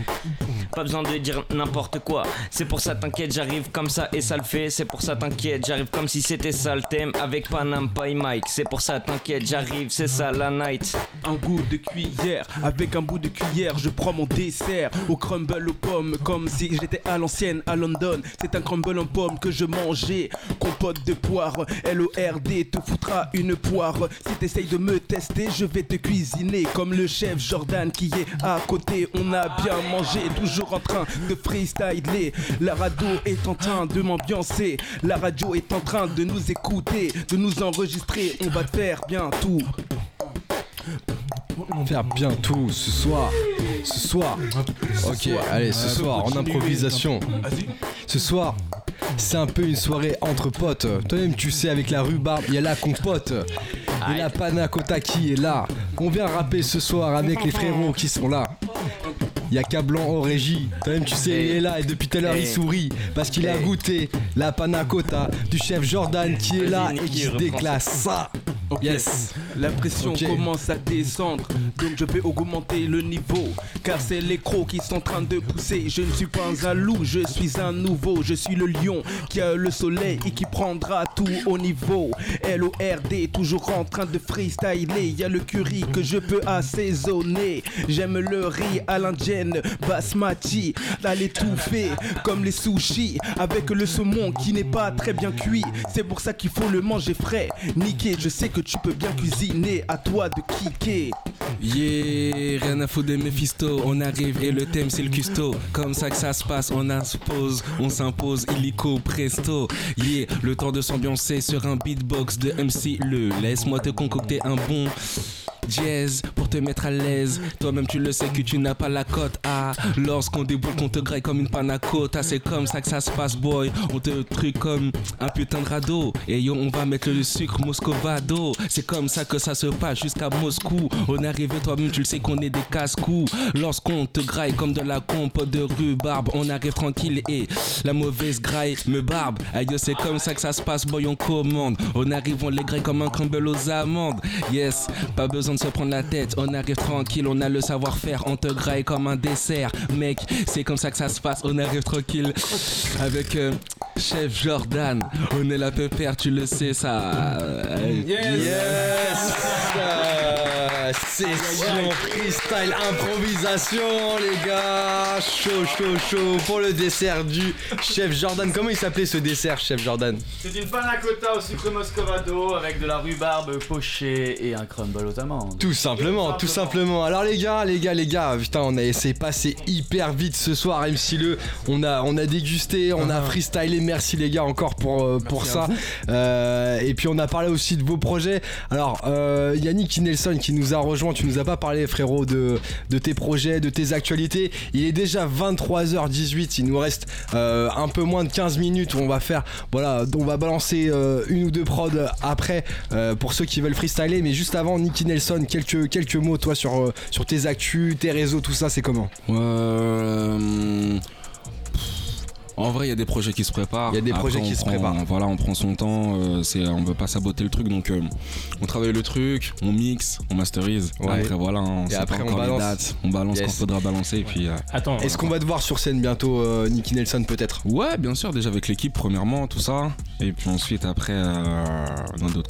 S11: Pas besoin de dire n'importe quoi. C'est pour ça t'inquiète, j'arrive comme ça et ça le fait. C'est pour ça t'inquiète, j'arrive comme si c'était ça le thème avec Panam Pie Mike. C'est pour ça t'inquiète, j'arrive, c'est ça la night.
S16: Un goût de cuillère, avec un bout de cuillère, je prends mon dessert au crumble aux pommes, comme si j'étais à l'ancienne à London. C'est un crumble en pommes que je mangeais, compote de poire, L-O-R-D te foutra une poire. Si t'essayes de me tester, je vais te cuisiner comme le chef Jordan qui est à côté. On a bien mangé, toujours en train de freestyler. La radio est en train de m'ambiancer, la radio est en train de nous écouter, de nous enregistrer. On va faire bien tout.
S1: Faire bien tout ce soir. Ce soir. Ok, allez, ce soir en improvisation. Ce soir, c'est un peu une soirée entre potes. Toi-même, tu sais, avec la rhubarbe, il y a la compote. Et la panna cotta qui est là. On vient rapper ce soir avec les frérots qui sont là. Il y a Cablan en régie. Toi-même, tu sais, il est là et depuis tout à l'heure, il sourit. Parce qu'il a goûté la panna cotta du chef Jordan qui est là et qui se déclasse. Ça, yes.
S16: La pression commence à descendre, donc je vais augmenter le niveau. Car c'est les crocs qui sont en train de pousser. Je ne suis pas un loup, je suis un nouveau. Je suis le lion qui a le soleil et qui prendra tout au niveau. L-O-R-D, toujours en train de freestyler. Y a le curry que je peux assaisonner. J'aime le riz à l'indienne, basmati, à l'étouffer comme les sushis. Avec le saumon qui n'est pas très bien cuit. C'est pour ça qu'il faut le manger frais. Niqué, je sais que tu peux bien cuisiner. À toi de kicker.
S9: Yeah, rien à foutre de Mephisto. On arrive et le thème c'est le custo. Comme ça que ça se passe, on impose, on s'impose, illico presto. Yeah, le temps de s'ambiancer sur un beatbox de MC Le. Laisse-moi te concocter un bon pour te mettre à l'aise. Toi-même tu le sais que tu n'as pas la cote. Ah, lorsqu'on déboule, qu'on te graille comme une panna cotta. C'est comme ça que ça se passe, boy. On te truc comme un putain de radeau. Et yo, on va mettre le sucre moscovado. C'est comme ça que ça se passe jusqu'à Moscou. On est arrivé, toi-même, tu le sais qu'on est des casse-cou. Lorsqu'on te graille comme de la compote de rhubarbe, on arrive tranquille et la mauvaise graille me barbe. Aïe, c'est comme ça que ça se passe, boy, on commande. On arrive, on les graille comme un crumble aux amandes. Yes, pas besoin de se prendre la tête. On arrive tranquille, on a le savoir-faire. On te graille comme un dessert. Mec, c'est comme ça que ça se passe. On arrive tranquille avec euh, Chef Jordan. On est la pépère, tu le sais, ça.
S1: Yes Euh, Session freestyle improvisation les gars Chaud chaud chaud pour le dessert du chef Jordan. Comment il s'appelait ce dessert chef Jordan?
S6: C'est une panna cotta au sucre moscovado avec de la rhubarbe pochée et un crumble aux amandes.
S1: Tout simplement, tout simplement. Alors les gars, les gars, les gars, putain, on a essayé de passer hyper vite ce soir, MC Le. On a, on a dégusté, on a freestylé. Merci les gars encore pour, euh, pour ça. Euh, et puis on a parlé aussi de vos projets. Alors euh, Yannick Nelson qui nous a rejoint, tu nous as pas parlé frérot de, tes projets, de tes actualités. Il est déjà 23h18, il nous reste euh, un peu moins de 15 minutes où on va faire, voilà, on va balancer euh, une ou deux prods après euh, pour ceux qui veulent freestyler. Mais juste avant, Nicky Nelson, quelques, quelques mots toi sur, sur tes actus, tes réseaux, tout ça, c'est comment?
S9: En vrai, il y a des projets qui se préparent.
S1: Il y a des
S9: Après,
S1: projets qui se préparent.
S9: Voilà, on prend son temps. euh, c'est, on veut pas saboter le truc, donc euh, on travaille le truc, on mixe, on masterise.
S1: Ouais.
S9: Après, voilà, on
S1: Et après, on
S9: encore les
S1: balance.
S9: dates. On balance
S1: Yes.
S9: quand faudra balancer. Et puis, euh,
S5: Attends.
S1: Est-ce qu'on va te voir sur scène bientôt, euh, Nicky Nelson, peut-être?
S9: Ouais, bien sûr, déjà avec l'équipe, premièrement, tout ça. Et puis ensuite, après, euh, dans, d'autres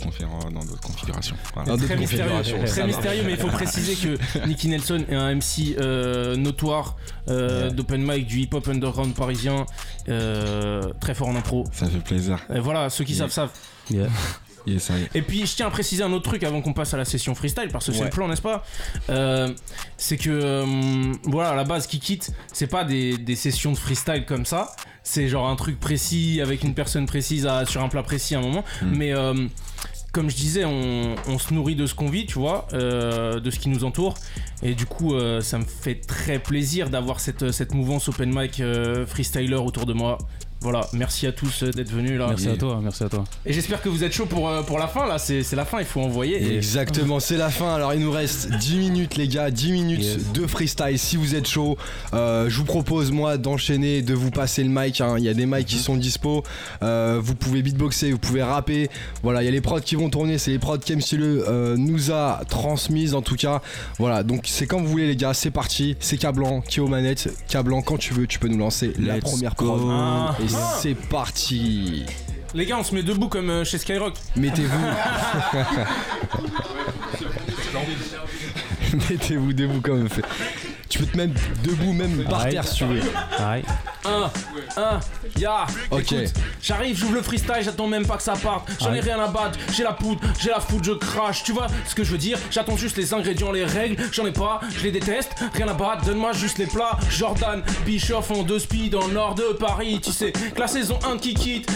S9: dans d'autres configurations. Voilà.
S5: Très mystérieux, très mystérieux, mais il faut préciser que Nicky Nelson est un MC euh, notoire euh, d'open mic du hip-hop underground parisien, euh, très fort en impro.
S9: Ça fait plaisir.
S5: Et voilà, ceux qui
S9: Yeah.
S5: savent savent.
S9: Yes.
S5: Et puis je tiens à préciser un autre truc avant qu'on passe à la session freestyle parce que c'est le plan n'est-ce pas? Euh, C'est que euh, voilà à la base qui quitte c'est pas des, des sessions de freestyle comme ça c'est genre un truc précis avec une personne précise à- sur un plat précis à un moment mais euh, comme je disais, on, se nourrit de ce qu'on vit, tu vois, euh, de ce qui nous entoure. Et du coup, euh, ça me fait très plaisir d'avoir cette, cette mouvance open mic euh, freestyler autour de moi. Voilà, merci à tous euh, d'être venus là.
S4: Merci
S5: Et-
S4: à toi, merci à toi.
S5: Et j'espère que vous êtes chaud pour, euh, pour la fin là, c'est c'est la fin, il faut envoyer. Et-
S1: Exactement, c'est la fin. Alors il nous reste 10 minutes les gars, 10 minutes de freestyle. Si vous êtes chaud, euh, je vous propose moi d'enchaîner, de vous passer le mic. hein. Il y a des mics qui sont dispo. Euh, vous pouvez beatboxer, vous pouvez rapper. Voilà, il y a les prods qui vont tourner. C'est les prods qu'MCLE euh, nous a transmises en tout cas. Voilà, donc c'est comme vous voulez les gars, c'est parti. C'est Cablan qui est aux manettes. Cablan, quand tu veux, tu peux nous lancer la première
S5: go.
S1: prod.
S5: Ah.
S1: Et
S5: Ah.
S1: c'est parti.
S5: Les gars, on se met debout comme euh, chez Skyrock.
S1: Mettez-vous. Mettez-vous debout comme fait. Tu peux te mettre debout même par terre si tu veux.
S5: Un, un, ya.
S1: Ok.
S5: Écoute, j'arrive, j'ouvre le freestyle, j'attends même pas que ça parte. J'en ai
S1: Aïe.
S5: rien à battre, j'ai la poudre, j'ai la foudre, je crache. Tu vois ce que je veux dire? J'attends juste les ingrédients, les règles. J'en ai pas, je les déteste. Rien à battre, donne-moi juste les plats. Jordan, Bischoff en deux speed dans le nord de Paris. Tu sais que la saison 1 qui quitte,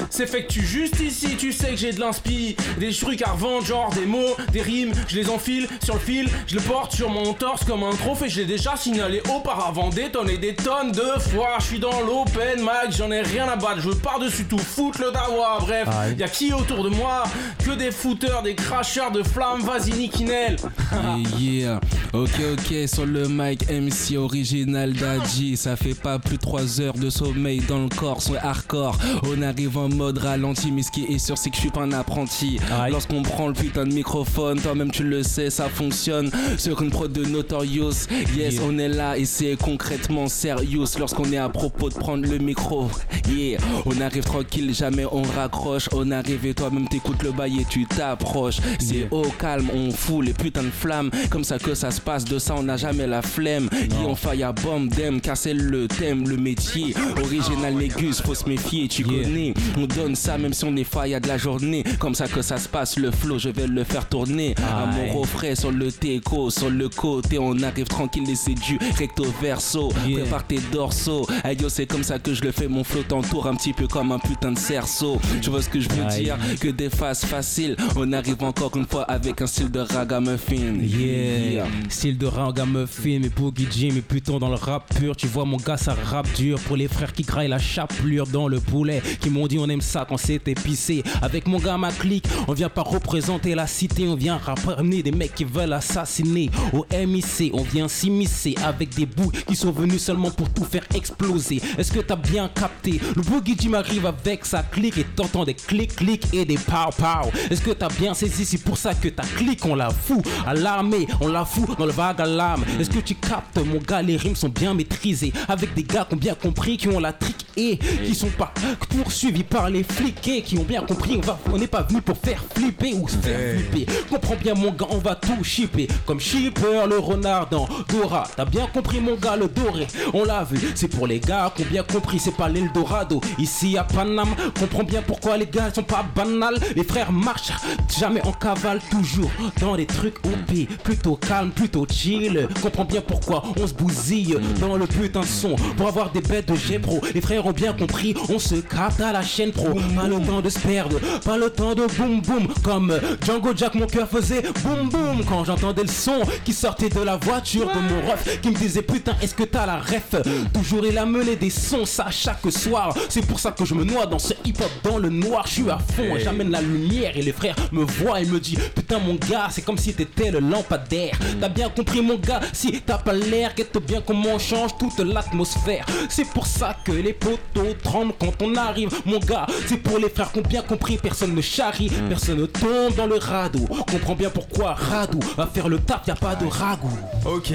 S5: tu juste ici. Tu sais que j'ai de l'inspi. Des trucs à revendre, genre des mots, des rimes. Je les enfile sur le fil, je le porte sur mon torse comme un trophée. Je l'ai déjà signalé auparavant et des tonnes de fois. Je suis dans l'open mic, j'en ai rien à battre. Je veux par-dessus tout foutre le dawa. Bref,
S4: Aïe.
S5: y a qui autour de moi Que des footeurs, des cracheurs de flammes. Vas-y, Nikinel.
S9: Yeah, yeah. Ok, ok, sur le mic, MC original d'Adji. Ça fait pas plus de 3 heures de sommeil dans le corps, son hardcore. On arrive en mode ralenti, mais ce qui est sûr, c'est que je suis pas un apprenti. Lorsqu'on prend le putain de microphone, toi-même tu le sais, ça fonctionne. Sur une prod de Notorious, yes, on est là et c'est concrètement sérieux. Lorsqu'on est à propos de prendre le micro, yeah, on arrive tranquille, jamais on raccroche. On arrive et toi-même t'écoutes le bail et tu t'approches. C'est au calme, on fout les putains de flammes. Comme ça que ça se passe, de ça on n'a jamais la flemme. Et on faille à bombe dem, car c'est le thème, le métier. Original Négus, faut se méfier, tu connais. On donne ça même si on est faille à de la journée. Comme ça que ça se passe, le flow, je vais le faire tourner. À
S4: Aïe.
S9: mon refrain sur le teco, sur le côté, on arrive tranquille et c'est du recto verso. Prépare tes dorsaux. Aïe, yo, c'est comme ça que je le fais, mon flow t'entoure un petit peu comme un putain de cerceau. Tu vois ce que je veux dire? Que des phases faciles. On arrive encore une fois avec un style de ragamuffin.
S4: Yeah. Style de ragamuffin, mais Boogie Jim est plutôt dans le rap pur. Tu vois, mon gars, ça rap dur. Pour les frères qui graillent la chapelure dans le poulet, qui m'ont dit on aime ça quand c'est épicé. Avec mon gars, ma clique, on vient pas représenter la cité, on vient ramener des mecs qui veulent assassiner. Au MIC, on vient s'immiscer avec des bouts qui sont venus seulement pour tout faire exploser. Est-ce que t'as bien capté? Le Boogie Jim arrive avec sa clique et t'entends des clics clics et des pow pow. Est-ce que t'as bien saisi? C'est pour ça que ta clique, on la fout à l'armée, on la fout dans le vague à l'âme. Est-ce que tu captes, mon gars Les rimes sont bien maîtrisées avec des gars qui ont bien compris, qui ont la trick et qui sont pas poursuivis par les flics et qui ont bien compris. On va, on n'est pas venu pour faire flipper ou se faire flipper. Comprends bien, mon gars, on va tout shipper comme shipper le renard dans Dora. T'as bien compris, mon gars, le doré. On l'a vu, c'est pour les gars qui ont bien compris, c'est pas l'Eldorado. Ici à Paname, comprends bien pourquoi les gars sont pas banals. Les frères marchent jamais en cavale, toujours dans des trucs OP, plutôt calme, plutôt chill. Comprends bien pourquoi on se bousille dans le putain de son pour avoir des bêtes de G pro. Les frères ont bien compris, on se capte à la chaîne pro. Pas le temps de se perdre, pas le temps de boum boum. Comme Django Jack, mon cœur faisait boum boum quand j'entendais le son qui sortait de la voiture de mon ref me disait putain, est-ce que t'as la ref Toujours il a mené des sons, ça chaque soir. C'est pour ça que je me noie dans ce hip hop dans le noir. Je suis à fond, j'amène la lumière et les frères me voient et me disent putain, mon gars, c'est comme si t'étais le lampadaire. T'as bien compris, mon gars, si t'as pas l'air, guette bien comment on change toute l'atmosphère. C'est pour ça que les photos tremblent quand on arrive. Mon gars, c'est pour les frères qui ont bien compris. Personne ne charrie, personne ne tombe dans le radeau. Comprends bien pourquoi Radou va faire le taf, y a pas de ragout.
S15: Ok.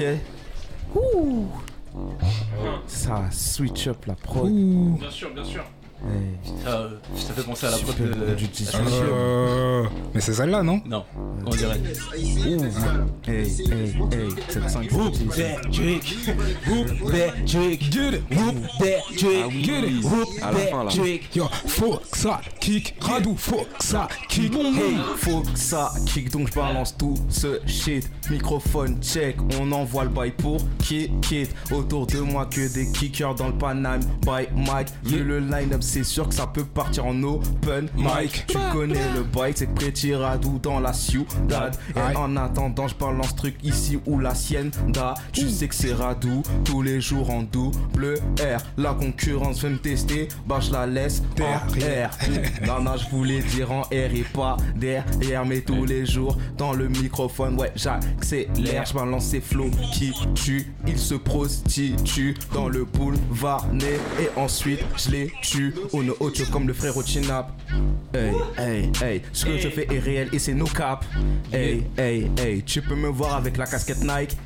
S15: Ça switch up la prod.
S4: Bien sûr, bien sûr. Ça, euh, ça fait penser à la prod de.
S15: production.
S3: Euh, mais c'est celle-là, non
S4: Non, on dirait.
S15: Hey, hey, hey, 7-5
S4: Whoop that trick, whoop that trick, get it, whoop that trick, get it, whoop that trick.
S3: Yo, faut que ça kick, Radou, faut que ça kick.
S15: Hey, faut que ça kick donc je balance tout ce shit. Microphone check, on envoie le bail pour kick it. Autour de moi que des kickers dans le Paname by Mike. Vu le line-up, c'est sûr que ça peut partir en open mic. Tu connais le bail, c'est Pretty Radou dans la ciudad. Et en attendant, je balance truc ici ou la sienne. Da, tu sais que c'est Radou tous les jours en double R. La concurrence veut me tester, bah je la laisse derrière. Non, non, je voulais dire en R et pas derrière, mais tous les jours dans le microphone, ouais, j'accélère. Je balance ces flots qui tuent, ils se prostituent dans le boulevard né et ensuite je les tue. Uno ocho comme le frère Ochinap. Hey, hey, hey, ce que je fais est réel et c'est no cap. Hey, hey, hey, tu peux me voir avec la casquette Nike.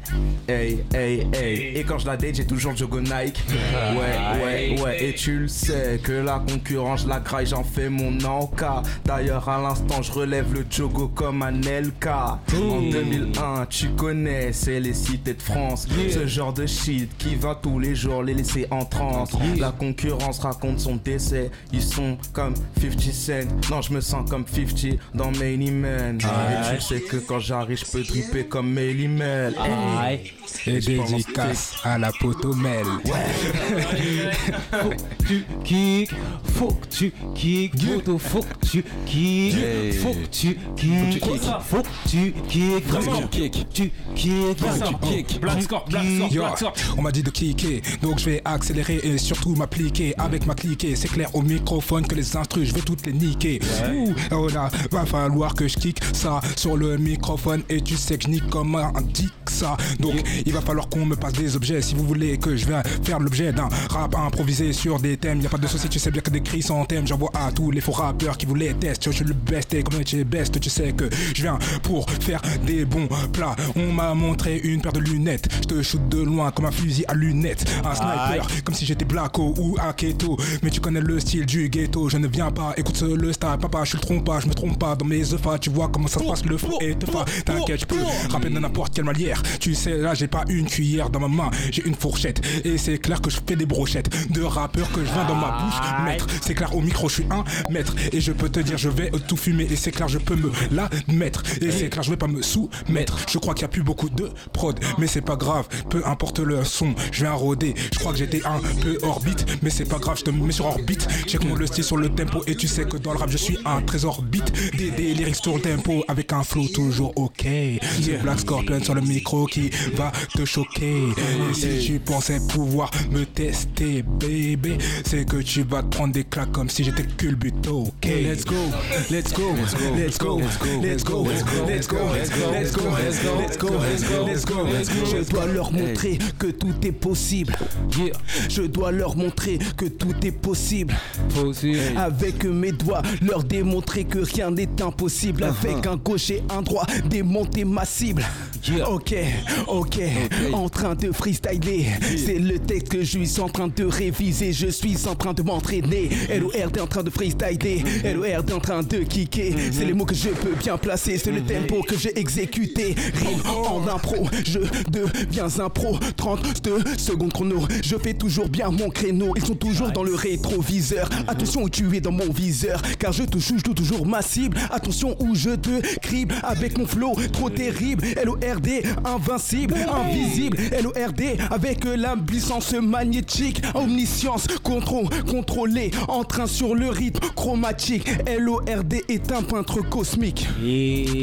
S15: Hey, hey, hey, et quand je la date, j'ai toujours le jogo Nike. Ouais, ouais, ouais, et tu le sais que la concurrence, la graille, j'en fais mon enca. D'ailleurs, à l'instant, je relève le jogo comme un LK. En 2001, tu connais, c'est les cités de France. Ce genre de shit qui va tous les jours les laisser en transe. La concurrence raconte son ils sont comme 50 Cent. Non, je me sens comme 50 dans Many Men. Et tu sais que quand j'arrive, je peux dripper comme Melly Mel.
S3: Et
S15: je pense
S3: dédicace à la potomel.
S4: Faut que tu kick, faut que tu kick, Moto, faut que tu kick,
S9: Hey.
S4: faut que tu kick, faut que tu kick,
S9: Vraiment.
S4: kick, tu kick,
S9: Faut que tu kick.
S4: Black score, black score,
S3: Yo,
S4: black score.
S3: on m'a dit de kicker, donc je vais accélérer et surtout m'appliquer avec ma cliquée. C'est clair au microphone que les instrus, je vais toutes les niquer. Ouh, oh là, va falloir que je kick ça sur le microphone et tu sais que je nique comme un dick ça. Donc il va falloir qu'on me passe des objets si vous voulez que je vienne faire l'objet d'un rap improvisé sur des thèmes. Y a pas de souci, tu sais bien que des cris sans thème. J'envoie à tous les faux rappeurs qui voulaient tester. Je suis le best et comme tu es best, tu sais que je viens pour faire des bons plats. On m'a montré une paire de lunettes. Je te shoot de loin comme un fusil à lunettes. Un sniper, comme si j'étais Blacko ou Aketo. Mais tu connais le style du ghetto. Je ne viens pas, écoute le style. Papa, je suis le trompe pas, je me trompe pas. Dans mes œufs, tu vois comment ça se passe le fou et te fa. T'inquiète, je peux rapper de n'importe quelle manière. Tu sais, là, j'ai pas une cuillère dans ma main, j'ai une fourchette. Et c'est clair que je fais des brochettes de rappeurs que je viens dans ma bouche mettre. C'est clair, au micro, je suis un maître. Et je peux te dire, je vais tout fumer. Et c'est clair, je peux me la mettre. Et c'est clair, je vais pas me soumettre. Je crois qu'il y a plus beaucoup de prod, mais c'est pas grave. Peu importe le son, je viens rôder. Je crois que j'étais un peu orbite, mais c'est pas grave, je te mets sur orbite. Check mon le style sur le tempo. Et tu sais que dans le rap, je suis un trésor beat. Des, lyrics sur le tempo avec un flow toujours ok. C'est Black Scorpion sur le micro qui va te choquer. Et si tu pensais pouvoir me tester, bébé, c'est que tu vas te prendre des claques comme si j'étais culbuto. Ok, let's go, let's go, let's go, let's go, let's go, let's go, let's go, let's go, let's go, let's go, let's go.
S16: Je dois leur montrer que tout est possible. Je dois leur montrer que tout est possible. Avec mes doigts, leur démontrer que rien n'est impossible. Avec un gauche et un droit, démonter ma cible. Ok, ok, en train de freestyler. C'est le texte que je suis en train de réviser. Je suis en train de m'entraîner. LORD en train de freestyler. LORD en train de kicker. C'est les mots que je peux bien placer. C'est le tempo que j'ai exécuté. Rime en impro, je deviens un pro. 32 secondes chrono. Je fais toujours bien mon créneau. Ils sont toujours dans le rétroviseur. Attention où tu es dans mon viseur. Car je te joue, je joue toujours ma cible. Attention où je te crible avec mon flow trop terrible. LORD, invincible, invisible. LORD avec la puissance magnétique. Omniscience, contrôle, contrôlé. En train sur le rythme chromatique. LORD est un peintre cosmique.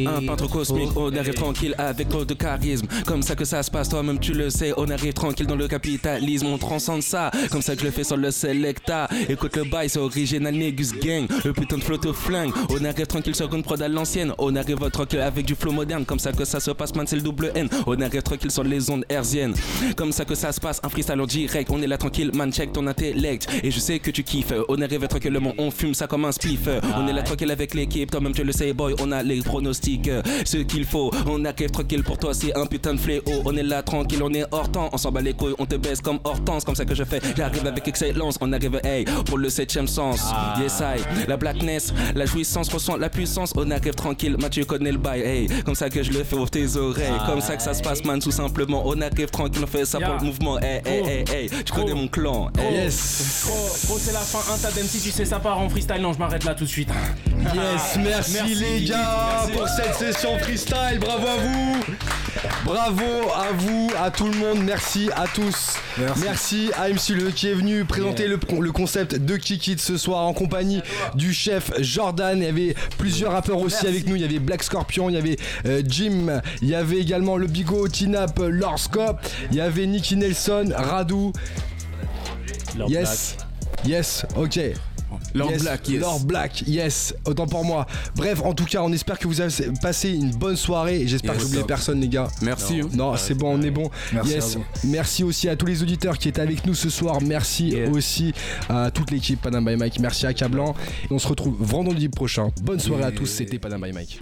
S9: Un peintre cosmique, honneur et tranquille. tranquille avec trop de charisme. Comme ça que ça se passe, toi-même tu le sais. On arrive tranquille dans le capitalisme, on transcende ça. Comme ça que je le fais sur le Selecta. Écoute le bail, c'est original Negus Gang. Le putain de flotte au flingue. On arrive tranquille sur une prod à l'ancienne. On arrive tranquille avec du flow moderne. Comme ça que ça se passe, man, c'est le double N. On arrive tranquille sur les ondes herziennes. Comme ça que ça se passe, un freestyle en direct. On est là tranquille, man, check ton intellect. Et je sais que tu kiffes. On arrive tranquillement, on fume ça comme un spliff. On est là tranquille avec l'équipe, toi-même tu le sais, boy. On a les pronostics, ce qu'il faut. On arrive tranquille pour toi, c'est un putain de fléau. On est là tranquille, on est hors temps. On s'en bat les couilles, on te baisse comme Hortense. Comme ça que je fais, j'arrive avec excellence. On arrive, hey, pour le septième sens. Yes, I, la blackness, la jouissance, ressent la puissance. On arrive tranquille, Mathieu connaît le bail, hey. Comme ça que je le fais ouvre tes oreilles. Comme ça que ça se passe, man, tout simplement. On arrive tranquille, on fait ça pour le mouvement, hey, hey, hey, hey. Tu connais mon clan, hey.
S5: Gros, c'est la fin, un tas si tu sais ça part en freestyle, non je m'arrête là tout de suite.
S1: Yes, merci, les gars
S5: merci.
S1: pour cette session freestyle. Bravo à vous. Bravo à vous, à tout le monde. Merci à tous. Merci, à MC Le qui est venu présenter le, le concept de Kikit ce soir en compagnie du chef Jordan. Il y avait plusieurs rappeurs aussi avec nous. Il y avait Black Scorpion, il y avait euh, Jim, il y avait également le Bigo, Tinap, Lorscope, il y avait Nicky Nelson, Radou. Yes. Yes, ok.
S9: Lord
S1: Yes,
S9: Black, yes.
S1: Lord Black, yes, autant pour moi. Bref, en tout cas, on espère que vous avez passé une bonne soirée et j'espère
S9: Yes.
S1: que j'oublie personne, les gars.
S9: Merci.
S1: Non, c'est bon, on est bon.
S3: Merci
S1: yes. Merci aussi à tous les auditeurs qui étaient avec nous ce soir. Merci aussi à toute l'équipe Panam by Mike. Merci à Cablan. Et on se retrouve vendredi prochain. Bonne soirée à tous. C'était Panam by Mike.